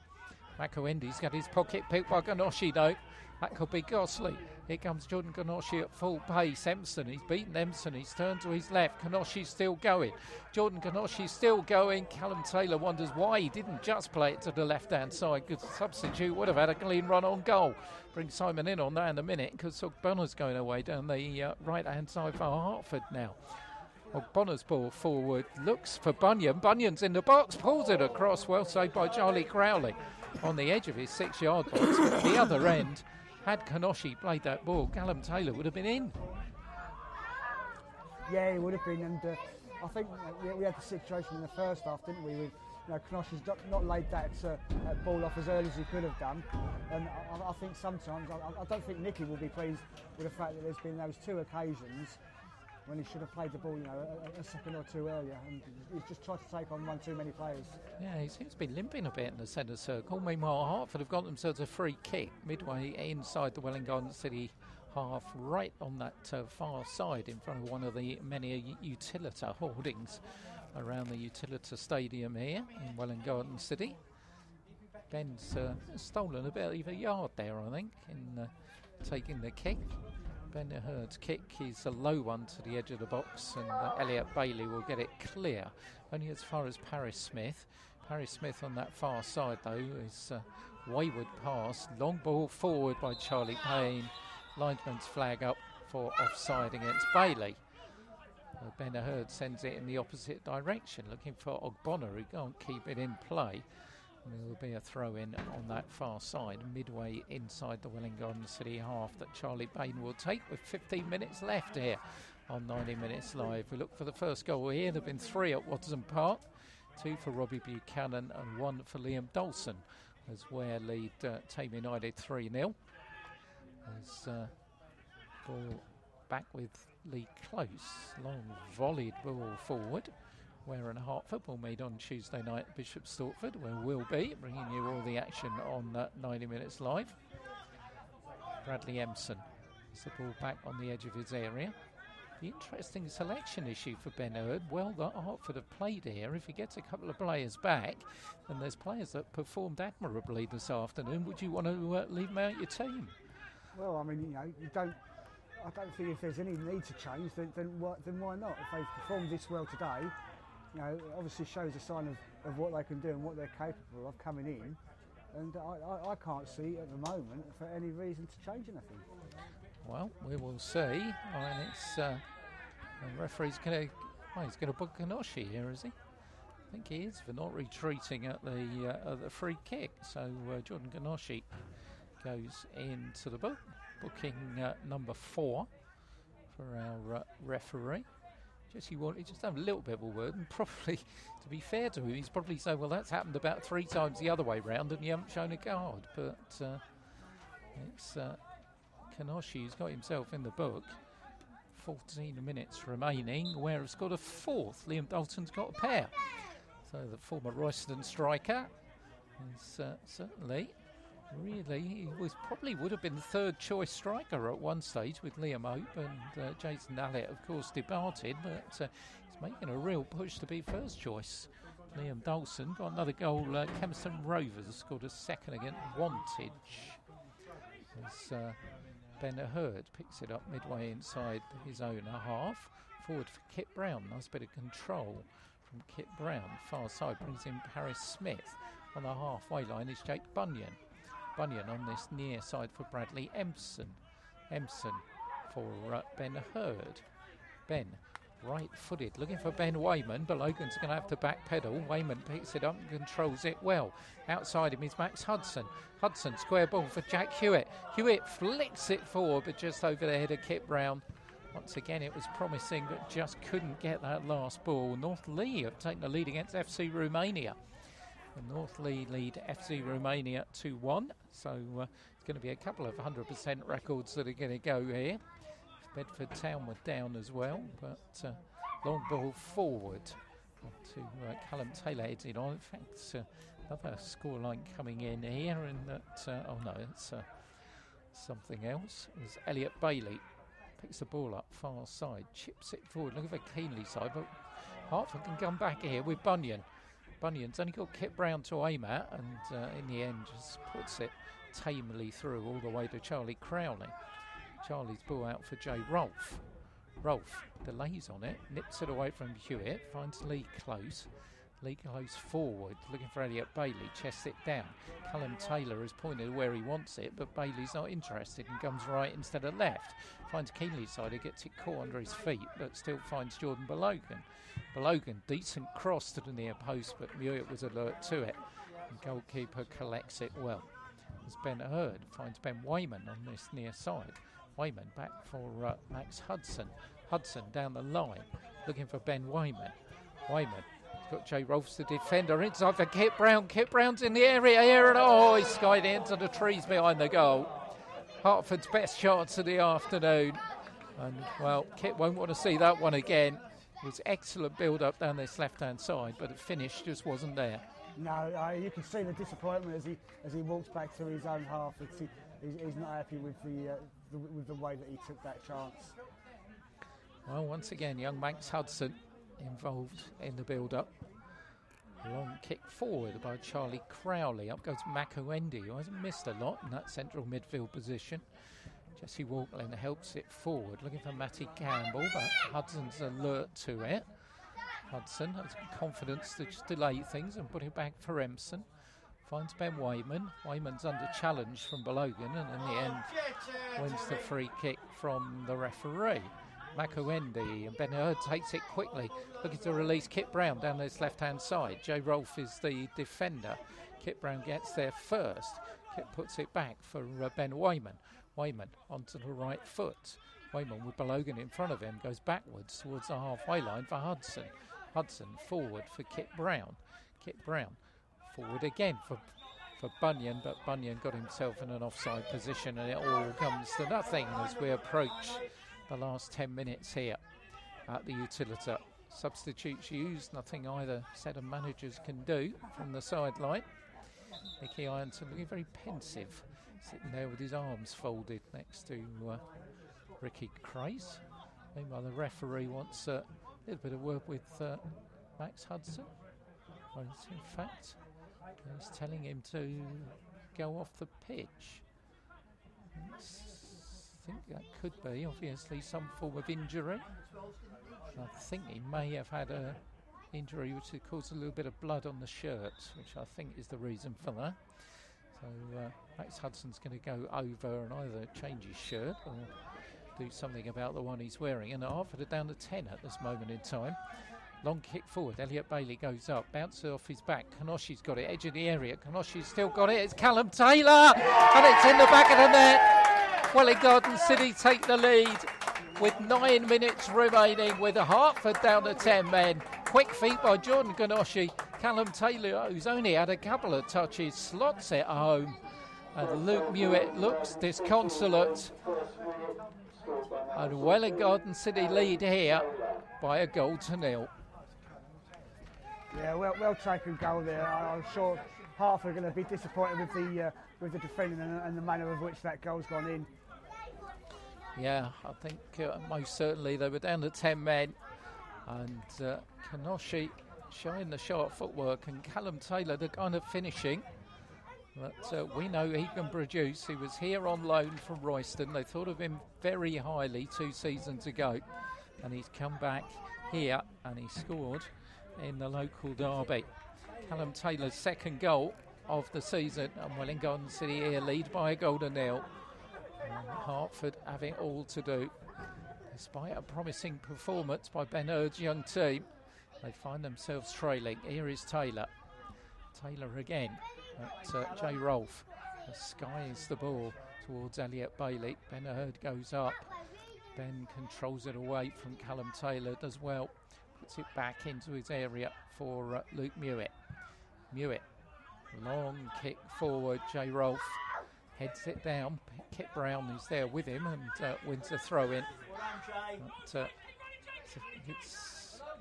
S1: Makuendi's got his pocket picked by Kanoshi though. That could be Gosley. Here comes Jordan Kanoshi at full pace. Empson, he's beaten Empson. He's turned to his left. Kanoshi's still going. Jordan Kanoshi's still going. Callum Taylor wonders why he didn't just play it to the left hand side. Good substitute would have had a clean run on goal. Bring Simon in on that in a minute because Bonner's going away down the uh, right hand side for Hertford now. Bonner's ball forward looks for Bunyan. Bunyan's in the box, pulls it across. Well saved by Charlie Crowley on the edge of his six yard box. the other end, had Kanoshi played that ball, Callum Taylor would have been in.
S2: Yeah, he would have been, and uh, I think we, had the situation in the first half, didn't we? With you know, not laid that uh, ball off as early as he could have done, and I, I think sometimes I, I, don't think Nicky will be pleased with the fact that there's been those two occasions when he should have played the ball, you know, a, a, second or two earlier, and he's just tried to take on one too many players.
S1: Yeah, he seems to be limping a bit in the centre circle. Meanwhile, Hertford have got themselves a free kick midway inside the Welwyn Garden City half, right on that uh, far side, in front of one of the many Utilita hoardings around the Utilita Stadium here in Welwyn Garden City. Ben's uh, stolen a bit of a yard there, I think, in uh, taking the kick. Ben Hurd's kick is a low one to the edge of the box, and uh, Elliot Bailey will get it clear, only as far as Paris Smith. Paris Smith on that far side, though, is uh, wayward pass. Long ball forward by Charlie Payne. Linesman's flag up for offside against Bailey. Uh, ben Hurd sends it in the opposite direction, looking for Ogbonna, who can't keep it in play. There will be a throw in on that far side, midway inside the Welwyn Garden City half that Charlie Payne will take with 15 minutes left here on 90 Minutes Live. We look for the first goal here. There have been three at Wodson Park two for Robbie Buchanan and one for Liam Dawson as Ware lead uh, Thame United 3 0. As uh, ball back with Lee Close, long volleyed ball forward. Ware and Hertford will meet on Tuesday night at Bishop Stortford, where we'll be bringing you all the action on uh, 90 Minutes Live. Bradley Empson is the ball back on the edge of his area. The interesting selection issue for Ben Hurd. Well, that Hertford have played here. If he gets a couple of players back, and there's players that performed admirably this afternoon. Would you want to uh, leave them out your team?
S2: Well, I mean, you know, you don't. I don't think if there's any need to change, then then, then why not? If they've performed this well today, you know, obviously shows a sign of, of what they can do and what they're capable of coming in. And I, I, I can't see at the moment for any reason to change anything.
S1: Well, we will see. And it's uh, the referee's going to. Well, he's going to book Kanoshi here, is he? I think he is for not retreating at the uh, at the free kick. So uh, Jordan Kanoshi goes into the book, booking uh, number four for our uh, referee. Jesse wanted just have a little bit of a word, and probably, to be fair to him, he's probably saying, "Well, that's happened about three times the other way round, and you haven't shown a card." But uh, it's uh, Kanoshi who's got himself in the book. 14 minutes remaining. Ware has got a fourth. Liam Dalton's got a pair. So the former Royston striker is uh, certainly really he was probably would have been third choice striker at one stage with Liam Hope and uh, Jason Allett, of course, departed, but uh, he's making a real push to be first choice. Liam Dawson got another goal. Uh, Kempston Rovers scored a second against Wantage. As uh, Ben Hurd picks it up midway inside his own half. Forward for Kit Brown. Nice bit of control from Kit Brown. Far side brings in Paris Smith. On the halfway line is Jake Bunyan. Bunyan on this near side for Bradley Empson. Empson for uh, Ben Hurd. Ben right footed, looking for Ben Wayman, but Logan's going to have to back pedal. Wayman picks it up and controls it well. Outside him is Max Hudson. Hudson, square ball for Jack Hewitt. Hewitt flicks it forward, but just over the head of Kit Brown. Once again, it was promising, but just couldn't get that last ball. North Leigh have taken the lead against FC Romania. The North Leigh lead FC Romania 2 1. So uh, it's going to be a couple of 100% records that are going to go here. Bedford Town were down as well, but uh, long ball forward to uh, Callum Taylor heads on. In fact, uh, another scoreline coming in here, and that uh, oh no, it's uh, something else. Is Elliot Bailey picks the ball up far side, chips it forward, looking for Keenleyside, but Hertford can come back here with Bunyan. Bunyan's only got Kit Brown to aim at, and uh, in the end just puts it tamely through all the way to Charlie Crowley. Charlie's ball out for Jay Rolfe. Rolfe delays on it, nips it away from Hewitt, finds Lee close. Lee goes forward, looking for Elliot Bailey, chests it down. Callum Taylor has pointed where he wants it, but Bailey's not interested and comes right instead of left. Finds Keenleyside, he gets it caught under his feet, but still finds Jordan Balogan. Balogan, decent cross to the near post, but Hewitt was alert to it. And goalkeeper collects it well. As Ben Hurd finds Ben Wayman on this near side. Wayman back for uh, Max Hudson. Hudson down the line, looking for Ben Wayman. Wayman got Jay Rolfes, the defender, inside for Kit Brown. Kit Brown's in the area here, and oh, he's skied into the trees behind the goal. Hertford's best chance of the afternoon. And, well, Kit won't want to see that one again. It was excellent build up down this left hand side, but the finish just wasn't there.
S2: No, uh, you can see the disappointment as he as he walks back to his own half. He, he's, not happy with the, uh, the, with the way that he took that chance.
S1: Well, once again, young Max Hudson involved in the build-up. Long kick forward by Charlie Crowley. Up goes Makuendi, who hasn't missed a lot in that central midfield position. Jesse Walklin helps it forward, looking for Matty Campbell, but Hudson's alert to it. Hudson has confidence to just delay things and put it back for Empson. Finds Ben Wayman. Wayman's under challenge from Balogan and in the end wins the free kick from the referee. Makuendi and Ben Hurd takes it quickly, looking to release Kit Brown down this left hand side. Jay Rolfe is the defender. Kit Brown gets there first. Kit puts it back for uh, Ben Wayman. Wayman onto the right foot. Wayman with Balogan in front of him goes backwards towards the halfway line for Hudson. Hudson forward for Kit Brown. Kit Brown forward again for for Bunyan, but Bunyan got himself in an offside position and it all comes to nothing as we approach the last 10 minutes here at the Utilita. Substitutes used, nothing either set of managers can do from the sideline. Mickey Ironton looking very pensive, sitting there with his arms folded next to uh, Ricky Craze. Meanwhile, the referee wants uh, a little bit of work with uh, Max Hudson. Well, in fact, he's telling him to go off the pitch. I think that could be obviously some form of injury. I think he may have had a injury which has caused a little bit of blood on the shirt, which I think is the reason for that. So uh, Max Hudson's going to go over and either change his shirt or do something about the one he's wearing. And Hertford are down to 10 at this moment in time. Long kick forward. Elliot Bailey goes up, bounces off his back. Kanoshi's got it, edge of the area. Kanoshi's still got it. It's Callum Taylor, and it's in the back of the net. Welwyn Garden City take the lead with nine minutes remaining, with Hertford down to 10 men. Quick feet by Jordan Kanoshi. Callum Taylor, who's only had a couple of touches, slots it home. And Luke Mewett looks disconsolate. And Welwyn Garden City lead here by a goal to nil.
S2: Yeah, well, well taken goal there. I, am sure Half are going to be disappointed with the uh, with the defending and, and, the manner of which that goal's gone in.
S1: Yeah, I think uh, most certainly they were down to ten men, and uh, Kanoshi showing the sharp footwork, and Callum Taylor the kind of finishing. But uh, we know he can produce. He was here on loan from Royston. They thought of him very highly two seasons ago, and he's come back here and he scored in the local derby. Callum Taylor's second goal of the season, and Welwyn Garden City here lead by a goal to nil. And Hertford having all to do. Despite a promising performance by Ben Hurd's young team, they find themselves trailing. Here is Taylor. Taylor again at uh, Jay Rolfe. Skies the ball towards Elliot Bailey. Ben Hurd goes up. Ben controls it away from Callum Taylor, does well puts it back into his area for uh, Luke Mewett. Mewett, long kick forward. Jay Rolfe heads it down. Kit Brown is there with him and uh, wins the throw in. But, uh, it's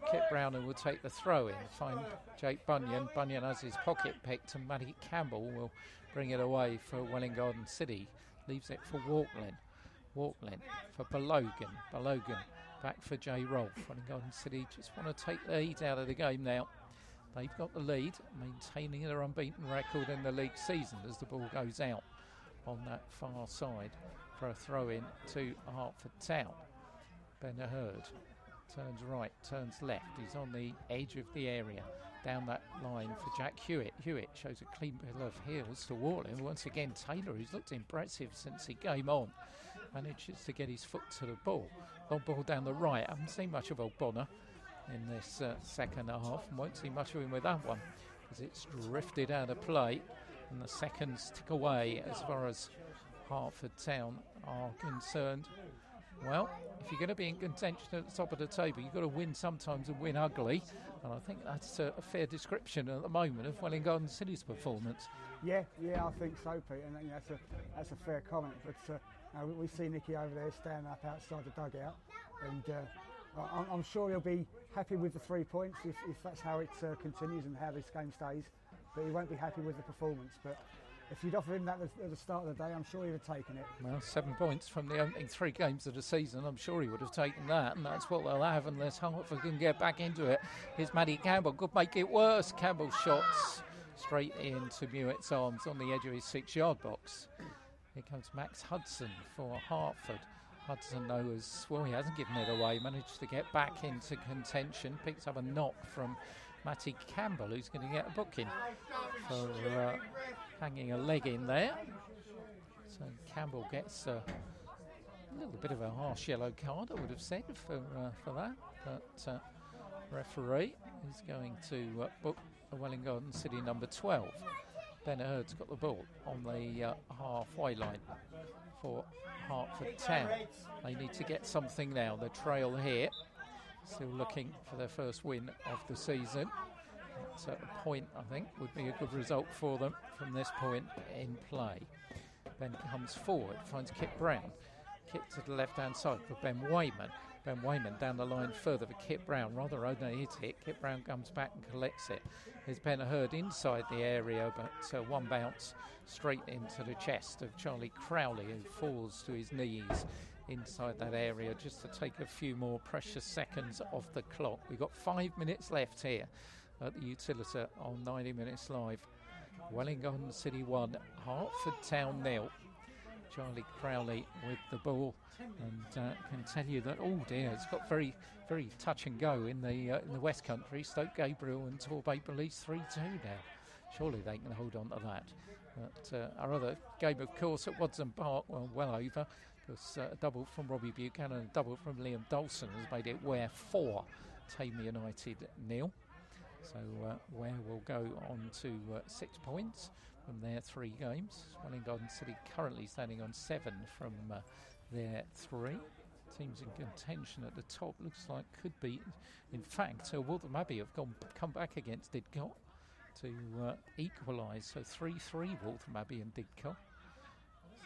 S1: Kit Brown who will take the throw in. Find Jake Bunyan. Bunyan has his pocket picked, and Matty Campbell will bring it away for Welwyn Garden City. Leaves it for Walklin. Walklin for Balogan. Balogan Back for Jay Rolfe. Welwyn Garden City just want to take the heat out of the game now. They've got the lead, maintaining their unbeaten record in the league season as the ball goes out on that far side for a throw in to Hertford Town. Ben Hurd turns right, turns left. He's on the edge of the area. Down that line for Jack Hewitt. Hewitt shows a clean bill of heels to Warling. Once again, Taylor, who's looked impressive since he came on, manages to get his foot to the ball. Long ball down the right. I haven't seen much of Ogbonna in this uh, second half, and won't see much of him with that one as it's drifted out of play, and the seconds tick away as far as Hertford Town are concerned. Well, if you're going to be in contention at the top of the table, you've got to win sometimes and win ugly. And I think that's a, a fair description at the moment of Welwyn Garden City's performance.
S2: Yeah, yeah, I think so, Pete, and you know, that's a that's a fair comment. But uh, we, see Nicky over there standing up outside the dugout, and uh, I'm, I'm, sure he'll be happy with the three points if, if that's how it uh, continues and how this game stays. But he won't be happy with the performance. But if you'd offered him that at the start of the day, I'm sure he'd have taken it.
S1: Well, seven points from the opening three games of the season, I'm sure he would have taken that, and that's what they'll have unless Hertford can get back into it. Here's Matty Campbell, could make it worse. Campbell shots straight into Mewett's arms on the edge of his six yard box. Here comes Max Hudson for Hertford. Hudson knows, well, he hasn't given it away, managed to get back into contention, picks up a knock from Matty Campbell, who's going to get a booking for uh, hanging a leg in there. So Campbell gets a little bit of a harsh yellow card, I would have said, for, uh, for that. But uh, referee is going to uh, book a Welwyn Garden City number 12. Ben Hurd's got the ball on the uh, halfway line for Hertford Town. They need to get something now. The trail here, still looking for their first win of the season. So a point, I think, would be a good result for them from this point in play. Ben comes forward, finds Kit Brown. Kit to the left hand side for Ben Wayman. Ben Wayman down the line further for Kit Brown. Rather overhit it. Kit Brown comes back and collects it. Here's Ben Hurd inside the area, but uh, one bounce straight into the chest of Charlie Crowley, who falls to his knees inside that area just to take a few more precious seconds off the clock. We've got five minutes left here at the Utilita on 90 Minutes Live. Welwyn Garden City 1, Hertford Town nil. Charlie Crowley with the ball, and uh, can tell you that oh dear, it's got very, very touch and go in the uh, in the West Country. Stoke Gabriel and Torbay Police three two now. Surely they can hold on to that. But uh, our other game, of course, at Wadsworth Park, well, well over because uh, a double from Robbie Buchanan and a double from Liam Dawson has made it Ware four, Thame United nil. So uh, Ware will go on to uh, six points from their three games. Welwyn Garden City currently standing on seven from uh, their three. Teams in contention at the top looks like could be. In fact, uh, Waltham Abbey have gone come back against Didcot to uh, equalise. So 3 3 Waltham Abbey and Didcot.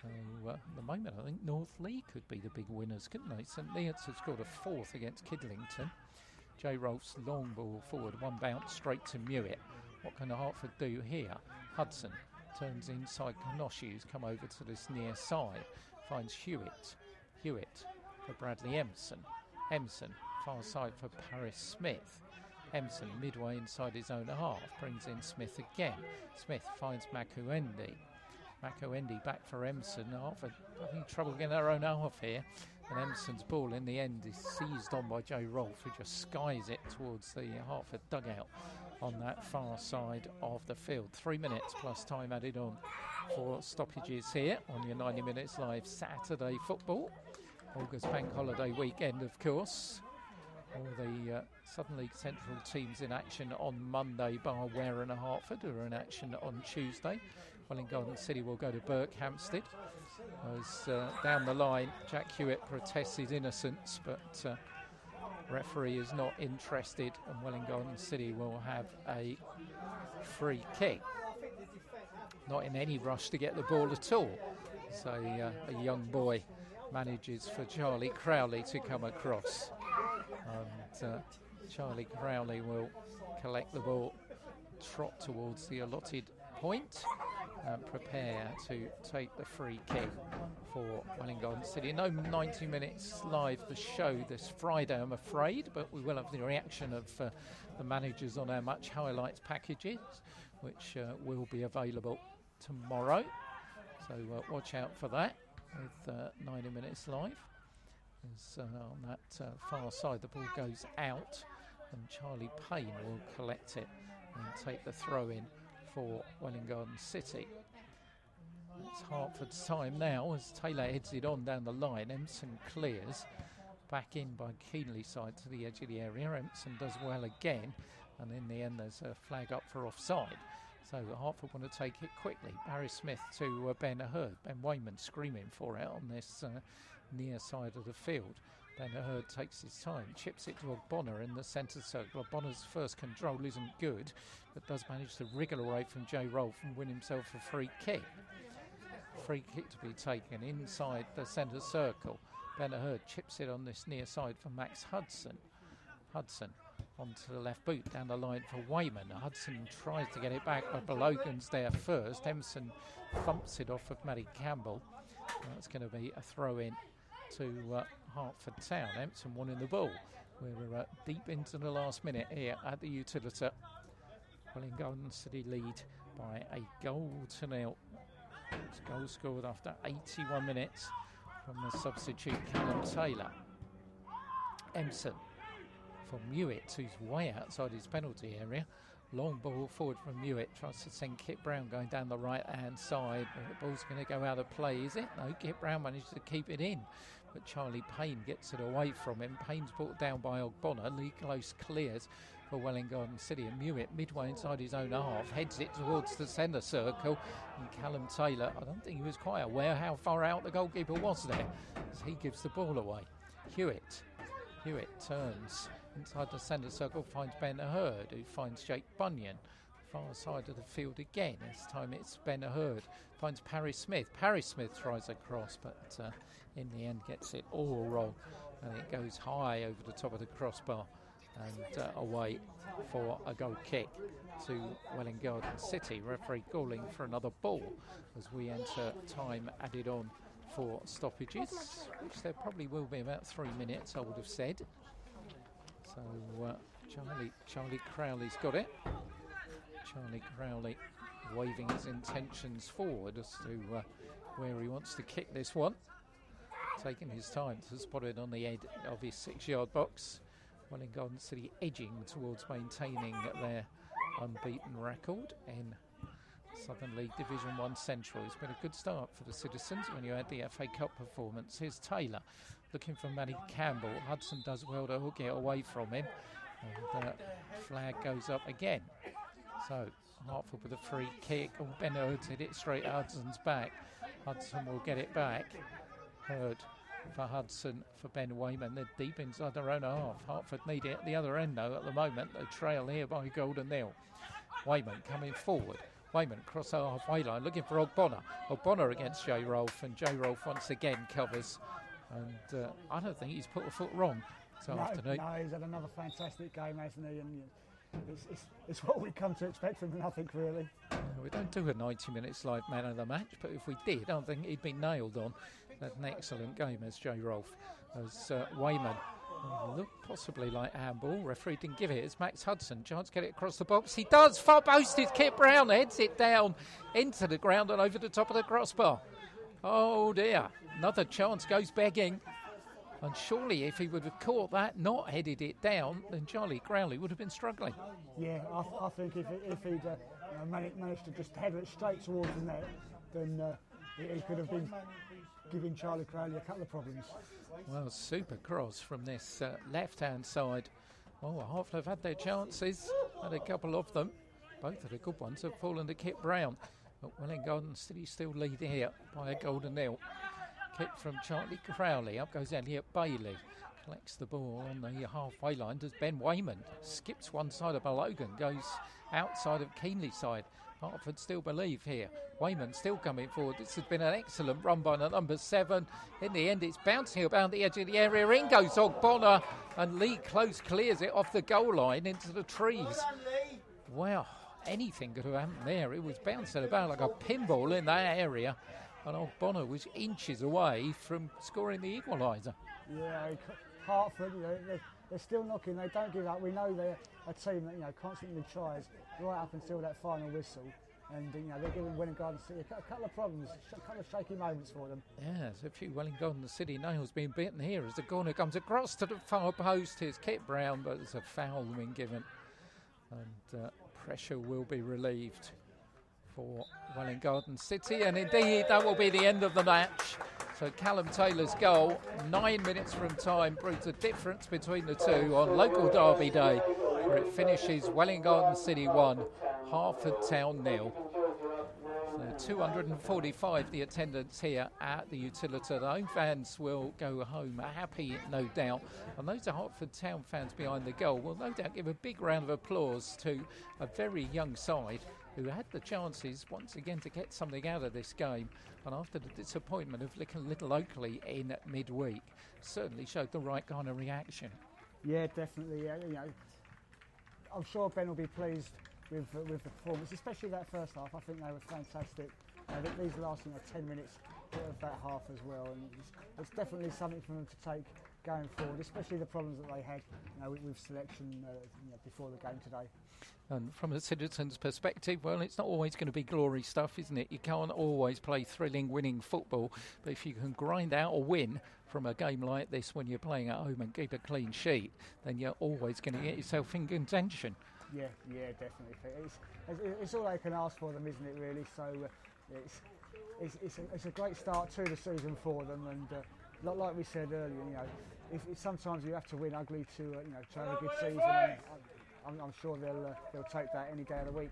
S1: So uh, at the moment, I think North Leigh could be the big winners, couldn't they? St Neots has scored a fourth against Kidlington. J. Rolfe's long ball forward, one bounce straight to Mewett. What can Hertford do here? Hudson turns inside Kanoshi's come over to this near side, finds Hewitt. Hewitt for Bradley Empson. Empson, far side for Paris Smith. Empson midway inside his own half, brings in Smith again. Smith finds Makuendi. Makuendi back for Empson. Hertford having trouble getting their own half here. And Empson's ball in the end is seized on by Joe Rolfe, who just skies it towards the Hertford dugout on that far side of the field. Three minutes plus time added on for stoppages here on your 90 minutes live Saturday football. August Bank Holiday weekend, of course. All the uh, Southern League Central teams in action on Monday, bar Ware and Hertford, who are in action on Tuesday. Welwyn Garden City will go to Berkhamsted. As uh, down the line, Jack Hewitt protests his innocence, but uh, referee is not interested, and Welwyn Garden City will have a free kick. Not in any rush to get the ball at all. So uh, a young boy manages for Charlie Crowley to come across. And uh, Charlie Crowley will collect the ball, trot towards the allotted point, uh, prepare to take the free kick for Garden City. No 90 minutes live the show this Friday, I'm afraid, but we will have the reaction of uh, the managers on our match highlights packages, which uh, will be available tomorrow. So uh, watch out for that with uh, 90 minutes live. As uh, on that far side, the ball goes out, and Charlie Payne will collect it and take the throw in for Welwyn Garden City. It's Hertford's time now as Taylor heads it on down the line. Empson clears. Back in by Keenleyside to the edge of the area. Empson does well again. And in the end, there's a flag up for offside. So Hertford want to take it quickly. Barry Smith to uh, Ben Hurd. Ben Wayman screaming for it on this uh, near side of the field. Ben Hurd takes his time, chips it to Ogbonna in the centre circle. Ogbonna's first control isn't good, but does manage to wriggle away from Jay Rolfe and win himself a free kick. Free kick to be taken inside the centre circle. Ben Hurd chips it on this near side for Max Hudson. Hudson onto the left boot down the line for Wayman. Hudson tries to get it back, but Balogan's there first. Emerson thumps it off of Matty Campbell. That's going to be a throw in to uh, Hertford Town. Empson wanting the ball. We're uh, deep into the last minute here at the Utilita. Welwyn Garden City lead by a goal to nil. It's goal scored after 81 minutes from the substitute Callum Taylor. Empson for Mewett, who's way outside his penalty area. Long ball forward from Mewett. Tries to send Kit Brown going down the right hand side. The ball's going to go out of play, is it? No, Kit Brown managed to keep it in. But Charlie Payne gets it away from him. Payne's brought down by Ogbonna. Lee Close clears for Welwyn Garden City. And Mewett, midway inside his own half, heads it towards the centre circle. And Callum Taylor, I don't think he was quite aware how far out the goalkeeper was there as he gives the ball away. Hewitt. Hewitt turns inside the centre circle, finds Ben Hurd, who finds Jake Bunyan. Far side of the field again. This time it's Ben Hurd. Finds Paris Smith. Paris Smith tries a cross, but uh, in the end gets it all wrong. And it goes high over the top of the crossbar and uh, away for a goal kick to Welwyn Garden City. Referee calling for another ball as we enter time added on for stoppages, which there probably will be about three minutes, I would have said. So uh, Charlie Charlie Crowley's got it. Charlie Crowley waving his intentions forward as to uh, where he wants to kick this one. Taking his time to spot it on the edge of his six-yard box. Welwyn Garden City edging towards maintaining their unbeaten record in Southern League Division 1 Central. It's been a good start for the Citizens when you had the FA Cup performance. Here's Taylor looking for Matty Campbell. Hudson does well to hook it away from him. And uh, flag goes up again. So Hertford with a free kick. Oh, Ben Hurd's hit it straight at Hudson's back. Hudson will get it back. Hurd for Hudson for Ben Wayman. They're deep inside their own half. Hertford need it at the other end, though, at the moment. They trail here by Golden Nil. Wayman coming forward. Wayman cross the halfway line looking for Ogbonna. Ogbonna against Jay Rolfe, and Jay Rolfe once again covers. And uh, I don't think he's put a foot wrong this
S2: no,
S1: afternoon.
S2: No, he's had another fantastic game, hasn't he? And it's, it's, it's what we come to expect from him, I think, really.
S1: We don't do a 90 minutes live man of the match, but if we did, I think he'd be nailed on. That's an excellent game as Jay Rolfe, as uh, Wayman. Looked possibly like handball. Referee didn't give it. It's Max Hudson. Chance to get it across the box. He does. Far posted. Kit Brown heads it down into the ground and over the top of the crossbar. Oh dear. Another chance goes begging. And surely, if he would have caught that, not headed it down, then Charlie Crowley would have been struggling.
S2: Yeah, I, I think if, if he'd uh, managed to just head it straight towards the net, then uh, he could have been giving Charlie Crowley a couple of problems.
S1: Well, super cross from this uh, left hand side. Oh, Hertford have had their chances, had a couple of them. Both of the good ones have fallen to Kit Brown. But Welwyn Garden City still lead here by a golden nil. Kick from Charlie Crowley. Up goes Elliot Bailey. Collects the ball on the halfway line. Does Ben Wayman. Skips one side of Balogan. Goes outside of Keighley's side. Hertford still believe here. Wayman still coming forward. This has been an excellent run by the number seven. In the end, it's bouncing about the edge of the area. In goes Ogbonna, and Lee Close clears it off the goal line into the trees. Wow, anything could have happened there. It was bouncing about like a pinball in that area, and old Bonner was inches away from scoring the equaliser.
S2: Yeah, Hertford, you know, they're, they're still knocking. They don't give up. We know they're a team that you know constantly tries right up until that final whistle. And you know they're giving Welwyn Garden City a couple of problems, a couple of shaky moments for them.
S1: Yeah, there's a few Welwyn Garden City nails being bitten here as the corner comes across to the far post. Here's Kit Brown, but there's a foul being given, and uh, pressure will be relieved for Welwyn Garden City, and indeed that will be the end of the match. So Callum Taylor's goal, nine minutes from time, proves the difference between the two on local derby day, where it finishes Welwyn Garden City 1, Hertford Town nil. So 245 the attendance here at the Utilita. The home fans will go home happy, no doubt. And those are Hertford Town fans behind the goal will no doubt give a big round of applause to a very young side who had the chances once again to get something out of this game. And after the disappointment of looking Little Oakley in midweek, certainly showed the right kind of reaction.
S2: Yeah, definitely. Yeah, you know, I'm sure Ben will be pleased with uh, with the performance, especially that first half. I think they were fantastic. Uh, these last you know, 10 minutes of that half as well, and it's, it's, definitely something for them to take going forward, especially the problems that they had you know, with, with selection uh, you know, before the game today.
S1: And from a citizen's perspective, well, it's not always going to be glory stuff, isn't it? You can't always play thrilling, winning football, but if you can grind out a win from a game like this when you're playing at home and keep a clean sheet, then you're always going to get yourself in contention.
S2: Yeah, yeah, definitely. It's, it's, it's, all they can ask for them, isn't it? Really. So uh, it's it's, it's, a, it's a great start to the season for them, and uh, like we said earlier, you know, if, if sometimes you have to win ugly to uh, you know to have a good season. I'm, I'm, sure they'll uh, they'll take that any day of the week.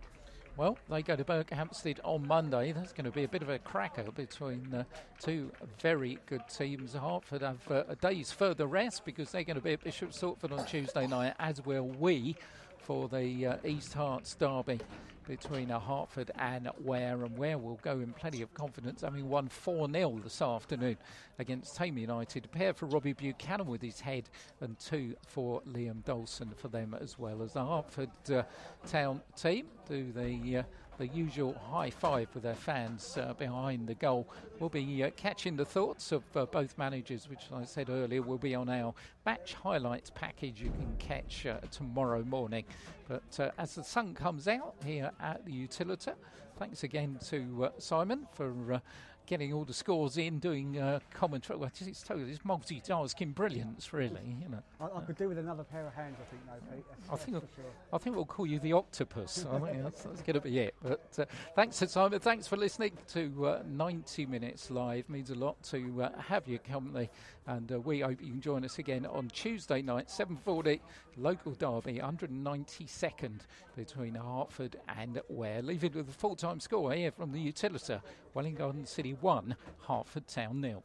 S1: Well, they go to Berkhamsted on Monday. That's going to be a bit of a cracker between uh, two very good teams. Hertford have uh, a day's further rest because they're going to be at Bishop Stortford on Tuesday night, as will we for the uh, East Herts derby between uh, Hertford and Ware, and Ware will go in plenty of confidence, having won 4 0 this afternoon against Thame United. A pair for Robbie Buchanan with his head, and two for Liam Dawson for them as well as the Hertford uh, Town team do the uh, the usual high five with their fans uh, behind the goal. We'll be uh, catching the thoughts of uh, both managers, which I said earlier will be on our match highlights package you can catch uh, tomorrow morning. But uh, as the sun comes out here at the Utilita, thanks again to uh, Simon for getting all the scores in, doing uh, commentary. Well, it's, totally it's multitasking brilliance, really. You know.
S2: I, I, could do with another pair of hands, I think, no, Pete. That's,
S1: I think sure. I think we'll call you the octopus. I think that's, that's going to be it. But uh, thanks to Simon. Thanks for listening to uh, 90 minutes live. Means a lot to uh, have your company, and uh, we hope you can join us again on Tuesday night, 7:40, local derby, 192nd between Hertford and Ware. Leaving with a full-time score here from the Utilita, Wellington City 1, Hertford Town nil.